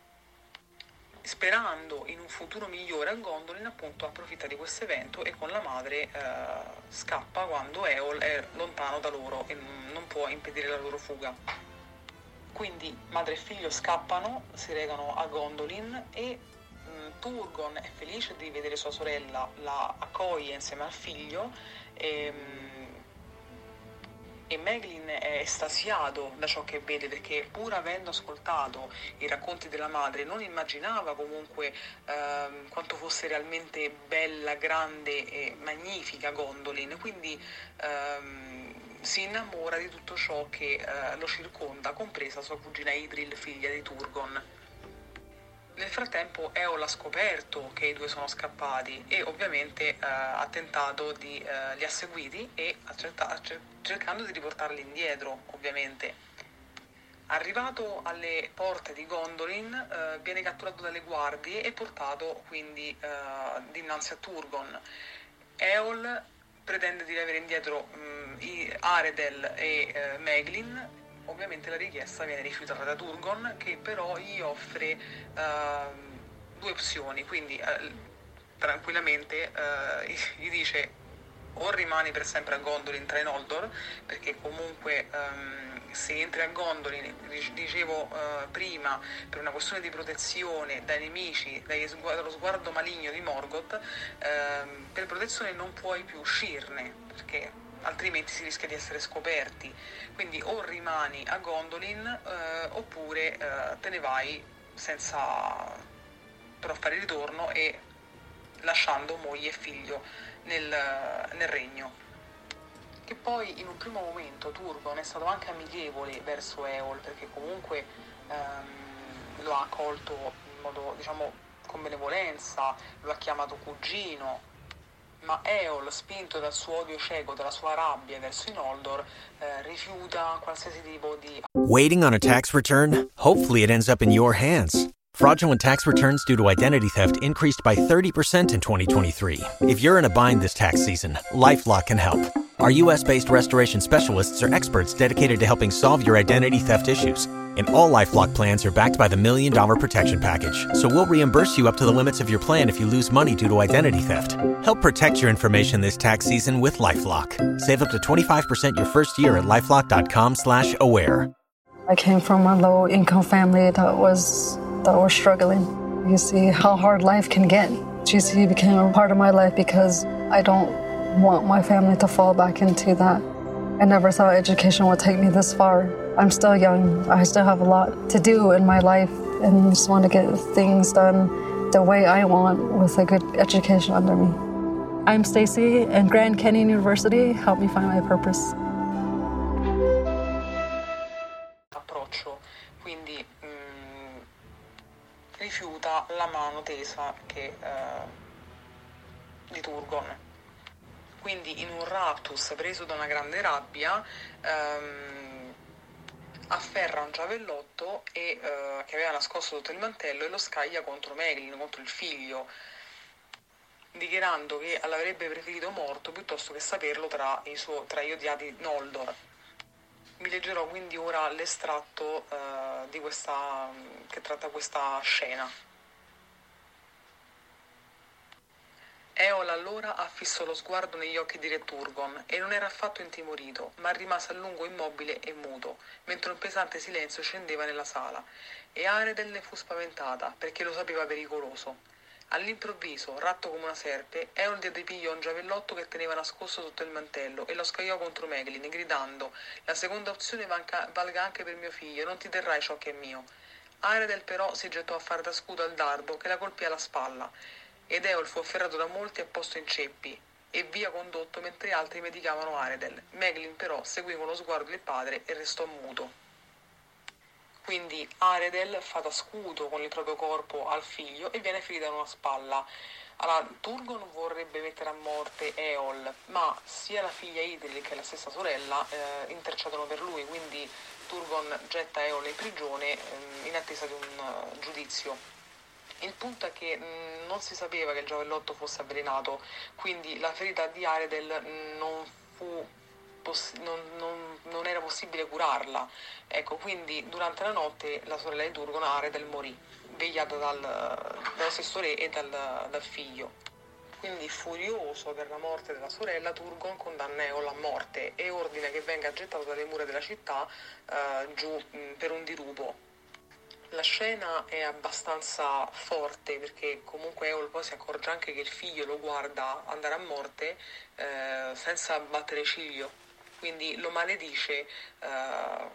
sperando in un futuro migliore a Gondolin appunto approfitta di questo evento e con la madre eh, scappa quando Eol è lontano da loro e non può impedire la loro fuga. Quindi madre e figlio scappano, si recano a Gondolin e mh, Turgon è felice di vedere sua sorella, la accoglie insieme al figlio e, mh, e Meglin è estasiato da ciò che vede perché pur avendo ascoltato i racconti della madre non immaginava comunque ehm, quanto fosse realmente bella, grande e magnifica Gondolin, quindi ehm, si innamora di tutto ciò che eh, lo circonda, compresa sua cugina Idril, figlia di Turgon. Nel frattempo Eol ha scoperto che i due sono scappati e ovviamente eh, ha tentato di, eh, li ha seguiti e cer- cercando di riportarli indietro, ovviamente. Arrivato alle porte di Gondolin, eh, viene catturato dalle guardie e portato quindi eh, dinanzi a Turgon. Eol pretende di avere indietro mh, i Aredel e eh, Meglin ovviamente la richiesta viene rifiutata da Turgon che però gli offre ehm, due opzioni, quindi eh, tranquillamente eh, gli dice o rimani per sempre a Gondolin tra i Noldor, perché comunque ehm, se entri a Gondolin, dic- dicevo eh, prima, per una questione di protezione dai nemici, dagli sgu- dallo sguardo maligno di Morgoth, ehm, per protezione non puoi più uscirne, perché altrimenti si rischia di essere scoperti. Quindi o rimani a Gondolin eh, oppure eh, te ne vai senza però fare ritorno e lasciando moglie e figlio nel, nel regno. Che poi in un primo momento Turgon è stato anche amichevole verso Eol perché comunque ehm, lo ha accolto in modo diciamo con benevolenza, lo ha chiamato cugino, ma Eol, spinto dal suo odio cieco, dalla sua rabbia verso i Noldor, eh, rifiuta qualsiasi tipo di Waiting on a tax return? Hopefully, it ends up in your hands. Fraudulent tax returns due to identity theft increased by 30% in 2023. If you're in a bind this tax season, LifeLock can help. Our US based restoration specialists are experts dedicated to helping solve your identity theft issues. And all Lifelock plans are backed by the Million Dollar Protection Package. So we'll reimburse you up to the limits of your plan if you lose money due to identity theft. Help protect your information this tax season with LifeLock. Save up to 25% your first year at LifeLock.com slash aware. I came from a low income family that was that was struggling. You see how hard life can get. GC became a part of my life because I don't want my family to fall back into that. I never thought education would take me this far. I'm still young. I still have a lot to do in my life and just want to get things done the way I want with a good education under me. I'm Stacy and Grand Canyon University helped me find my purpose. approccio, quindi mh, rifiuta la mano tesa che, eh, di Turgon. Quindi in un raptus preso da una grande rabbia ehm, afferra un giavellotto e, eh, che aveva nascosto sotto il mantello e lo scaglia contro Meglin, contro il figlio, dichiarando che l'avrebbe preferito morto piuttosto che saperlo tra, suo- tra gli odiati Noldor. Vi leggerò quindi ora l'estratto eh, questa, che tratta questa scena. Eol allora affissò lo sguardo negli occhi di Re Turgon e non era affatto intimorito, ma rimase a lungo immobile e muto, mentre un pesante silenzio scendeva nella sala. E Aredel ne fu spaventata, perché lo sapeva pericoloso. All'improvviso, ratto come una serpe, Eol diede piglio a un giavellotto che teneva nascosto sotto il mantello e lo scagliò contro Meglin, gridando «La seconda opzione vanca- valga anche per mio figlio, non ti terrai ciò che è mio». Aredel però si gettò a fare da scudo al dardo che la colpì alla spalla ed Eol fu afferrato da molti e posto in ceppi. e via condotto mentre altri medicavano Aredel. Meglin però seguì con lo sguardo il padre e restò muto. Quindi Aredel fa da scudo con il proprio corpo al figlio e viene ferita in una spalla. Allora, Turgon vorrebbe mettere a morte Eol, ma sia la figlia Idril che la stessa sorella eh, intercedono per lui, quindi Turgon getta Eol in prigione eh, in attesa di un uh, giudizio. Il punto è che mh, non si sapeva che il giavellotto fosse avvelenato, quindi la ferita di Aredel non fu non, non, non, era possibile curarla. Ecco, quindi durante la notte la sorella di Turgon, Aredel, morì, vegliata dal, dallo stesso re e dal, dal figlio. Quindi furioso per la morte della sorella, Turgon condanna Eol a morte e ordina che venga gettato dalle mura della città eh, giù mh, per un dirupo. La scena è abbastanza forte perché comunque Eol poi si accorge anche che il figlio lo guarda andare a morte eh, senza battere ciglio, quindi lo maledice eh,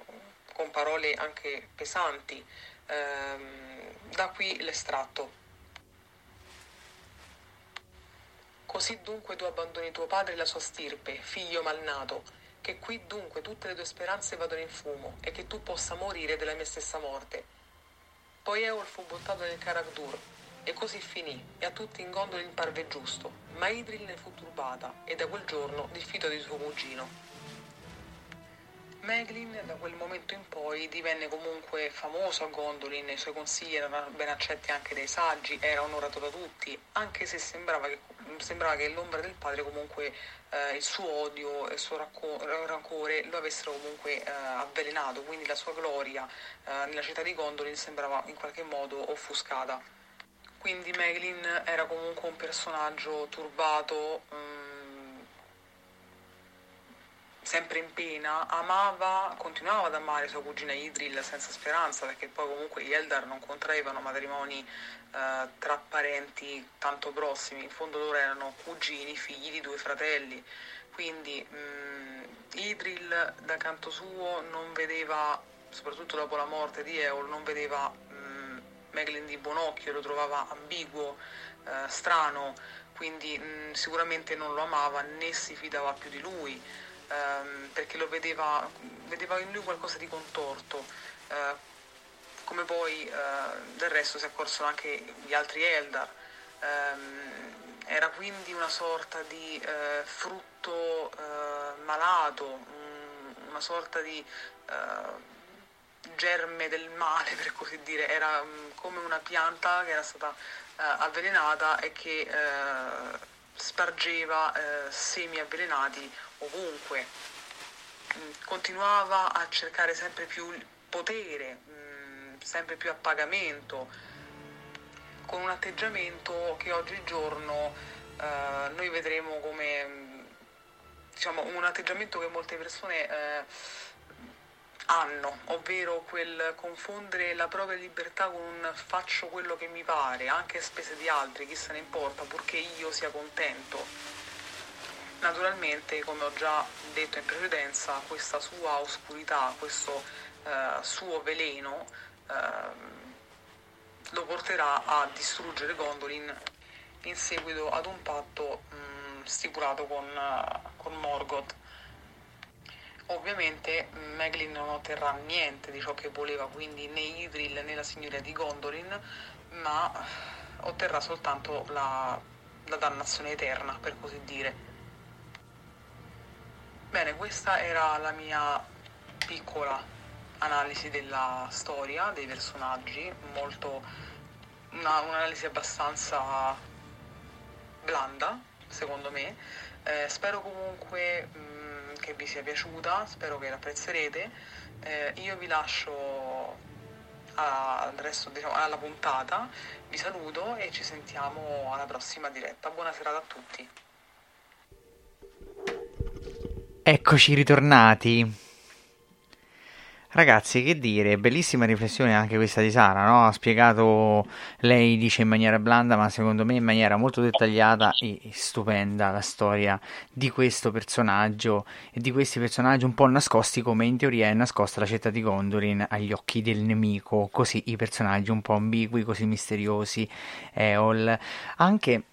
con parole anche pesanti. Eh, da qui l'estratto. Così dunque tu abbandoni tuo padre e la sua stirpe, figlio malnato, che qui dunque tutte le tue speranze vadano in fumo e che tu possa morire della mia stessa morte. Poi Eol fu buttato nel Caragdur, e così finì, e a tutti in Gondolin parve giusto, ma Idril ne fu turbata, e da quel giorno diffidò di suo cugino. Meglin da quel momento in poi divenne comunque famoso a Gondolin, i suoi consigli erano ben accetti anche dai saggi, era onorato da tutti, anche se sembrava che, sembrava che l'ombra del padre comunque eh, il suo odio e il suo racco- rancore lo avessero comunque eh, avvelenato, quindi la sua gloria eh, nella città di Gondolin sembrava in qualche modo offuscata. Quindi Meglin era comunque un personaggio turbato. Mh, sempre in pena, amava, continuava ad amare sua cugina Idril senza speranza, perché poi comunque gli Eldar non contraevano matrimoni eh, tra parenti tanto prossimi, in fondo loro erano cugini, figli di due fratelli, quindi mh, mm, Idril da canto suo non vedeva, soprattutto dopo la morte di Eol, non vedeva mh, mm, Meglin di buon occhio, lo trovava ambiguo, eh, strano, quindi mh, mm, sicuramente non lo amava né si fidava più di lui ehm, perché lo vedeva, vedeva in lui qualcosa di contorto, eh, come poi eh, del resto si accorsero anche gli altri Eldar. Ehm, era quindi una sorta di eh, frutto eh, malato, una sorta di eh, germe del male, per così dire, era mh, come una pianta che era stata eh, avvelenata e che spargeva semi avvelenati ovunque, mm, continuava a cercare sempre più potere, mm, sempre più appagamento, con un atteggiamento che oggigiorno eh, noi vedremo come diciamo, un atteggiamento che molte persone eh, hanno, ovvero quel confondere la propria libertà con un faccio quello che mi pare, anche a spese di altri, chi se ne importa, purché io sia contento. Naturalmente, come ho già detto in precedenza, questa sua oscurità, questo eh, suo veleno eh, lo porterà a distruggere Gondolin in seguito ad un patto mh, mm, stipulato con, uh, con Morgoth. Ovviamente Meglin non otterrà niente di ciò che voleva, quindi né Idril né la signoria di Gondolin, ma otterrà soltanto la, la dannazione eterna, per così dire. Bene, questa era la mia piccola analisi della storia, dei personaggi, molto, una, un'analisi abbastanza blanda, secondo me. Eh, spero comunque mh, mm, che vi sia piaciuta, spero che l'apprezzerete. Eh, io vi lascio al resto, diciamo, alla puntata, vi saluto e ci sentiamo alla prossima diretta. Buona serata a tutti. Eccoci ritornati. Ragazzi, che dire, bellissima riflessione anche questa di Sara, no? Ha spiegato, lei dice in maniera blanda, ma secondo me in maniera molto dettagliata e stupenda la storia di questo personaggio e di questi personaggi un po' nascosti come in teoria è nascosta la città di Gondolin agli occhi del nemico, così i personaggi un po' ambigui, così misteriosi, Eol, anche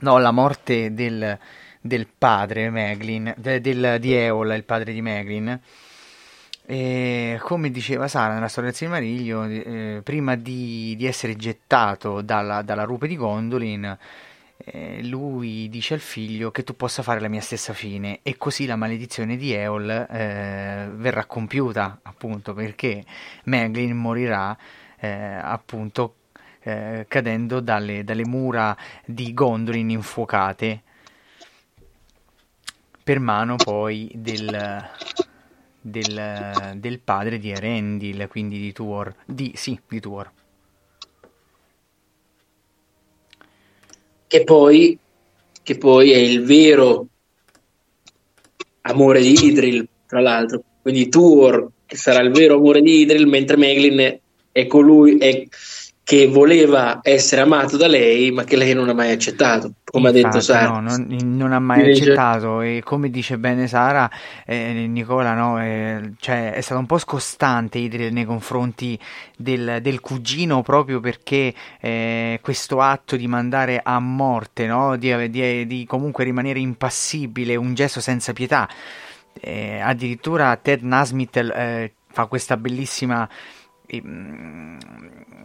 no, la morte del del padre Meglin, de, del, di Eol, il padre di Meglin. E come diceva Sara nella storia del Silmarillo, eh, prima di, di, essere gettato dalla, dalla rupe di Gondolin, eh, lui dice al figlio che tu possa fare la mia stessa fine. E così la maledizione di Eol eh, verrà compiuta appunto perché Meglin morirà eh, appunto eh, cadendo dalle, dalle, mura di Gondolin infuocate per mano poi del, del, del padre di Erendil, quindi di Tuor, di, sì, di Tuor. Che poi, che poi è il vero amore di Idril, tra l'altro. Quindi Tuor, che sarà il vero amore di Idril, mentre Meglin è colui, è, che voleva essere amato da lei, ma che lei non ha mai accettato, come Infatti, ha detto Sara. No, non, non ha mai accettato e come dice bene Sara, eh, Nicola no, eh, cioè, è stato un po' scostante Idril nei confronti del, del cugino proprio perché eh, questo atto di mandare a morte, no, di, di, di comunque rimanere impassibile, un gesto senza pietà. Eh, addirittura Ted Nasmith eh, fa questa bellissima,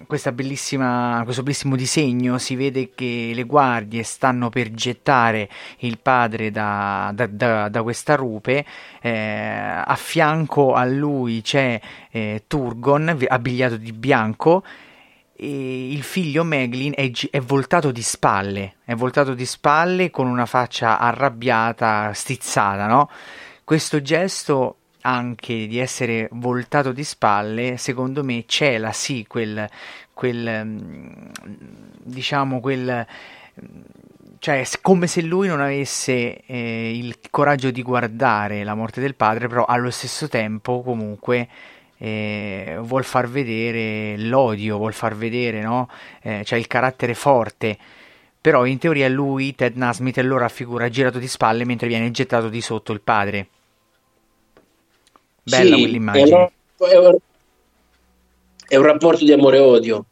questo bellissimo disegno si vede che le guardie stanno per gettare il padre da, da, da, da questa rupe, eh, a fianco a lui c'è eh, Turgon abbigliato di bianco e il figlio Meglin è, è, voltato di spalle, è voltato di spalle con una faccia arrabbiata, stizzata, no? Questo gesto anche di essere voltato di spalle, secondo me cela sì quel, quel mm, diciamo quel cioè come se lui non avesse eh, il coraggio di guardare la morte del padre, però allo stesso tempo comunque eh, vuol far vedere l'odio, vuol far vedere, no? Eh, cioè il carattere forte. Però in teoria lui, Ted Nasmith, lo raffigura girato di spalle mentre viene gettato di sotto il padre. Bella sì, quell'immagine. È un, è un rapporto di amore e odio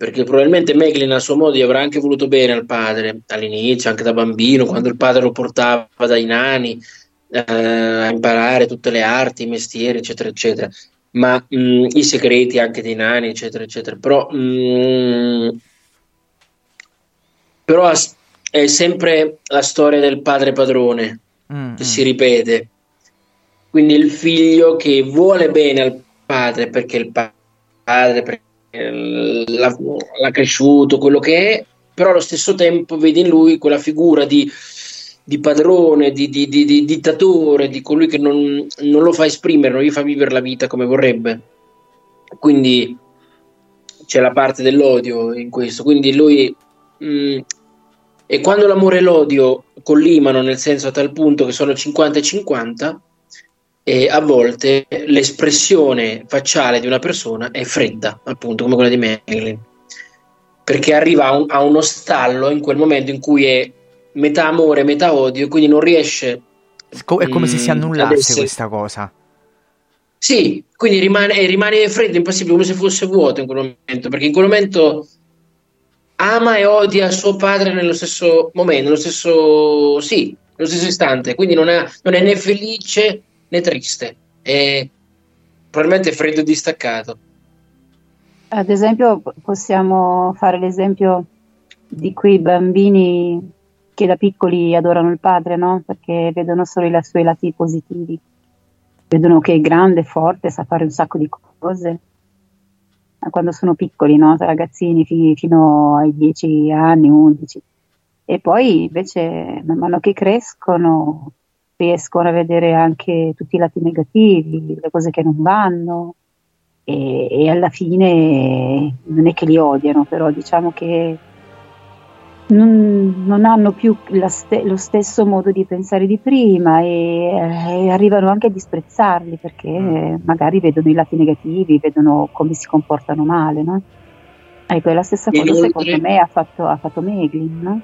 perché probabilmente Meglin a suo modo gli avrà anche voluto bene al padre all'inizio, anche da bambino, quando il padre lo portava dai nani eh, a imparare tutte le arti, i mestieri, eccetera, eccetera, ma mh, i segreti anche dei nani, eccetera, eccetera. Però, mh, però è sempre la storia del padre padrone mm, che mm. si ripete quindi il figlio che vuole bene al padre perché il padre perché l'ha, l'ha cresciuto, quello che è, però allo stesso tempo vede in lui quella figura di, di padrone, di, di, di, dittatore, di colui che non, non, lo fa esprimere, non gli fa vivere la vita come vorrebbe. Quindi c'è la parte dell'odio in questo. Quindi lui. Mh, mm, e quando l'amore e l'odio collimano, nel senso a tal punto che sono 50 e 50, e a volte l'espressione facciale di una persona è fredda, appunto come quella di Meglin, perché arriva a, un, a, uno stallo in quel momento in cui è metà amore, metà odio, quindi non riesce... È come se si mm, annullasse questa cosa. Sì, quindi rimane, rimane freddo, impassibile, come se fosse vuoto in quel momento, perché in quel momento ama e odia suo padre nello stesso momento, nello stesso, sì, nello stesso istante, quindi non è, non è né felice né triste, è probabilmente freddo e distaccato. Ad esempio, possiamo fare l'esempio di quei bambini che da piccoli adorano il padre, no? Perché vedono solo i suoi lati positivi, vedono che è grande, forte, sa fare un sacco di cose. Ma quando sono piccoli, no? Ragazzini fino ai 10 anni, 11. E poi invece, man mano che crescono, riescono a vedere anche tutti i lati negativi, le cose che non vanno e, e alla fine non è che li odiano, però diciamo che non, non hanno più ste- lo stesso modo di pensare di prima e, e, arrivano anche a disprezzarli perché mm. magari vedono i lati negativi, vedono come si comportano male. No? Ecco, la stessa cosa secondo me ha fatto, ha fatto Meglin. No?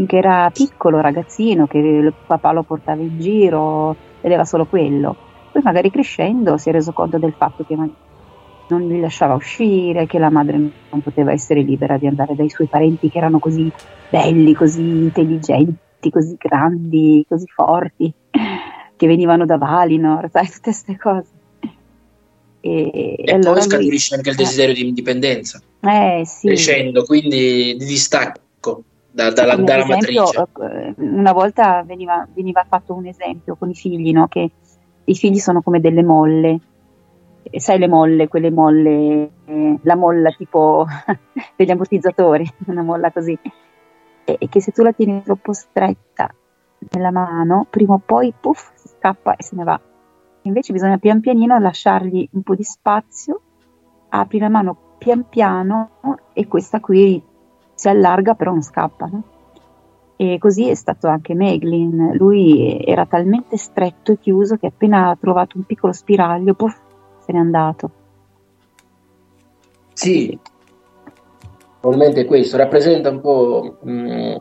Finché era piccolo, ragazzino, che il papà lo portava in giro, vedeva solo quello. Poi magari crescendo si è reso conto del fatto che non li lasciava uscire, che la madre non poteva essere libera di andare dai suoi parenti che erano così belli, così intelligenti, così grandi, così forti, che venivano da Valinor, sai, tutte queste cose. E, E, allora poi scaturisce anche il desiderio di indipendenza, eh, sì. crescendo, quindi di distacco da- dalla, Come dalla ad esempio, matrice. eh, una volta veniva, veniva fatto un esempio con i figli, no? che i figli sono come delle molle. E sai le molle, quelle molle, eh, la molla tipo degli ammortizzatori, una molla così, e, e che se tu la tieni troppo stretta nella mano, prima o poi puff, scappa e se ne va. Invece bisogna pian pianino lasciargli un po' di spazio, apri la mano pian piano e questa qui si allarga però non scappa. no? E così è stato anche Meglin, lui era talmente stretto e chiuso che appena ha trovato un piccolo spiraglio, puff, se n'è andato. Sì, probabilmente questo rappresenta un po' mh,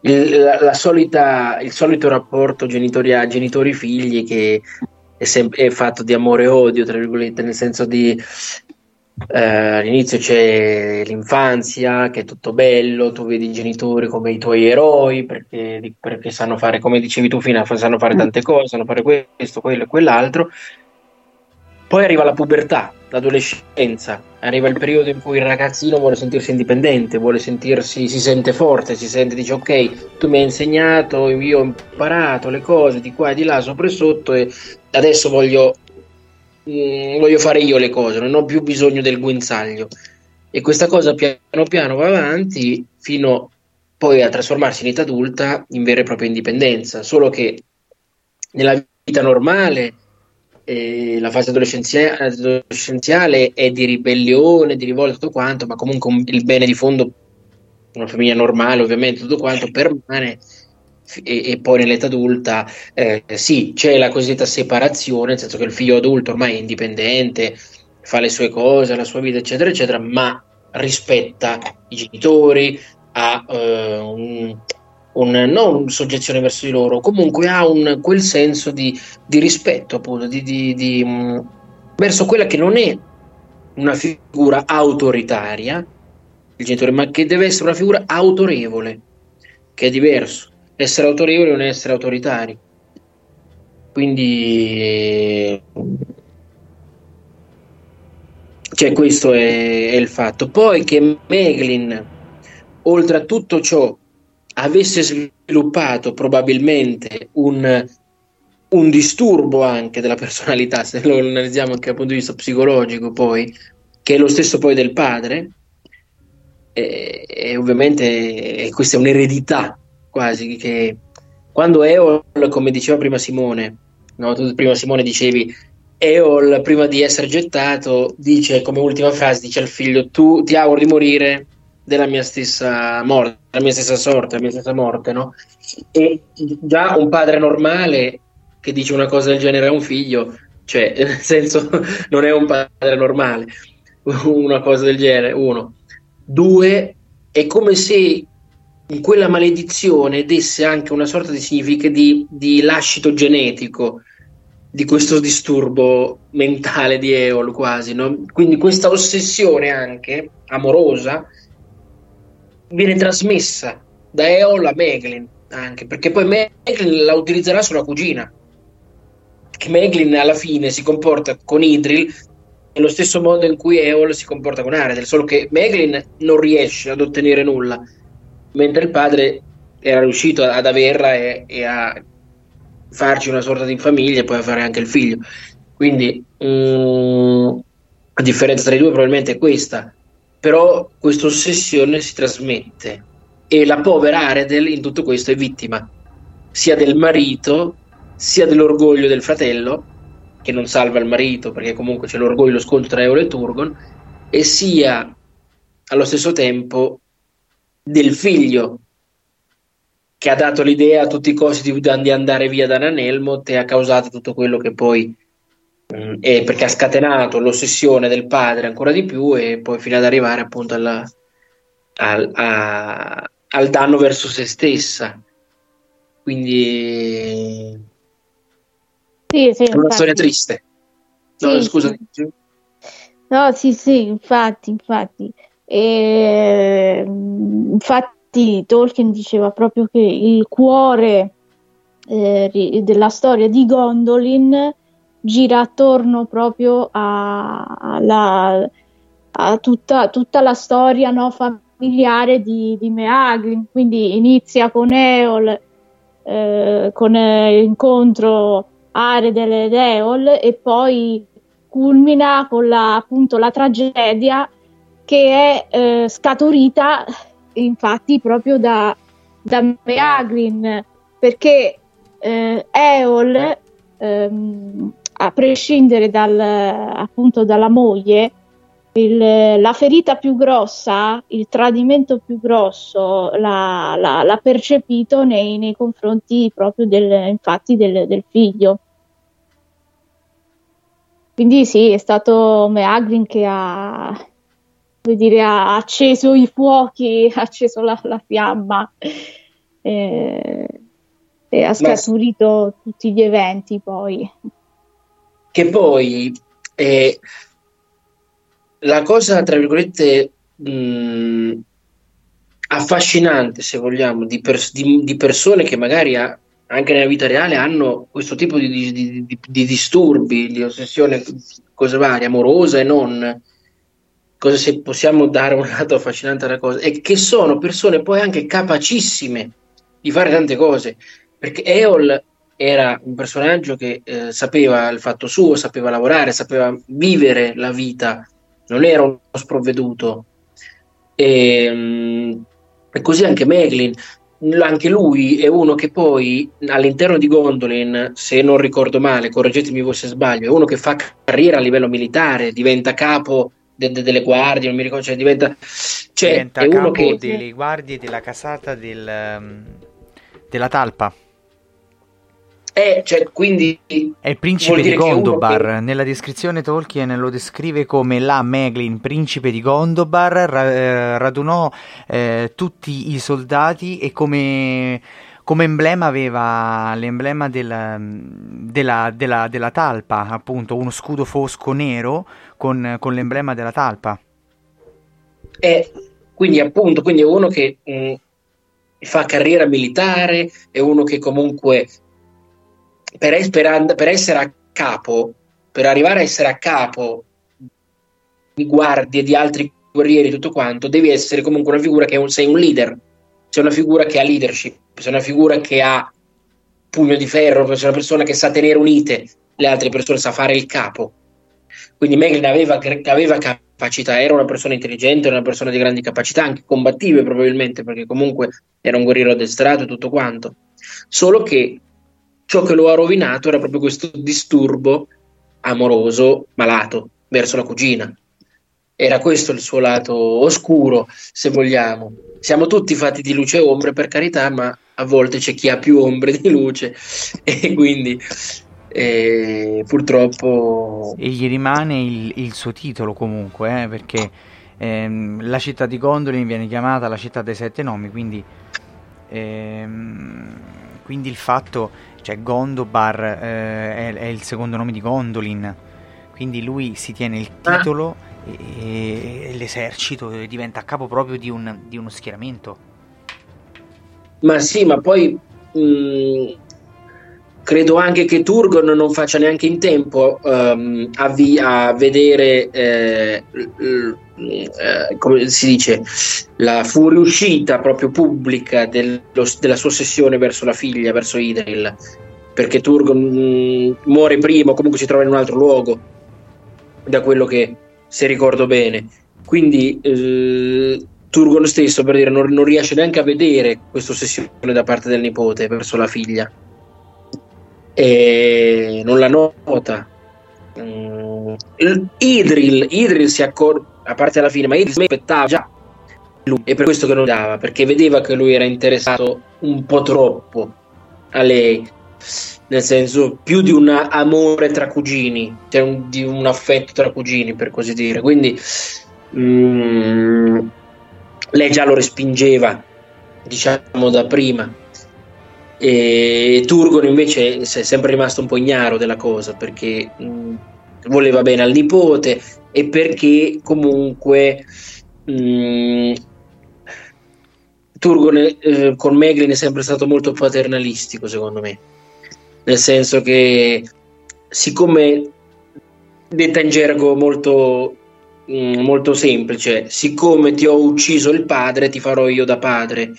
il, la, la solita, il solito rapporto genitori-figli che è, sem- è fatto di amore e odio, tra virgolette, nel senso di eh, all'inizio c'è l'infanzia, che è tutto bello, tu vedi i genitori come i tuoi eroi, perché, perché sanno fare, come dicevi tu fino a sanno fare tante cose, sanno fare questo, quello e quell'altro. Poi arriva la pubertà, l'adolescenza, arriva il periodo in cui il ragazzino vuole sentirsi indipendente, vuole sentirsi, si sente forte, si sente, dice ok, tu mi hai insegnato, io ho imparato le cose di qua e di là, sopra e sotto e adesso voglio, mm, voglio fare io le cose, non ho più bisogno del guinzaglio. E questa cosa piano piano va avanti fino poi a trasformarsi in età adulta in vera e propria indipendenza, solo che nella vita normale eh, la fase adolescenzia- adolescenziale è di ribellione, di rivolta, tutto quanto, ma comunque un- il bene di fondo, una famiglia normale ovviamente, tutto quanto permane e, e poi nell'età adulta eh, sì, c'è la cosiddetta separazione, nel senso che il figlio adulto ormai è indipendente, fa le sue cose, la sua vita, eccetera, eccetera, ma rispetta i genitori, ha eh, un, un- non soggezione verso di loro, comunque ha un, quel senso di, di rispetto, appunto, di, di- di, mh, verso quella che non è una figura autoritaria, il genitore, ma che deve essere una figura autorevole, che è diverso. Essere autorevoli non è essere autoritari. Quindi, cioè, questo è, è il fatto. Poi che Meglin, oltre a tutto ciò, avesse sviluppato probabilmente un, un disturbo anche della personalità, se lo analizziamo anche dal punto di vista psicologico, poi, che è lo stesso poi del padre, e, e ovviamente e questa è un'eredità quasi che quando Eol, come diceva prima Simone, no, tu prima Simone dicevi Eol prima di essere gettato dice come ultima frase dice al figlio tu ti auguro di morire della mia stessa morte, della mia stessa sorte, della mia stessa morte, no? E già un padre normale che dice una cosa del genere a un figlio, cioè nel senso non è un padre normale, una cosa del genere, uno. Due, è come se quella maledizione desse anche una sorta di significato di, di lascito genetico di questo disturbo mentale di Eol quasi, no? Quindi questa ossessione anche amorosa viene trasmessa da Eol a Meglin anche, perché poi Meglin la utilizzerà sulla cugina. Che Meglin alla fine si comporta con Idril nello stesso modo in cui Eol si comporta con Aredel, solo che Meglin non riesce ad ottenere nulla, mentre il padre era riuscito ad averla e, e a farci una sorta di famiglia e poi a fare anche il figlio. Quindi mm, la differenza tra i due probabilmente è questa, però questa ossessione si trasmette e la povera Aredel in tutto questo è vittima sia del marito sia dell'orgoglio del fratello che non salva il marito perché comunque c'è l'orgoglio lo scontro tra Eolo e Turgon e sia allo stesso tempo del figlio che ha dato l'idea a tutti i costi di, di andare via da Nanelmot e ha causato tutto quello che poi mh, è perché ha scatenato l'ossessione del padre ancora di più e poi fino ad arrivare appunto alla, al, a- al danno verso se stessa quindi Sì, sì, è una infatti. storia triste no Sì, scusa No, sì, sì, infatti, infatti. E, infatti infatti Tolkien diceva proprio che il cuore eh, della storia di Gondolin gira attorno proprio a, alla- a tutta, tutta la storia no, familiare di, di Meaglin, quindi inizia con Eol, eh, con eh, l'incontro Aredel ed Eol e poi culmina con la, appunto la tragedia che è eh, scaturita infatti proprio da, da Meaglin perché eh, Eol ehm, a prescindere dal, appunto dalla moglie il- la ferita più grossa, il tradimento più grosso l'ha, l'ha- l'ha percepito nei, nei confronti proprio del, infatti del, del figlio. Quindi sì, è stato Meaglin che ha, come dire, ha acceso i fuochi, ha acceso la, la fiamma eh, e ha scaturito tutti gli eventi poi. Che poi eh, la cosa, tra virgolette, mh, affascinante, se vogliamo, di, pers- di- di persone che magari ha- anche nella vita reale hanno questo tipo di- di disturbi, di ossessione, cose varie, amorosa e non, cosa se possiamo dare un lato affascinante alla cosa, è che sono persone poi anche capacissime di fare tante cose, perché Eol era un personaggio che eh, sapeva il fatto suo, sapeva lavorare, sapeva vivere la vita, non era uno sprovveduto. E, mm, e così anche Meglin, anche lui è uno che poi all'interno di Gondolin, se non ricordo male, correggetemi voi se sbaglio, è uno che fa carriera a livello militare, diventa capo de- de- delle guardie, non mi ricordo, cioè diventa, cioè, Diventa è uno capo che delle guardie della casata del, ehm, della talpa. è, cioè, quindi È il principe di dire che Gondobar. Nella descrizione Tolkien lo descrive come la Meglin, principe di Gondobar, ra- eh, radunò eh, tutti i soldati e come, come emblema aveva l'emblema del- della, della- della talpa, appunto, uno scudo fosco nero con, con l'emblema della talpa. È, quindi appunto, quindi è uno che mh, fa carriera militare, è uno che comunque per, es- per essere a capo, per arrivare a essere a capo di guardie, di altri guerrieri, tutto quanto, devi essere comunque una figura che un, sei un leader, sei una figura che ha leadership, sei una figura che ha pugno di ferro, sei una persona che sa tenere unite le altre persone, sa fare il capo. Quindi Meglin aveva, aveva capacità, era una persona intelligente, era una persona di grandi capacità, anche combattive probabilmente, perché comunque era un guerriero addestrato e tutto quanto. Solo che ciò che lo ha rovinato era proprio questo disturbo amoroso, malato, verso la cugina. Era questo il suo lato oscuro, se vogliamo. Siamo tutti fatti di luce e ombre, per carità, ma a volte c'è chi ha più ombre di luce. E quindi eh, purtroppo E gli rimane il, il suo titolo comunque, eh, perché ehm, la città di Gondolin viene chiamata la città dei sette nomi, quindi, ehm, quindi il fatto, cioè Gondobar eh, è, è il secondo nome di Gondolin, quindi lui si tiene il titolo e, e l'esercito diventa capo proprio di, un- di uno schieramento. Ma sì, ma poi mh, credo anche che Turgon non faccia neanche in tempo ehm, a, vi- a vedere, eh, l- eh, come si dice, la fuoriuscita proprio pubblica dello- della sua ossessione verso la figlia, verso Idril, perché Turgon mh, muore prima o comunque si trova in un altro luogo, da quello che se ricordo bene. Quindi eh, Turgon stesso, per dire, non, non riesce neanche a vedere questa ossessione da parte del nipote verso la figlia. E non la nota. Mm, il- Idril, Idril si accorge, a parte alla fine, ma Idril aspettava già lui, e per questo che non dava, perché vedeva che lui era interessato un po' troppo a lei, nel senso più di un amore tra cugini, cioè un- di un affetto tra cugini, per così dire. Quindi mm, lei già lo respingeva, diciamo, da prima. E Turgon invece è sempre rimasto un po' ignaro della cosa perché mh, voleva bene al nipote e perché comunque mh, Turgon eh, con Meglin è sempre stato molto paternalistico, secondo me. Nel senso che, siccome detta in gergo molto, mm, molto semplice, siccome ti ho ucciso il padre, ti farò io da padre.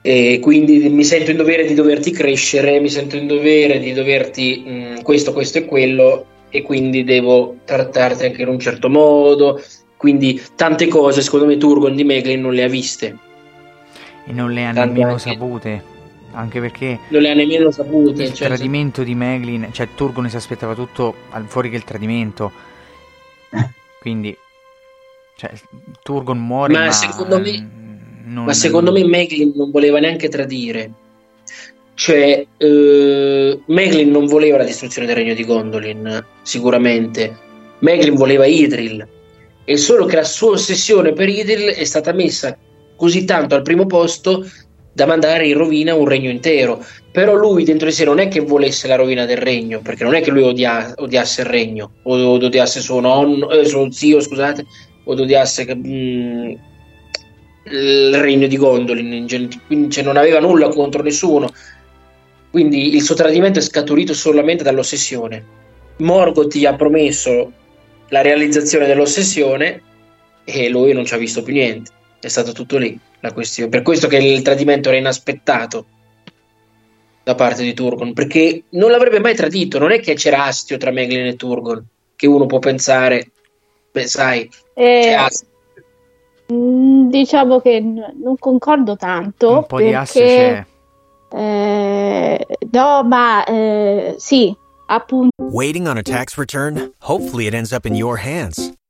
E quindi mi sento in dovere di doverti crescere, mi sento in dovere di doverti mh, questo, questo e quello, e quindi devo trattarti anche in un certo modo. Quindi tante cose, secondo me, Turgon di Meglin non le ha viste. E non le ha nemmeno sapute. Anche perché Non le ha nemmeno sapute. il cioè, tradimento di Meglin, cioè Turgon si aspettava tutto fuori che il tradimento. Quindi, cioè, Turgon muore. ma, Ma, secondo me, non- ma secondo me Meglin non voleva neanche tradire. Cioè, eh, Meglin non voleva la distruzione del regno di Gondolin, sicuramente. Meglin voleva Idril. È solo che la sua ossessione per Idril è stata messa così tanto al primo posto da mandare in rovina un regno intero. Però lui dentro di sé non è che volesse la rovina del regno, perché non è che lui odia- odiasse il regno, o odiasse suo nonno, eh, suo zio, scusate, o odiasse mm, il regno di Gondolin, quindi cioè, non aveva nulla contro nessuno. Quindi il suo tradimento è scaturito solamente dall'ossessione. Morgoth gli ha promesso la realizzazione dell'ossessione e lui non ci ha visto più niente. È stato tutto lì la questione. Per questo che il tradimento era inaspettato da parte di Turgon, perché non l'avrebbe mai tradito. Non è che c'era astio tra Meglin e Turgon, che uno può pensare, beh, sai, Eh, c'è astio. mm, diciamo che n- non concordo tanto un po' di assio perché c'è. eh, no, ma eh, sì, appunto Waiting on a tax return? Hopefully, it ends up in your hands.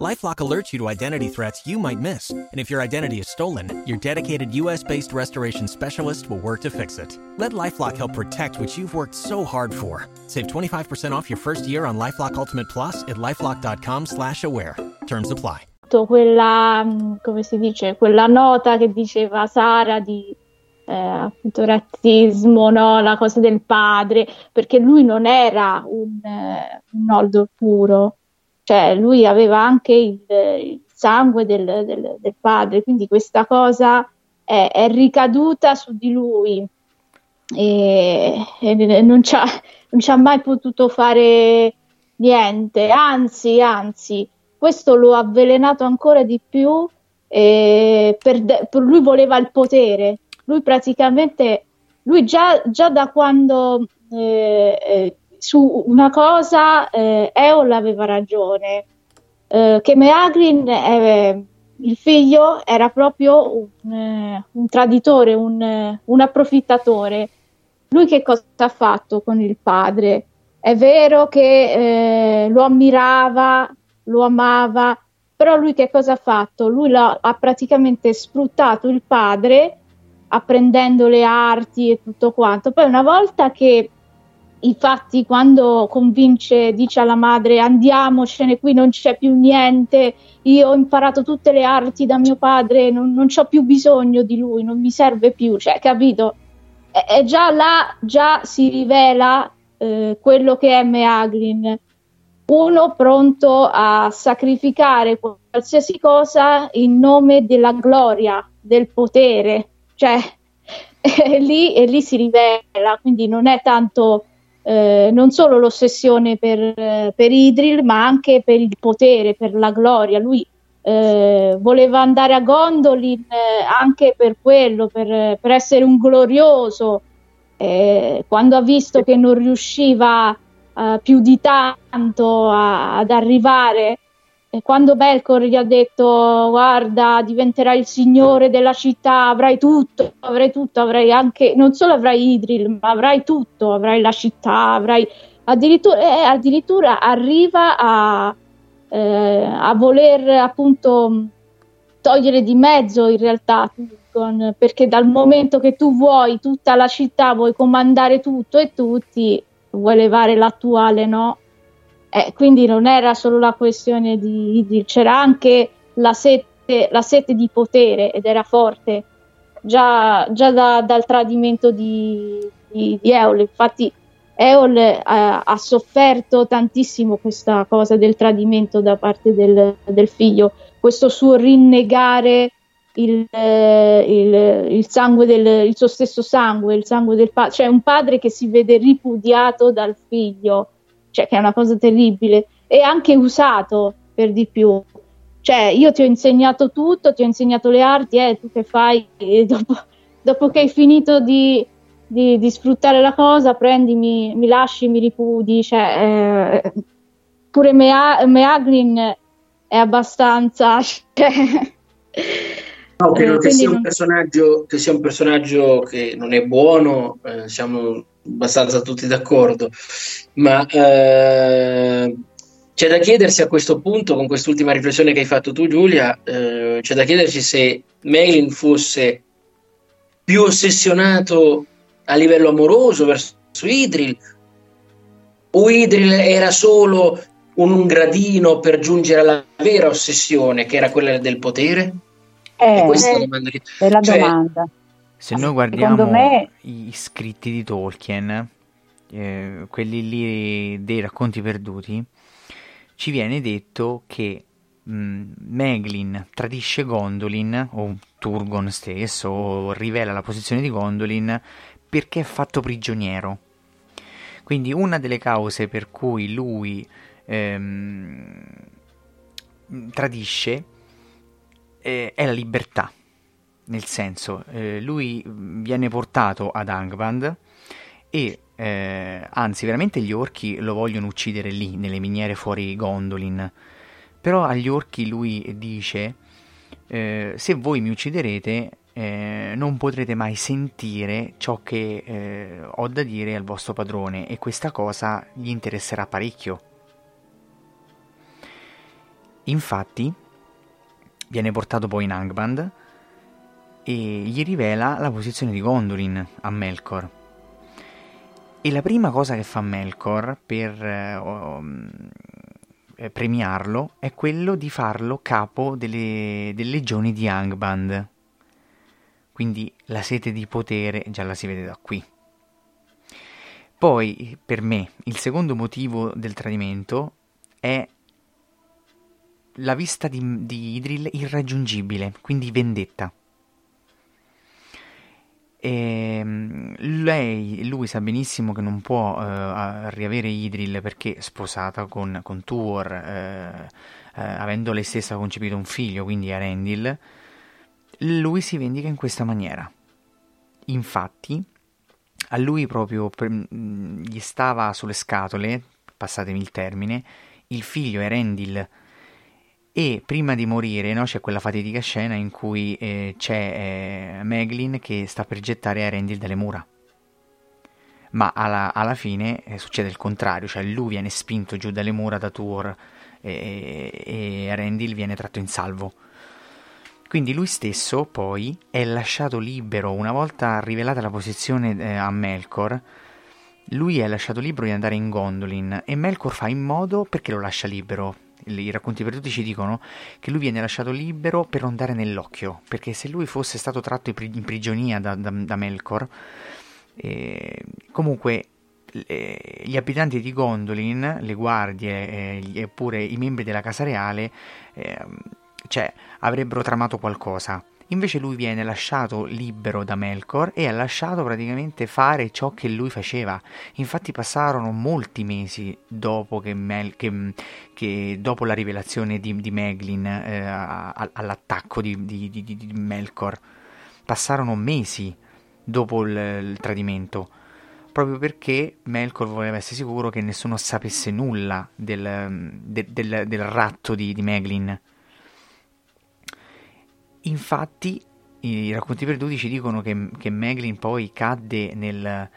LifeLock alerts you to identity threats you might miss, and if your identity is stolen, your dedicated US-based restoration specialist will work to fix it. Let LifeLock help protect what you've worked so hard for. Save 25% off your first year on LifeLock Ultimate Plus at lifeLock.com/slash-aware. Terms apply. quella, mm, come si dice, quella nota che diceva Sara di eh, appunto razzismo, no? La cosa del padre, perché lui non era un, eh, un puro, cioè lui aveva anche il, il sangue del, del- del padre, quindi questa cosa è, è ricaduta su di lui e, e non ci ha, mai potuto fare niente, anzi, anzi, questo lo ha avvelenato ancora di più. eh, per per lui voleva il potere, lui praticamente, lui già, già da quando eh, eh, su una cosa eh, Eol aveva ragione, eh, che Meagrin, eh, il figlio, era proprio un, eh, un traditore, un, un approfittatore. Lui che cosa ha fatto con il padre? È vero che eh, lo ammirava, lo amava, però lui che cosa ha fatto? Lui ha praticamente sfruttato il padre apprendendo le arti e tutto quanto. Poi una volta che infatti quando convince, dice alla madre andiamocene, qui non c'è più niente, io ho imparato tutte le arti da mio padre, non, non ho più bisogno di lui, non mi serve più, cioè capito? E, e già là già si rivela eh, quello che è Meaglin, uno pronto a sacrificare qualsiasi cosa in nome della gloria, del potere, cioè e lì, e lì si rivela, quindi non è tanto eh, non solo l'ossessione per, per Idril, ma anche per il potere, per la gloria. Lui eh, voleva andare a Gondolin eh, anche per quello, per, per essere un glorioso. Eh, quando ha visto che non riusciva più di tanto a- ad arrivare E quando Melkor gli ha detto guarda diventerai il signore della città, avrai tutto, avrai tutto, avrai anche, non solo avrai Idril, ma avrai tutto, avrai la città, avrai addirittura, eh, addirittura arriva a, eh, a voler appunto togliere di mezzo in realtà Turgon, perché dal momento che tu vuoi tutta la città, vuoi comandare tutto e tutti, vuoi levare l'attuale no? Eh, quindi non era solo la questione di, di c'era anche la sete, la sete, di potere ed era forte già, già da, dal tradimento di, di, di Eol. Infatti, Eol eh, ha sofferto tantissimo questa cosa del tradimento da parte del, del figlio, questo suo rinnegare il, eh, il, il, sangue del il suo stesso sangue, il sangue del padre, cioè un padre che si vede ripudiato dal figlio cioè che è una cosa terribile, e anche usato per di più. Cioè, io ti ho insegnato tutto, ti ho insegnato le arti, eh, tu che fai? Dopo, dopo che hai finito di, di, di, sfruttare la cosa, prendi, mi, lasci, mi ripudi. Cioè, eh, pure Mea, Meaglin è abbastanza. Cioè, no, credo eh, che, sia non... che, sia un personaggio che non è buono, eh, siamo abbastanza tutti d'accordo, ma eh, c'è da chiedersi a questo punto, con quest'ultima riflessione che hai fatto tu Giulia, eh, c'è da chiedersi se Meglin fosse più ossessionato a livello amoroso verso Idril o Idril era solo un gradino per giungere alla vera ossessione che era quella del potere? Eh, questa è la domanda. Che... È la cioè, domanda. Se noi guardiamo me... i scritti di Tolkien, eh, quelli lì dei racconti perduti, ci viene detto che mh, Meglin tradisce Gondolin, o Turgon stesso, o rivela la posizione di Gondolin perché è fatto prigioniero. Quindi una delle cause per cui lui ehm, tradisce eh, è la libertà nel senso, eh, lui viene portato ad Angband e eh, anzi, veramente gli orchi lo vogliono uccidere lì, nelle miniere fuori Gondolin. Però agli orchi lui dice: eh, Se voi mi ucciderete, eh, non potrete mai sentire ciò che eh, ho da dire al vostro padrone, e questa cosa gli interesserà parecchio. Infatti, viene portato poi in Angband e gli rivela la posizione di Gondolin a Melkor. E la prima cosa che fa Melkor per eh, um, premiarlo è quello di farlo capo delle, delle legioni di Angband. Quindi la sete di potere già la si vede da qui. Poi, per me, il secondo motivo del tradimento è la vista di, di Idril irraggiungibile, quindi vendetta. E ehm, lei, lui sa benissimo che non può uh, riavere Idril perché sposata con, con Tuor, uh, uh, avendo lei stessa concepito un figlio, quindi Arendil, lui si vendica in questa maniera. Infatti, a lui proprio per, gli stava sulle scatole, passatemi il termine, il figlio Erendil e prima di morire no, c'è quella fatidica scena in cui eh, c'è eh, Meglin che sta per gettare Erendil dalle mura. Ma alla, alla fine eh, succede il contrario, cioè lui viene spinto giù dalle mura da Tuor e, e Erendil viene tratto in salvo. Quindi lui stesso poi è lasciato libero, una volta rivelata la posizione eh, a Melkor, lui è lasciato libero di andare in Gondolin e Melkor fa in modo perché lo lascia libero i racconti perduti ci dicono che lui viene lasciato libero per non dare nell'occhio, perché se lui fosse stato tratto in prigionia da, da, da Melkor, eh, comunque eh, gli abitanti di Gondolin, le guardie eh, eppure i membri della casa reale, eh, cioè, avrebbero tramato qualcosa. Invece lui viene lasciato libero da Melkor e ha lasciato praticamente fare ciò che lui faceva. Infatti passarono molti mesi dopo, che Mel, che, che dopo la rivelazione di, di Meglin eh, all'attacco di, di, di, Melkor. Passarono mesi dopo il, il tradimento. proprio perché Melkor voleva essere sicuro che nessuno sapesse nulla del, de- del- del ratto di, di Meglin. Infatti, i racconti perduti ci dicono che, che Meglin poi cadde nel,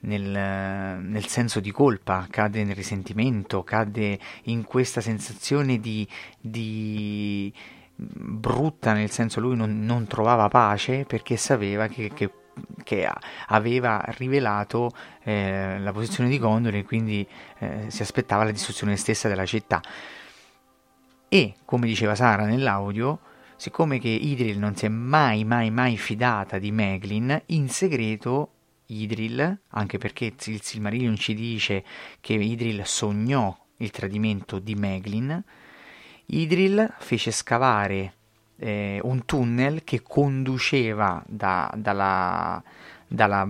nel, nel senso di colpa, cade nel risentimento, cade in questa sensazione di, di brutta, nel senso lui non, non trovava pace perché sapeva che, che, che aveva rivelato eh, la posizione di Gondor e quindi eh, si aspettava la distruzione stessa della città. E, come diceva Sara nell'audio, siccome che Idril non si è mai mai mai fidata di Meglin, in segreto Idril, anche perché il Silmarillion ci dice che Idril sognò il tradimento di Meglin, Idril fece scavare eh, un tunnel che conduceva da, dalla, dalla,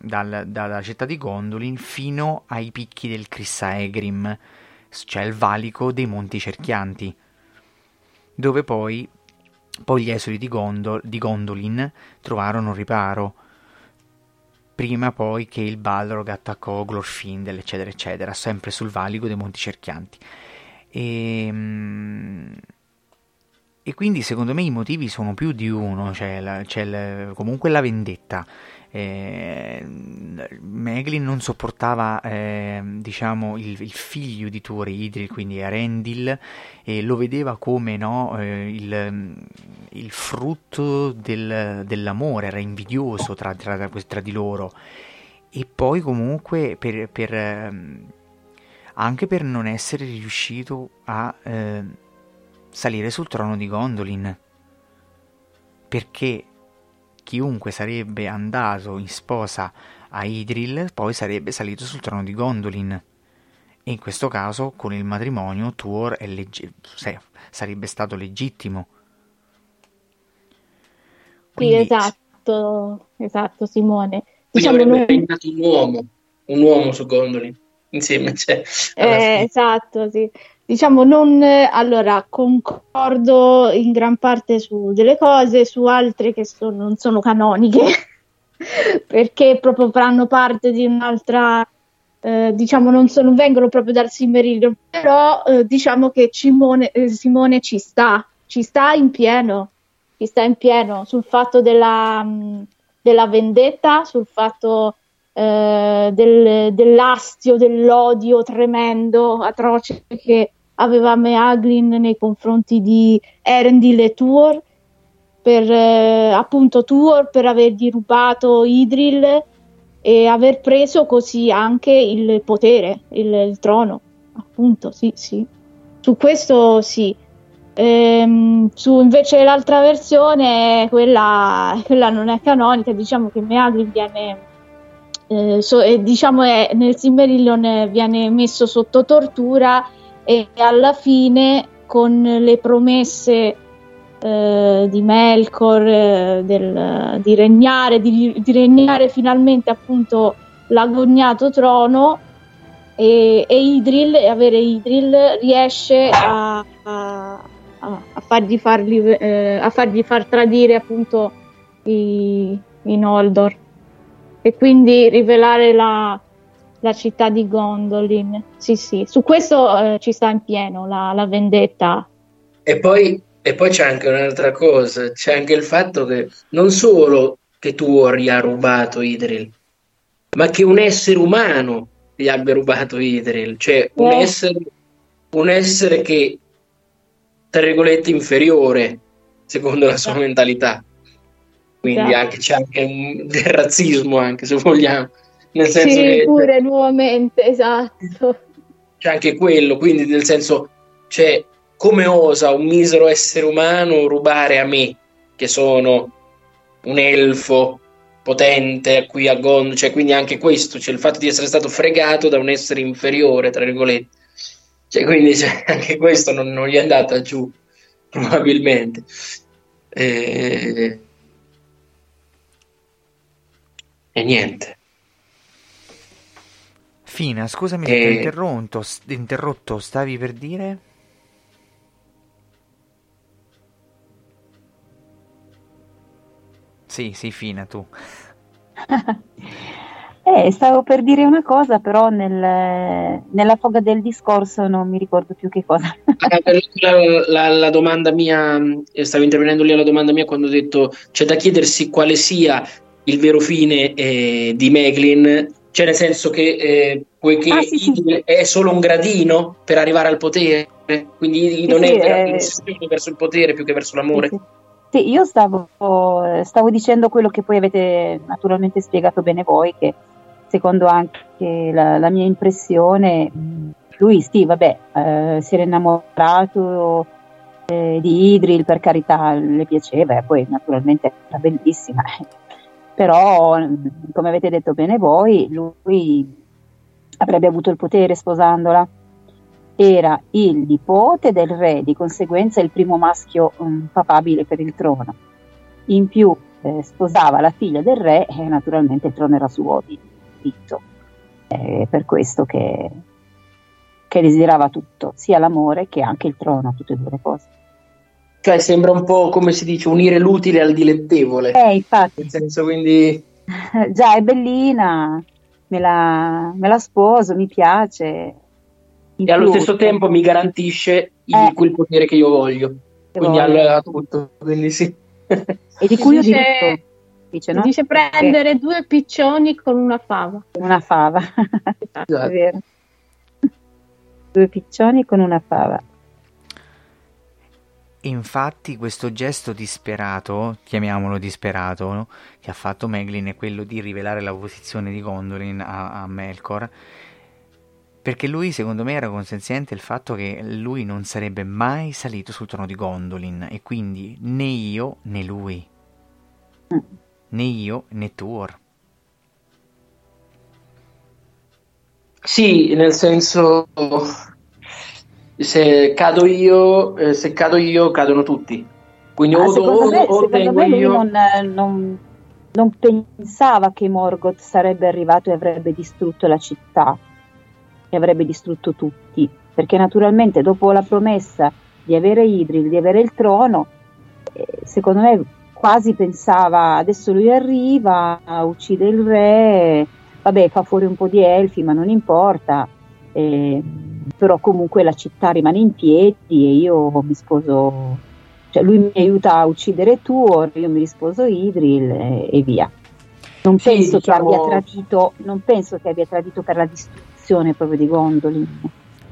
dal, dalla, città di Gondolin fino ai picchi del Crissaegrim, cioè il valico dei Monti Cerchianti, dove poi, poi gli esuli di, Gondol, di Gondolin trovarono riparo prima poi che il Balrog attaccò Glorfindel, eccetera, eccetera, sempre sul valico dei Monti Cerchianti. E, ehm, e quindi secondo me i motivi sono più di uno, c'è, c'è la, comunque la vendetta. Eh, Meglin non sopportava eh, diciamo il, il, figlio di Tuore Idril, quindi Arendil, e lo vedeva come no, eh, il, il, frutto del, dell'amore, era invidioso tra, tra, tra, di loro. E poi comunque per, per ehm, anche per non essere riuscito a eh, salire sul trono di Gondolin. Perché chiunque sarebbe andato in sposa a Idril poi sarebbe salito sul trono di Gondolin. E in questo caso, con il matrimonio, Tuor legge- sarebbe stato legittimo. Quindi... Sì, esatto, esatto, Simone. Diciamo Quindi avrebbe noi... regnato un uomo, un uomo su Gondolin insieme. Cioè, eh, esatto, sì. Diciamo, non, allora, concordo in gran parte su delle cose, su altre che sono, non sono canoniche, perché proprio fanno parte di un'altra, eh, diciamo, non, non, vengono proprio dal Simmerillion, però eh, diciamo che Cimone, eh, Simone ci sta, ci sta in pieno, ci sta in pieno sul fatto della, mh, della vendetta, sul fatto eh, del, dell'astio, dell'odio tremendo, atroce che aveva Meaglin nei confronti di Erendil e Tuor, per eh, appunto Tuor per avergli rubato Idril e aver preso così anche il potere, il, il trono, appunto, sì, sì. Su questo sì. Ehm, su invece l'altra versione, quella, quella non è canonica, diciamo che Meaglin viene eh, so, eh, diciamo è, nel Silmarillion viene messo sotto tortura e alla fine con le promesse eh, di Melkor eh, del, di, regnare, di, di, regnare finalmente appunto l'agognato trono e, e Idril e avere Idril riesce a, a, a, fargli, farli, eh, a fargli far tradire appunto i, i Noldor. E quindi rivelare la, la città di Gondolin. Sì, sì, su questo eh, ci sta in pieno la, la vendetta. E poi, e poi, c'è anche un'altra cosa, c'è anche il fatto che non solo che Tuori ha rubato Idril, ma che un essere umano gli abbia rubato Idril, cioè un, eh. essere, un essere che, tra virgolette, inferiore, secondo la sua eh. mentalità quindi anche, c'è anche un, del razzismo anche se vogliamo nel senso sì, che pure nuovamente esatto. c'è anche quello quindi nel senso cioè come osa un misero essere umano rubare a me che sono un elfo potente qui a Gond cioè quindi anche questo cioè il fatto di essere stato fregato da un essere inferiore tra virgolette. Cioè quindi cioè, anche questo non, non, gli è andata giù probabilmente. Eh, e niente. Fina, scusami se e... ti ho interrotto, interrotto, stavi per dire? Sì, sì, Fina, tu. Eh, stavo per dire una cosa, però nel- nella foga del discorso non mi ricordo più che cosa. Ah, la, la- la domanda mia, eh, stavo intervenendo lì alla domanda mia quando ho detto c'è da chiedersi quale sia il vero fine eh, di Meglin, cioè nel senso che eh, poiché Ah, sì, sì. È solo un gradino per arrivare al potere, quindi Sì, non è eh, veramente verso il potere più che verso l'amore. Sì, io stavo, stavo dicendo quello che poi avete naturalmente spiegato bene voi, che secondo anche la, la mia impressione, mh, lui sì, vabbè, eh, si era innamorato eh, di Idril, per carità, le piaceva, e poi naturalmente era bellissima, però come avete detto bene voi, lui avrebbe avuto il potere sposandola era il nipote del re, di conseguenza il primo maschio mm, papabile per il trono. In più eh, sposava la figlia del re e naturalmente il trono era suo di diritto. È per questo che, che desiderava tutto, sia l'amore che anche il trono, tutte e due le cose. Cioè sembra un po' come si dice unire l'utile al dilettevole. Eh, infatti, Nel senso quindi già è bellina, me la, me la sposo, mi piace. E allo più- stesso tempo mi garantisce il- Eh. quel potere che io voglio. Quindi voglio. al- a tutto, quindi sì. E di cui io dice- dice, Si no? dice prendere due piccioni con una fava. Una fava, Esatto. è vero. Due piccioni con una fava. Infatti questo gesto disperato, chiamiamolo disperato, no? che ha fatto Meglin è quello di rivelare la posizione di Gondolin a, a Melkor, perché lui secondo me era consenziente il fatto che lui non sarebbe mai salito sul trono di Gondolin e quindi né io né lui, né io né Tuor. Sì, nel senso se cado io, eh, se cado io cadono tutti. Quindi Ah, o, secondo me, o secondo me lui io non, non- non pensava che Morgoth sarebbe arrivato e avrebbe distrutto la città e avrebbe distrutto tutti, perché naturalmente dopo la promessa di avere Idril, di avere il trono, eh, secondo me quasi pensava adesso lui arriva, uccide il re, vabbè fa fuori un po' di elfi ma non importa, eh, però comunque la città rimane in piedi e io mi sposo, cioè lui mi aiuta a uccidere Tuor, io mi risposo Idril e, e via. Non Sì, penso diciamo- che abbia tradito, non penso che abbia tradito per la distruzione proprio di Gondolin.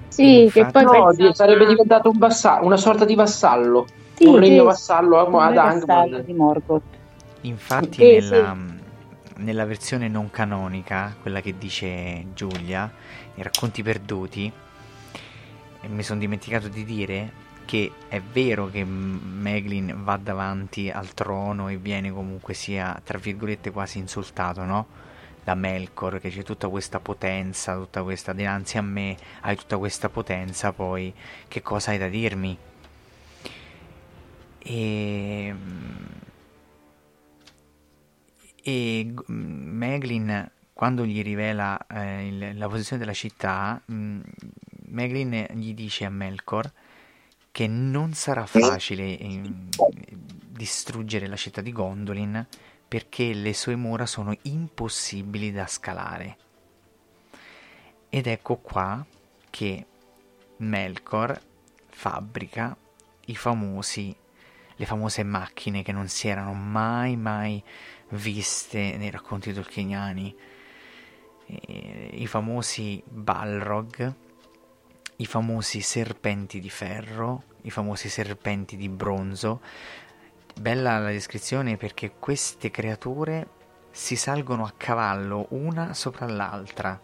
Sì, che poi no, di- sarebbe diventato un vassa- una sorta di vassallo, Sì, un regno sì, vassallo a- un ad Angmar. di Morgoth. Infatti Sì, nella, nella versione non canonica, quella che dice Giulia, i racconti perduti, e mi sono dimenticato di dire che è vero che Meglin va davanti al trono e viene comunque sia, tra virgolette, quasi insultato, no? Da Melkor, che c'è tutta questa potenza, tutta questa, dinanzi a me hai tutta questa potenza, poi che cosa hai da dirmi? E... E Meglin, quando gli rivela eh, il- la posizione della città, mh, Meglin gli dice a Melkor che non sarà facile eh, distruggere la città di Gondolin perché le sue mura sono impossibili da scalare. Ed ecco qua che Melkor fabbrica famosi, le famose macchine che non si erano mai mai viste nei racconti tolkieniani, eh, i famosi Balrog, i famosi serpenti di ferro, i famosi serpenti di bronzo. Bella la descrizione perché queste creature si salgono a cavallo una sopra l'altra.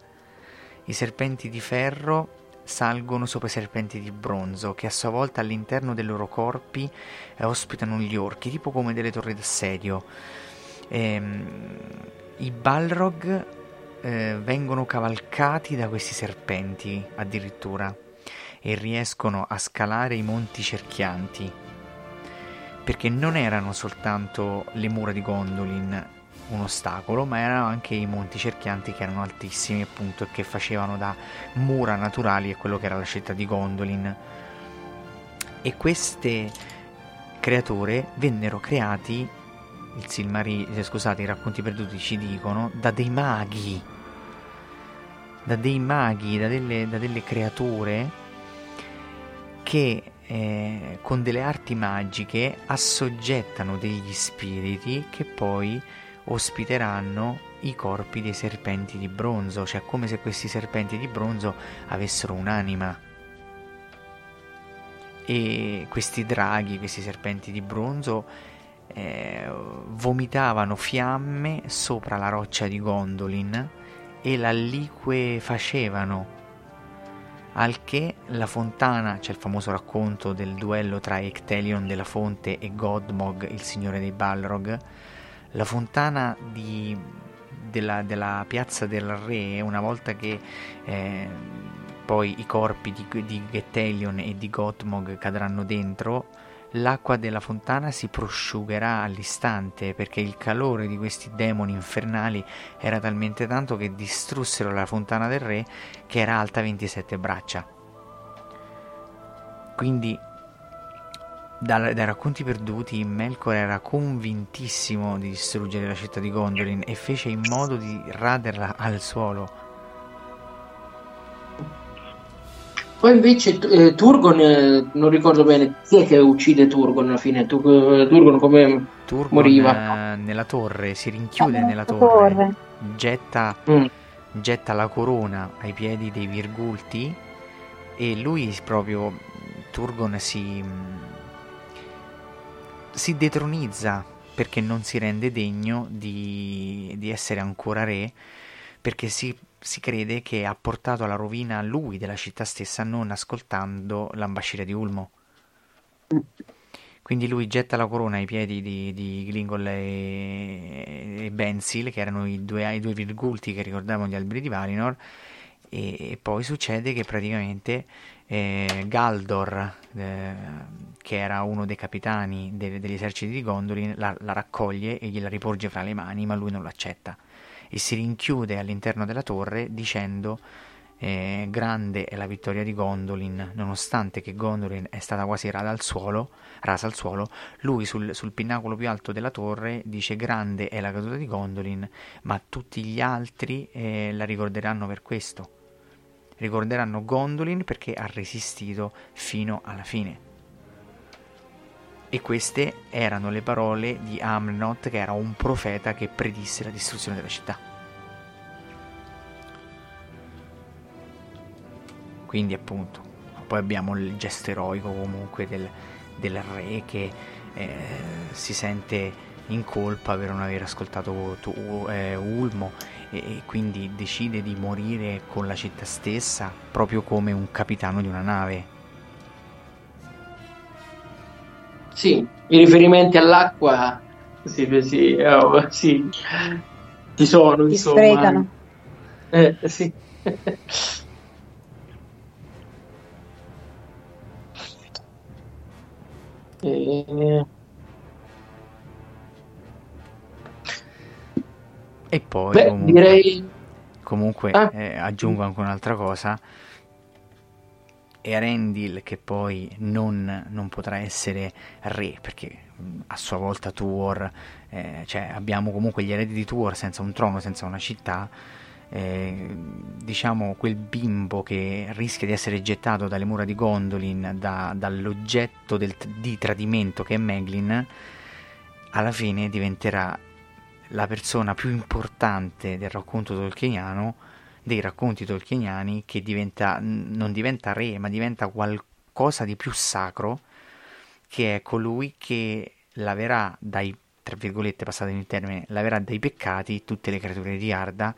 I serpenti di ferro salgono sopra i serpenti di bronzo, che a sua volta all'interno dei loro corpi eh, ospitano gli orchi, tipo come delle torri d'assedio. Ehm, I Balrog eh, vengono cavalcati da questi serpenti addirittura e riescono a scalare i monti cerchianti perché non erano soltanto le mura di Gondolin un ostacolo, ma erano anche i monti cerchianti che erano altissimi appunto e che facevano da mura naturali a quello che era la città di Gondolin. E queste creature vennero creati, il Silmarillion, scusate, i racconti perduti ci dicono, da dei maghi. Da dei maghi, da delle, da delle creature che eh, con delle arti magiche assoggettano degli spiriti che poi ospiteranno i corpi dei serpenti di bronzo, cioè come se questi serpenti di bronzo avessero un'anima. E questi draghi, questi serpenti di bronzo, eh, vomitavano fiamme sopra la roccia di Gondolin e la liquefacevano. Al che la fontana, c'è il famoso racconto del duello tra Ectelion della Fonte e Godmog, il signore dei Balrog, la fontana di, della, della, piazza del re, una volta che eh, poi i corpi di, di Getelion e di Godmog cadranno dentro, l'acqua della fontana si prosciugherà all'istante perché il calore di questi demoni infernali era talmente tanto che distrussero la fontana del re che era alta 27 braccia. Quindi dai, racconti perduti Melkor era convintissimo di distruggere la città di Gondolin e fece in modo di raderla al suolo. Poi invece eh, Turgon, eh, non ricordo bene, chi è che uccide Turgon alla fine? Tur- Turgon come Turgon, moriva? eh, nella torre, si rinchiude Eh, nella torre. torre, Getta, Mm. getta la corona ai piedi dei Virgulti e lui proprio, Turgon si, si detronizza perché non si rende degno di, di essere ancora re perché si, si crede che ha portato alla rovina lui della città stessa non ascoltando l'ambasciata di Ulmo. Quindi lui getta la corona ai piedi di, di Glingol e, e Benzil, che erano i due, i due virgulti che ricordavano gli alberi di Valinor, e, e poi succede che praticamente eh, Galdor, eh, che era uno dei capitani de- degli eserciti di Gondolin, la, la raccoglie e gliela riporge fra le mani, ma lui non l'accetta e si rinchiude all'interno della torre dicendo eh, grande è la vittoria di Gondolin, nonostante che Gondolin è stata quasi rasa al suolo, rasa al suolo lui sul, sul pinnacolo più alto della torre dice grande è la caduta di Gondolin, ma tutti gli altri eh, la ricorderanno per questo. Ricorderanno Gondolin perché ha resistito fino alla fine. E queste erano le parole di Amnot, che era un profeta che predisse la distruzione della città. Quindi appunto, poi abbiamo il gesto eroico comunque del, del re che eh, si sente in colpa per non aver ascoltato tu, eh, Ulmo e, e quindi decide di morire con la città stessa proprio come un capitano di una nave. Sì, i riferimenti all'acqua sì, sì, oh, sì. ci sono, Ti insomma. sprecano. Eh, sì. Eh, E poi Beh, comunque, direi- comunque Ah. eh, aggiungo anche un'altra cosa. Erendil che poi non, non potrà essere re perché a sua volta Tuor, eh, cioè abbiamo comunque gli eredi di Tuor senza un trono, senza una città, eh, diciamo quel bimbo che rischia di essere gettato dalle mura di Gondolin da- dall'oggetto del- di tradimento che è Meglin, alla fine diventerà la persona più importante del racconto tolkieniano, dei racconti tolkieniani, che diventa, non diventa re, ma diventa qualcosa di più sacro, che è colui che laverà dai, tra virgolette, passatemi il termine, laverà dai peccati tutte le creature di Arda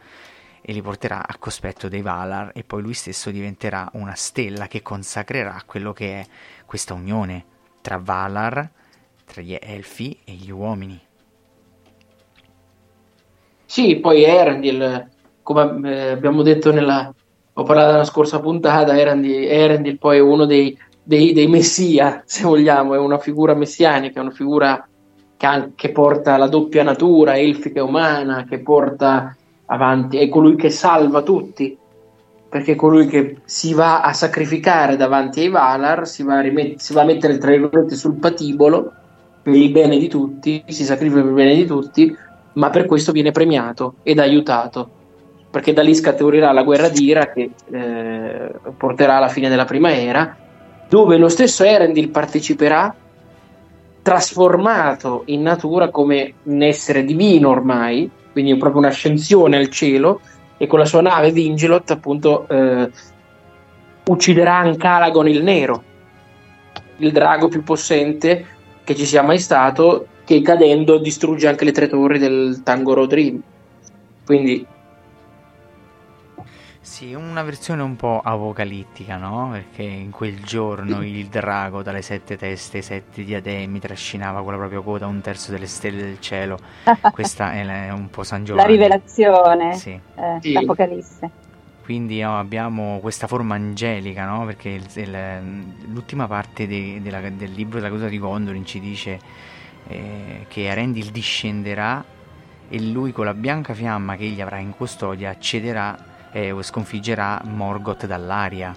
e li porterà a cospetto dei Valar e poi lui stesso diventerà una stella che consacrerà quello che è questa unione tra Valar, tra gli elfi e gli uomini. Sì, poi Erendil, come eh, abbiamo detto nella... ho parlato nella scorsa puntata, Erendil, poi è uno dei, dei, dei messia, se vogliamo, è una figura messianica, è una figura che, an- che porta la doppia natura, elfica e umana, che porta avanti, è colui che salva tutti, perché è colui che si va a sacrificare davanti ai Valar, si va a, rimet- si va a mettere tra virgolette sul patibolo per il bene di tutti, si sacrifica per il bene di tutti, ma per questo viene premiato ed aiutato. Perché da lì scaturerà la guerra di Ira che eh, porterà alla fine della prima era, dove lo stesso Erendil parteciperà trasformato in natura come un essere divino ormai, quindi proprio un'ascensione al cielo, e con la sua nave Vingelot appunto eh, ucciderà Ancalagon il Nero, il drago più possente che ci sia mai stato, che cadendo distrugge anche le tre torri del Tangoro Dream. Quindi Sì, una versione un po' apocalittica, no? Perché in quel giorno il drago dalle sette teste sette diademi trascinava con la propria coda un terzo delle stelle del cielo. Questa è la- un po' San La Giovanni. rivelazione, Sì. eh, Sì. l'Apocalisse. Quindi no, abbiamo questa forma angelica, no? Perché il- il- l'ultima parte de- della- del libro della coda di Gondolin ci dice eh, che Arendil discenderà e lui con la bianca fiamma che egli avrà in custodia accederà e sconfiggerà Morgoth dall'aria.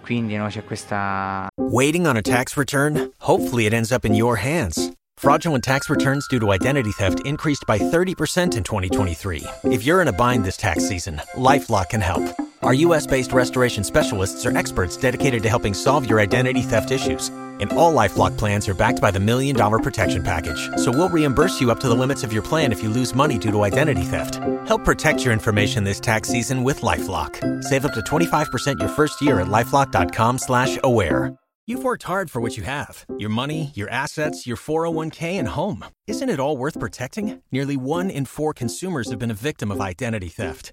Quindi no, c'è questa Waiting on a tax return? Hopefully, it ends up in your hands. Fraudulent tax returns due to identity theft increased by 30% in 2023. If you're in a bind this tax season, Lifelock can help. Our US based restoration specialists are experts dedicated to helping solve your identity theft issues. And all Lifelock plans are backed by the Million Dollar Protection Package. So we'll reimburse you up to the limits of your plan if you lose money due to identity theft. Help protect your information this tax season with Lifelock. Save up to 25% your first year at lifelock.com slash aware. You've worked hard for what you have your money, your assets, your 401k, and home. Isn't it all worth protecting? Nearly one in four consumers have been a victim of identity theft.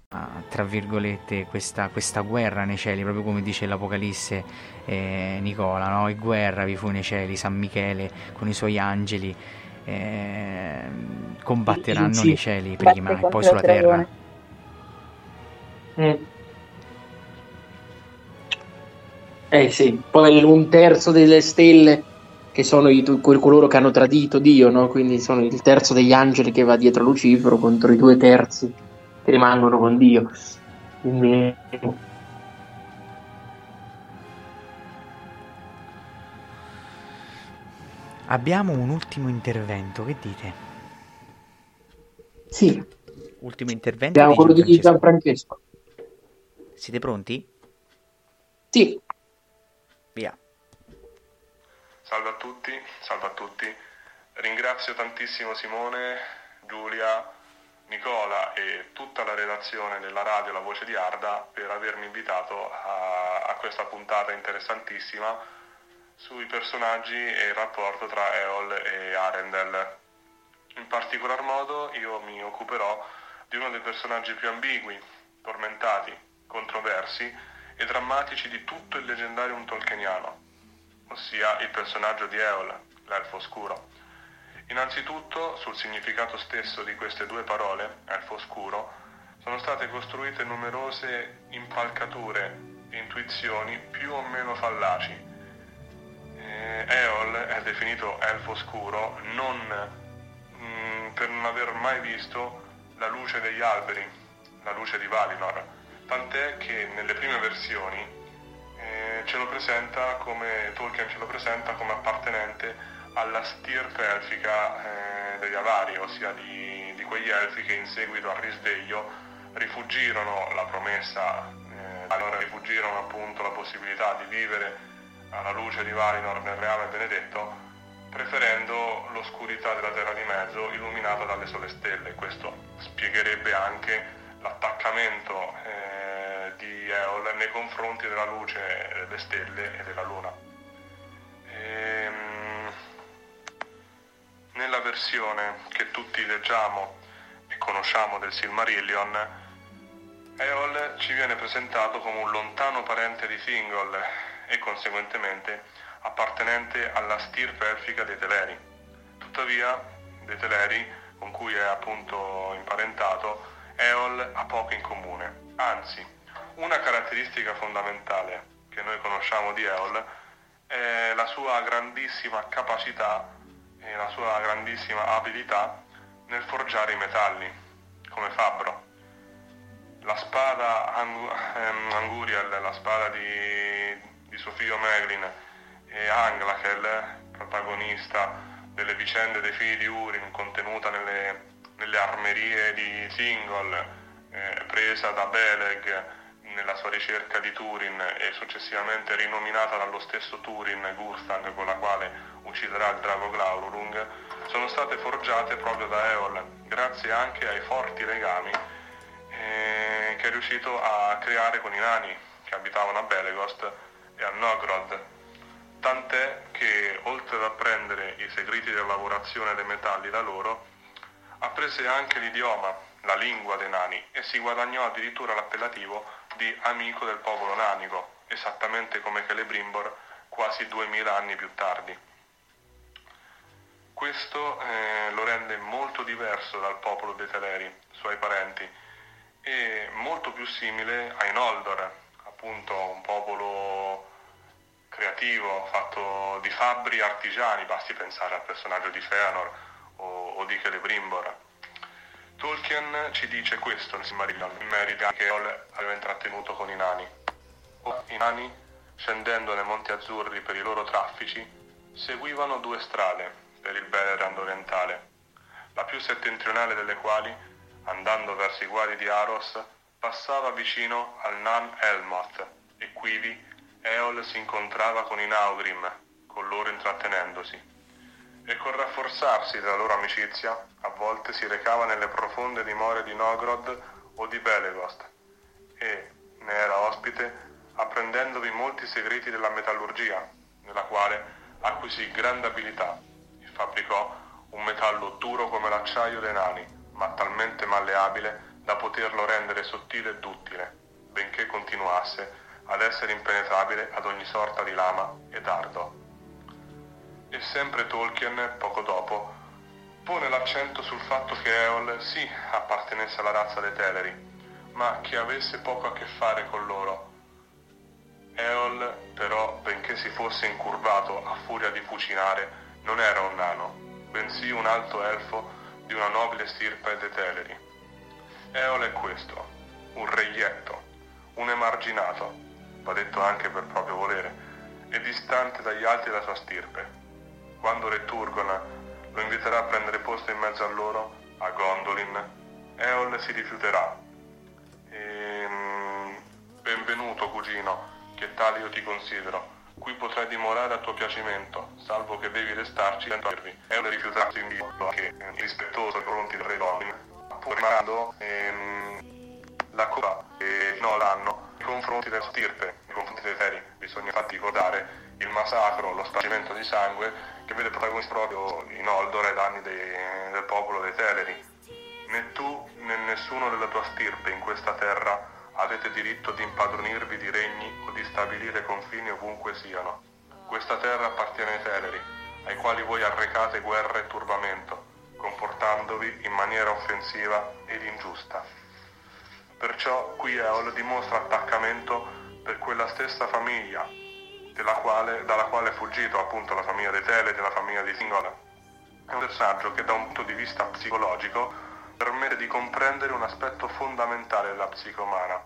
Tra virgolette questa, questa guerra nei cieli, proprio come dice l'Apocalisse eh, Nicola, no? E guerra vi fu nei cieli, San Michele con i suoi angeli eh, combatteranno Sì, nei cieli batte prima e poi sulla terra. Mm. Eh sì, poi un terzo delle stelle che sono i, coloro che hanno tradito Dio, no? Quindi sono il terzo degli angeli che va dietro Lucifero contro i due terzi rimangono con Dio. Quindi Abbiamo un ultimo intervento, che dite? sì, Ultimo intervento abbiamo quello di Gianfrancesco. Gianfrancesco. Siete pronti? Sì, Via. Salve a tutti, salve a tutti. Ringrazio tantissimo Simone, Giulia, Nicola e tutta la redazione della radio La Voce di Arda per avermi invitato a, a questa puntata interessantissima sui personaggi e il rapporto tra Eol e Arendelle. In particolar modo io mi occuperò di uno dei personaggi più ambigui, tormentati, controversi e drammatici di tutto il leggendarium tolkieniano, ossia il personaggio di Eol, l'elfo oscuro. Innanzitutto, sul significato stesso di queste due parole, elfo oscuro, sono state costruite numerose impalcature e intuizioni più o meno fallaci. Eh, Eol è definito elfo oscuro non mm, per non aver mai visto la luce degli alberi, la luce di Valinor, tant'è che nelle prime versioni eh, ce lo presenta come Tolkien ce lo presenta come appartenente alla stirpe elfica eh, degli Avari, ossia di, di quegli elfi che in seguito al risveglio rifugirono la promessa, eh, allora rifugirono appunto la possibilità di vivere alla luce di Valinor nel reame benedetto, preferendo l'oscurità della terra di mezzo illuminata dalle sole stelle. Questo spiegherebbe anche l'attaccamento eh, di Eol nei confronti della luce delle stelle e della luna. Ehm, nella versione che tutti leggiamo e conosciamo del Silmarillion, Eol ci viene presentato come un lontano parente di Thingol e conseguentemente appartenente alla stirpe elfica dei Teleri. Tuttavia, dei Teleri, con cui è appunto imparentato, Eol ha poco in comune. Anzi, una caratteristica fondamentale che noi conosciamo di Eol è la sua grandissima capacità e la sua grandissima abilità nel forgiare i metalli, come Fabbro. La spada Ang- ehm, Anguriel, la spada di, di suo figlio Meglin e Anglakel, protagonista delle vicende dei figli di Urin contenuta nelle, nelle armerie di Thingol, eh, presa da Beleg nella sua ricerca di Turin e successivamente rinominata dallo stesso Turin Gurthang con la quale ucciderà il drago Glaurung, sono state forgiate proprio da Eol, grazie anche ai forti legami eh, che è riuscito a creare con i nani che abitavano a Belegost e a Nogrod. Tant'è che, oltre ad apprendere i segreti della lavorazione dei metalli da loro, apprese anche l'idioma, la lingua dei nani e si guadagnò addirittura l'appellativo di amico del popolo nanico, esattamente come Celebrimbor quasi duemila anni più tardi. Questo eh, lo rende molto diverso dal popolo dei Teleri, suoi parenti, e molto più simile ai Noldor, appunto un popolo creativo, fatto di fabbri artigiani, basti pensare al personaggio di Feanor o, o di Celebrimbor. Tolkien ci dice questo nel Silmarillion, in merito che Eol aveva intrattenuto con i nani. I nani, scendendo nei Monti Azzurri per i loro traffici, seguivano due strade per il Belerand orientale, la più settentrionale delle quali, andando verso i guari di Aros, passava vicino al Nan Elmoth e quivi Eol si incontrava con i Naugrim, con loro intrattenendosi. E col rafforzarsi della loro amicizia, a volte si recava nelle profonde dimore di Nogrod o di Belegost e ne era ospite apprendendovi molti segreti della metallurgia, nella quale acquisì grande abilità fabbricò un metallo duro come l'acciaio dei nani, ma talmente malleabile da poterlo rendere sottile e duttile, benché continuasse ad essere impenetrabile ad ogni sorta di lama e dardo. E sempre Tolkien, poco dopo, pone l'accento sul fatto che Eol sì appartenesse alla razza dei Teleri, ma che avesse poco a che fare con loro. Eol, però, benché si fosse incurvato a furia di fucinare, non era un nano, bensì un alto elfo di una nobile stirpe dei Teleri. Eol è questo, un reietto, un emarginato, va detto anche per proprio volere, e distante dagli altri della sua stirpe. Quando Re Turgon lo inviterà a prendere posto in mezzo a loro, a Gondolin, Eol si rifiuterà. Ehm, benvenuto, cugino, che tale io ti considero. Qui potrai dimorare a tuo piacimento, salvo che devi restarci senza dirvi. Eol rifiuterà quindi anche rispettoso nei confronti del re Gondolin, pur rimanendo ehm, la coda e no l'anno nei confronti della stirpe, nei confronti dei Teri. Bisogna infatti ricordare il massacro, lo spargimento di sangue che vede protagonisti proprio in Noldor ai danni dei, del popolo dei Teleri. Né tu né nessuno della tua stirpe in questa terra avete diritto di impadronirvi di regni o di stabilire confini ovunque siano. Questa terra appartiene ai Teleri, ai quali voi arrecate guerra e turbamento, comportandovi in maniera offensiva ed ingiusta. Perciò qui Eol dimostra attaccamento per quella stessa famiglia quale, dalla quale è fuggito appunto la famiglia dei Teleri e la famiglia di Singola. È un personaggio che da un punto di vista psicologico permette di comprendere un aspetto fondamentale della psiche umana,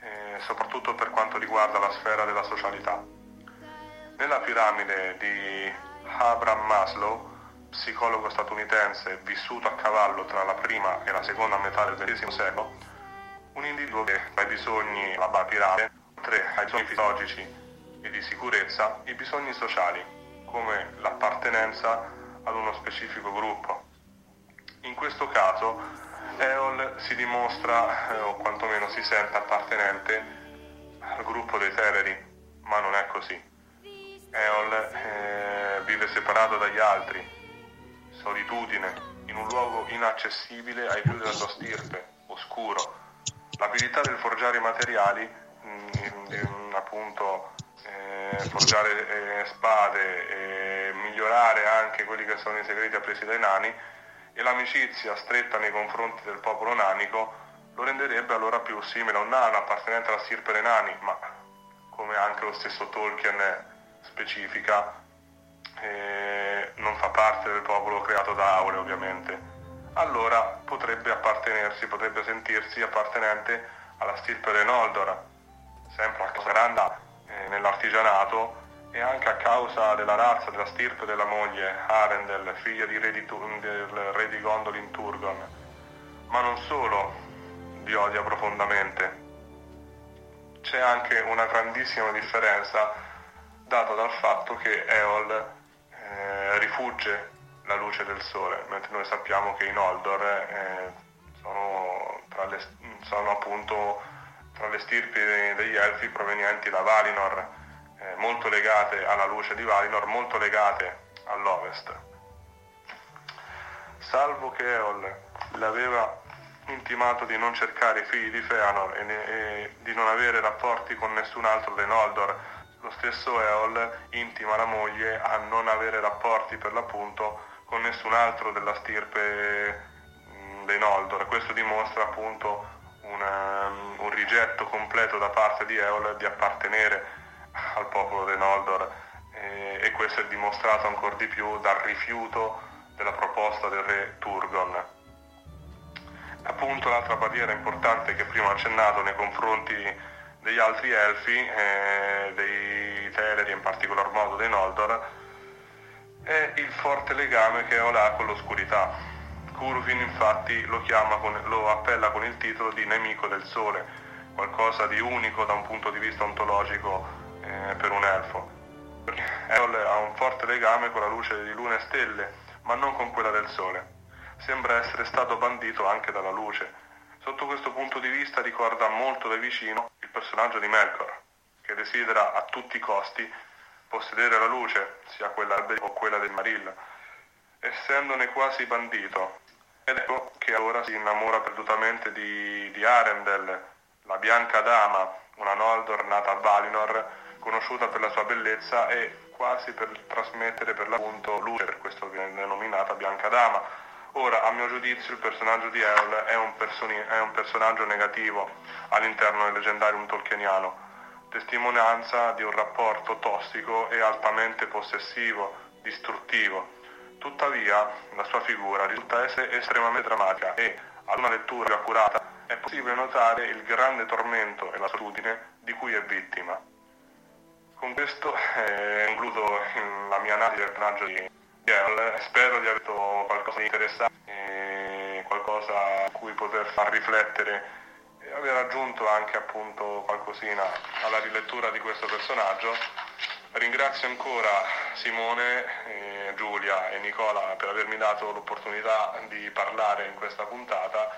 eh, soprattutto per quanto riguarda la sfera della socialità. Nella piramide di Abraham Maslow, psicologo statunitense vissuto a cavallo tra la prima e la seconda metà del XX secolo, un individuo che ha i bisogni, la piramide, oltre ai bisogni fisiologici e di sicurezza, i bisogni sociali, come l'appartenenza ad uno specifico gruppo. In questo caso Eol si dimostra, eh, o quantomeno si sente appartenente al gruppo dei Teleri, ma non è così. Eol eh, vive separato dagli altri, solitudine, in un luogo inaccessibile ai più della sua stirpe, oscuro. L'abilità del forgiare materiali, mh, mh, appunto eh, forgiare eh, spade migliorare anche quelli che sono i segreti appresi dai nani e l'amicizia stretta nei confronti del popolo nanico lo renderebbe allora più simile a un nano appartenente alla stirpe dei nani, ma come anche lo stesso Tolkien specifica, e non fa parte del popolo creato da Aure ovviamente, allora potrebbe appartenersi, potrebbe sentirsi appartenente alla stirpe dei Noldor, sempre a Casaranda eh, nell'artigianato e anche a causa della razza, della stirpe della moglie Arendel, figlia re di del re di Gondolin Turgon. Ma non solo li odia profondamente, c'è anche una grandissima differenza data dal fatto che Eol eh, rifugge la luce del sole, mentre noi sappiamo che i Noldor eh, sono, tra le, sono appunto tra le stirpi degli elfi provenienti da Valinor, eh, molto legate alla luce di Valinor, molto legate all'ovest. Salvo che Eol l'aveva intimato di non cercare i figli di Feanor e, ne- e di non avere rapporti con nessun altro dei Noldor, lo stesso Eol intima la moglie a non avere rapporti per l'appunto con nessun altro della stirpe dei Noldor. Questo dimostra appunto una- un rigetto completo da parte di Eol di appartenere al popolo dei Noldor e, e questo è dimostrato ancora di più dal rifiuto della proposta del re Turgon. Appunto l'altra barriera importante che prima ho accennato nei confronti degli altri elfi, eh, dei Teleri in particolar modo dei Noldor, è il forte legame che Eol ha con l'oscurità. Curufin infatti lo, con- lo appella con il titolo di nemico del sole, qualcosa di unico da un punto di vista ontologico eh, per un elfo. Eol ha un forte legame con la luce di luna e stelle, ma non con quella del sole. Sembra essere stato bandito anche dalla luce. Sotto questo punto di vista ricorda molto da vicino il personaggio di Melkor, che desidera a tutti i costi possedere la luce, sia quella alberi o quella del Marilla, essendone quasi bandito. Ed ecco che ora si innamora perdutamente di, di Arendel, la bianca dama, una Noldor nata a Valinor, conosciuta per la sua bellezza e quasi per trasmettere per l'appunto luce, per questo viene denominata bianca dama. Ora, a mio giudizio, il personaggio di Eol è un, personi- è un personaggio negativo all'interno del leggendarium tolkieniano, testimonianza di un rapporto tossico e altamente possessivo, distruttivo. Tuttavia, la sua figura risulta essere estremamente drammatica e, ad una lettura più accurata, è possibile notare il grande tormento e la solitudine di cui è vittima. Con questo eh, concludo il- la mia analisi del personaggio di Eol. Spero di aver detto qualcosa di interessante, e qualcosa a cui poter far riflettere e aver aggiunto anche appunto qualcosina alla rilettura di questo personaggio. Ringrazio ancora Simone, eh, Giulia e Nicola per avermi dato l'opportunità di parlare in questa puntata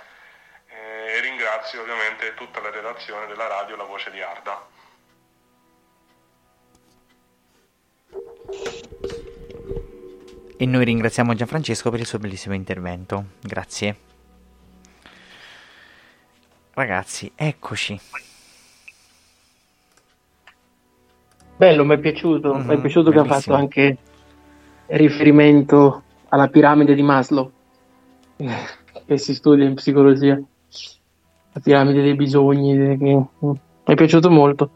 eh, e ringrazio ovviamente tutta la redazione della radio La Voce di Arda. E noi ringraziamo Gianfrancesco per il suo bellissimo intervento. Grazie. Ragazzi, eccoci. Bello, mi è piaciuto. mi è Mhm, piaciuto che ha bellissimo. fatto anche riferimento alla piramide di Maslow, che si studia in psicologia. La piramide dei bisogni. che- Mi è piaciuto molto.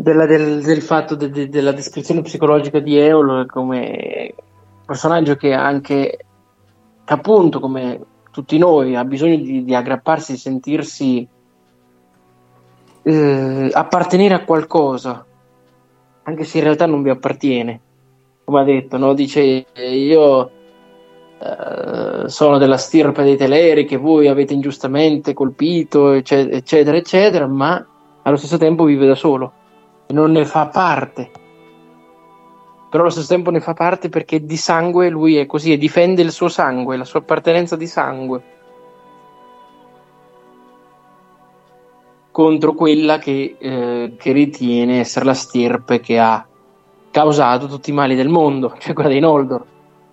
Della- del, del fatto de- de- della descrizione psicologica di Eolo come personaggio che anche, appunto, come tutti noi, ha bisogno di, di aggrapparsi, di sentirsi eh, appartenere a qualcosa, anche se in realtà non vi appartiene. Come ha detto, no? dice io eh, sono della stirpe dei Teleri che voi avete ingiustamente colpito, ecce- eccetera, eccetera, ma allo stesso tempo vive da solo non ne fa parte. Però allo stesso tempo ne fa parte perché di sangue lui è così e difende il suo sangue, la sua appartenenza di sangue. contro quella che, eh, che ritiene essere la stirpe che ha causato tutti i mali del mondo, cioè quella dei Noldor.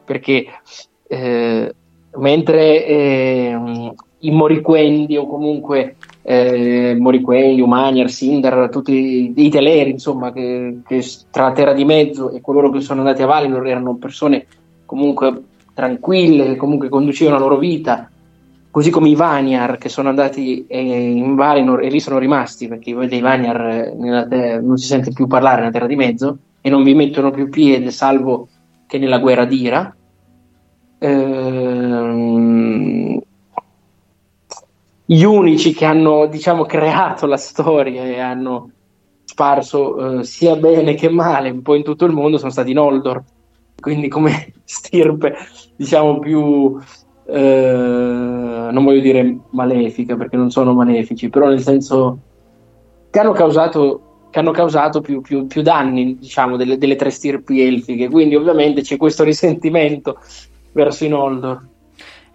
Perché eh, mentre eh, i Moriquendi o comunque eh, Moriquendi, Umaniar, Sindar, tutti i, Teleri, insomma, che, che tra Terra di Mezzo e coloro che sono andati a Valinor erano persone comunque tranquille, che comunque conducevano la loro vita, così come i Vaniar che sono andati eh, in Valinor e lì sono rimasti perché dei Vaniar eh, non si sente più parlare nella Terra di Mezzo e non vi mettono più piede, salvo che nella guerra d'Ira. Ehm, gli unici che hanno, diciamo, creato la storia e hanno sparso eh, sia bene che male un po' in tutto il mondo sono stati Noldor. Quindi come stirpe, diciamo, più eh, non voglio dire malefica perché non sono malefici, però nel senso che hanno causato, che hanno causato più, più, più, danni, diciamo, delle, delle, tre stirpi elfiche. Quindi ovviamente c'è questo risentimento verso i Noldor.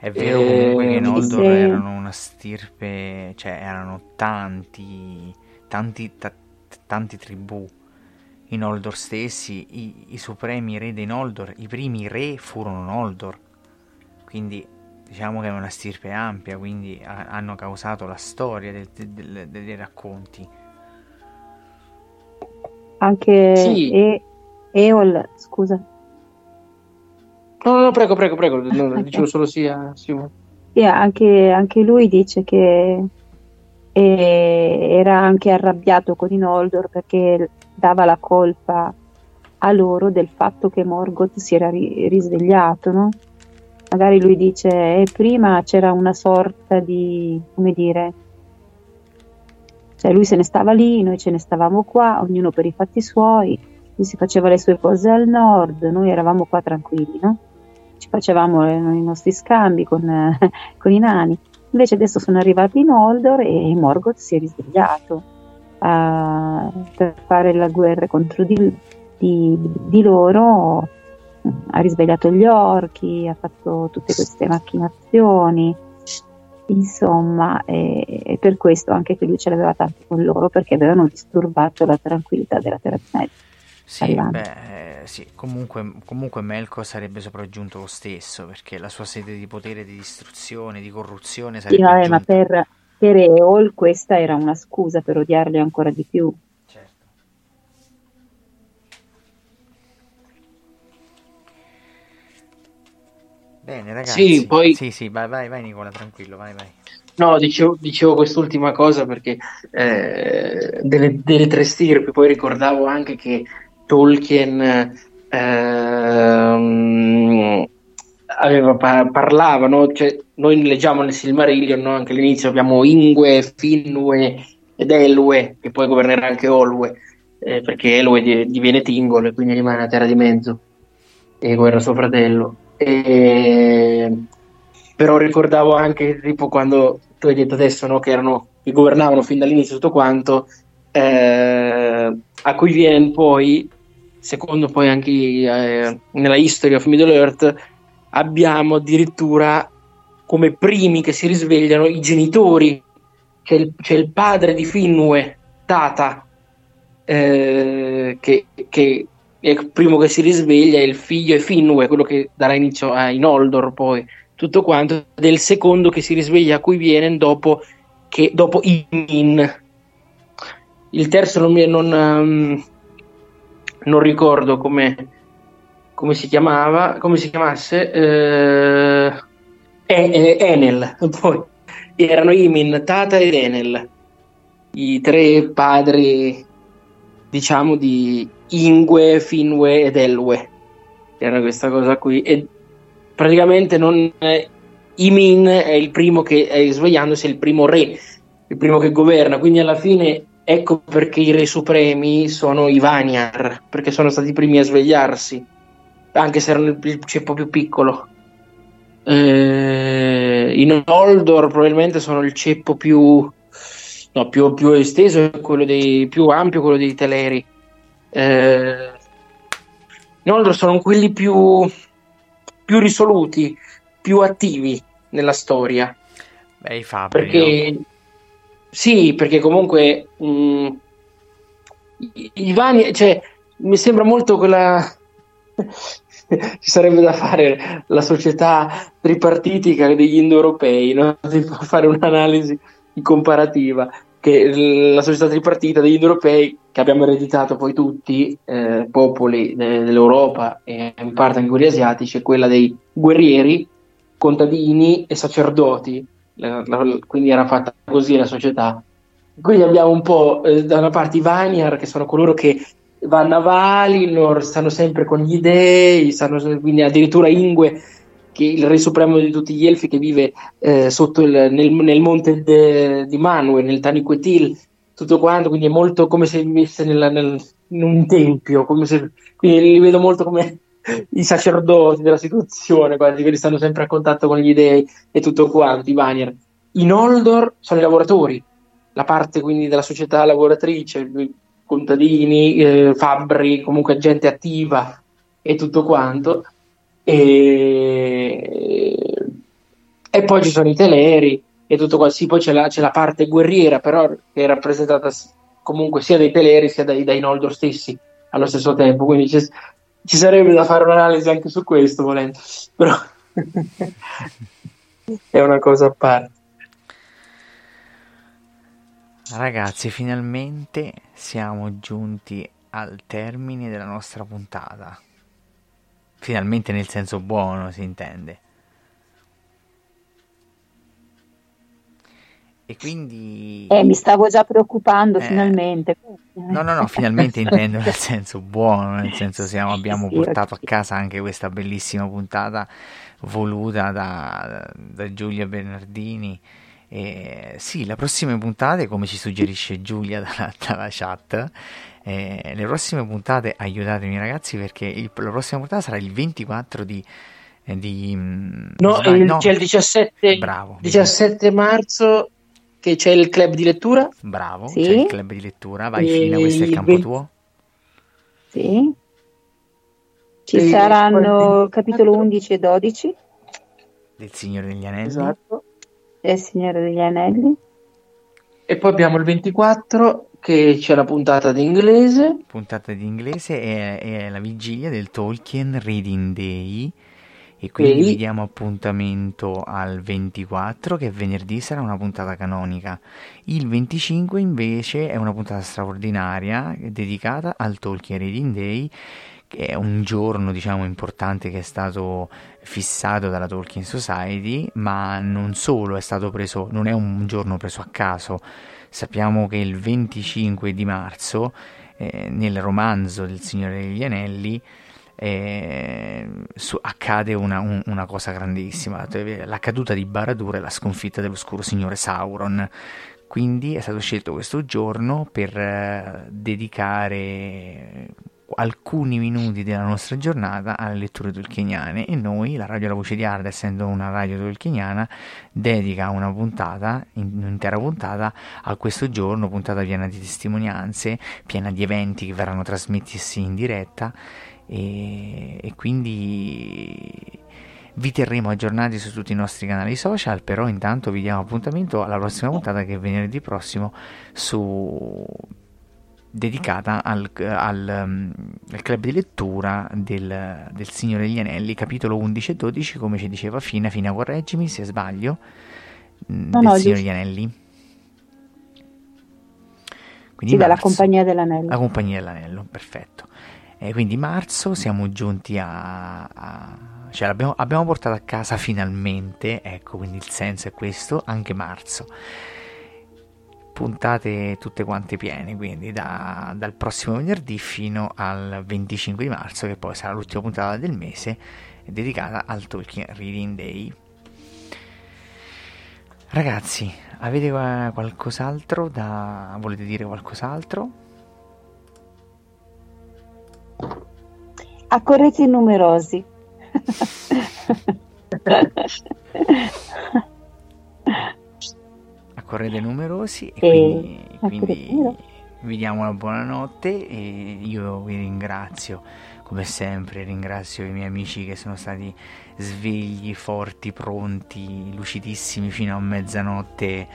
È vero comunque che i Noldor sì. erano una stirpe, cioè erano tanti, tanti, t- tanti tribù. I Noldor stessi, i, i supremi re dei Noldor, i primi re furono Noldor. Quindi diciamo che è una stirpe ampia, quindi ha, hanno causato la storia del, del, dei racconti. Anche sì. e- Eol, scusa. No, no, prego, prego, prego, no, okay. dicevo solo sia. Sì. sì anche, anche, lui dice che eh, era anche arrabbiato con i Noldor perché dava la colpa a loro del fatto che Morgoth si era ri- risvegliato, no? magari lui dice eh, prima c'era una sorta di, come dire, cioè lui se ne stava lì, noi ce ne stavamo qua, ognuno per i fatti suoi, lui si faceva le sue cose al nord, noi eravamo qua tranquilli, no? Ci facevamo i nostri scambi con, eh, con i nani. Invece adesso sono arrivati in Oldor e Morgoth si è risvegliato uh, per fare la guerra contro di, di, di loro ha risvegliato gli orchi, ha fatto tutte queste macchinazioni, insomma, è, per questo anche che lui ce l'aveva tanto con loro perché avevano disturbato la tranquillità della terra di mezzo. Sì, beh, sì, comunque, comunque Melko sarebbe sopraggiunto lo stesso perché la sua sede di potere, di distruzione, di corruzione sarebbe sì, vabbè, ma per, per Eol questa era una scusa per odiarli ancora di più. Bene, ragazzi. Sì, poi... sì, sì vai, vai, vai, Nicola, tranquillo, vai, vai. No, dicevo, dicevo quest'ultima cosa perché eh, delle, delle, tre stirpi, poi ricordavo anche che Tolkien eh, aveva, parlava, no? cioè, noi leggiamo nel Silmarillion, no? anche all'inizio abbiamo Ingwe, Finwe ed Elwe, che poi governerà anche Olwe, eh, perché Elwe diviene Tingol e quindi rimane a terra di mezzo e guerra suo fratello. E... Però ricordavo anche tipo quando tu hai detto adesso no, che, erano, che governavano fin dall'inizio tutto quanto, eh, a cui viene poi, secondo poi anche eh, nella History of Middle Earth, abbiamo addirittura come primi che si risvegliano i genitori, c'è il, c'è il padre di Finue, Tata, eh, che, che è il primo che si risveglia è il figlio e Finwë, quello che darà inizio a Inoldor poi, tutto quanto, del secondo che si risveglia a cui viene dopo, che, dopo Imin. Il terzo non, non, um, non ricordo come, come, si chiamava, come si chiamasse, eh, Enel, poi erano Imin, Tata ed Enel, i tre padri, diciamo, di Ingwe, Finwe ed Elwe. Era questa cosa qui. E praticamente non è, Imin è il primo che svegliandosi, è il primo re, il primo che governa. Quindi alla fine ecco perché i re supremi sono i Vanyar, perché sono stati i primi a svegliarsi, anche se erano il ceppo più piccolo. Eh, I Noldor probabilmente sono il ceppo più, no, più, più esteso, quello dei, più ampio, quello dei Teleri eh, inoltre sono quelli più, più risoluti, più attivi nella storia. Beh, i Fabri, perché, no? Sì, perché comunque mh, mm, i Vani, cioè, mi sembra molto quella... Ci sarebbe da fare la società tripartitica degli indoeuropei, no? fare un'analisi comparativa che la società tripartita degli europei che abbiamo ereditato poi tutti, eh, popoli de- dell'Europa e in parte anche quelli asiatici, è quella dei guerrieri, contadini e sacerdoti. La, la, quindi era fatta così la società. Quindi abbiamo un po' eh, da una parte i Vanyar, che sono coloro che vanno a Valinor, stanno sempre con gli dei, stanno, quindi addirittura Ingue, che il re supremo di tutti gli elfi che vive eh, sotto il, nel, nel monte de, di Manwë, nel Taniquetil, tutto quanto, quindi è molto come se vivesse nella- nel- in un tempio, se, quindi li vedo molto come i sacerdoti della situazione, quasi, che stanno sempre a contatto con gli dei e tutto quanto, i Vanir. I Noldor sono i lavoratori, la parte quindi della società lavoratrice, contadini, eh, fabbri, comunque gente attiva e tutto quanto. E, e poi ci sono i teleri e tutto qua. Sì, poi c'è la, c'è la parte guerriera, però che è rappresentata comunque sia dai teleri sia dai, dai Noldor stessi allo stesso tempo. Quindi c'è- ci sarebbe da fare un'analisi anche su questo, volendo, però è una cosa a parte. Ragazzi, finalmente siamo giunti al termine della nostra puntata. Finalmente nel senso buono, si intende. E quindi... Eh, mi stavo già preoccupando Eh. finalmente. No, no, no, finalmente intendo nel senso buono, nel senso siamo, abbiamo Sì, portato ok. a casa anche questa bellissima puntata voluta da, da Giulia Bernardini. E sì, le prossime puntate, come ci suggerisce Giulia dalla, dalla chat, eh, le prossime puntate, aiutatemi ragazzi perché il- la prossima puntata sarà il 24 di... eh, di mm, No, sbaglio- il- no, c'è il 17, Bravo. 17 marzo che c'è il club di lettura. Bravo, Sì. c'è il club di lettura, vai E Fina, questo è il campo 20 tuo. Sì. Ci E saranno capitolo 11 e 12 Del Signore degli Anelli. Esatto. del Signore degli Anelli. E poi abbiamo il 24 che c'è la puntata di inglese. puntata di inglese è, è la vigilia del Tolkien Reading Day e quindi vi diamo appuntamento al 24 che venerdì sarà una puntata canonica. Il 25 invece è una puntata straordinaria dedicata al Tolkien Reading Day che è un giorno diciamo importante che è stato fissato dalla Tolkien Society ma non solo è stato preso non è un giorno preso a caso. Sappiamo che il 25 di marzo eh, nel romanzo del Signore degli Anelli eh, su- accade una, un- una cosa grandissima, la caduta di Baradur e la sconfitta dell'oscuro signore Sauron. Quindi è stato scelto questo giorno per eh, dedicare alcuni minuti della nostra giornata alle letture tolkieniane. E noi, la Radio La Voce di Arda, essendo una radio tolkieniana, dedica una puntata, in- un'intera puntata a questo giorno, puntata piena di testimonianze, piena di eventi che verranno trasmessi in diretta e, e quindi vi terremo aggiornati su tutti i nostri canali social, però intanto vi diamo appuntamento alla prossima puntata che è venerdì prossimo su dedicata al, al, um, al club di lettura del, del Signore degli Anelli, capitolo 11 e 12, come ci diceva Fina, Fina correggimi se sbaglio, mm, No, del no, Signore degli Anelli. Sì, dalla. Compagnia dell'Anello. La Compagnia dell'Anello, perfetto. E quindi marzo siamo giunti a... a- cioè l'abbiamo, abbiamo portato a casa finalmente, ecco, quindi il senso è questo, anche marzo. Puntate tutte quante piene, quindi da- dal prossimo venerdì fino al 25 di marzo, che poi sarà l'ultima puntata del mese, dedicata al Tolkien Reading Day. Ragazzi, avete qualcos'altro da... volete dire qualcos'altro? Accorrete numerosi. Accorrete numerosi e E- quindi, quindi vi diamo una buonanotte e io vi ringrazio come sempre ringrazio i miei amici che sono stati svegli, forti, pronti, lucidissimi fino a mezzanotte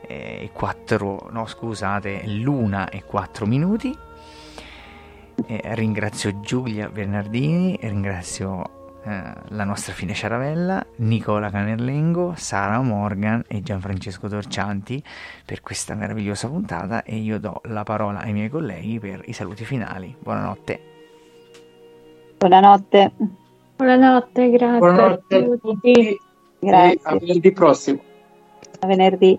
eh, e 4, no scusate, l'una e 4 minuti. Eh, ringrazio Giulia Bernardini, ringrazio eh, la nostra Fine Ciaravella, Nicola Canerlengo, Sara Morgan e Gianfrancesco Torcianti per questa meravigliosa puntata e io do la parola ai miei colleghi per i saluti finali. Buonanotte. Buonanotte. Buonanotte, grazie Buonanotte a a tutti. E Grazie. a venerdì prossimo. A venerdì.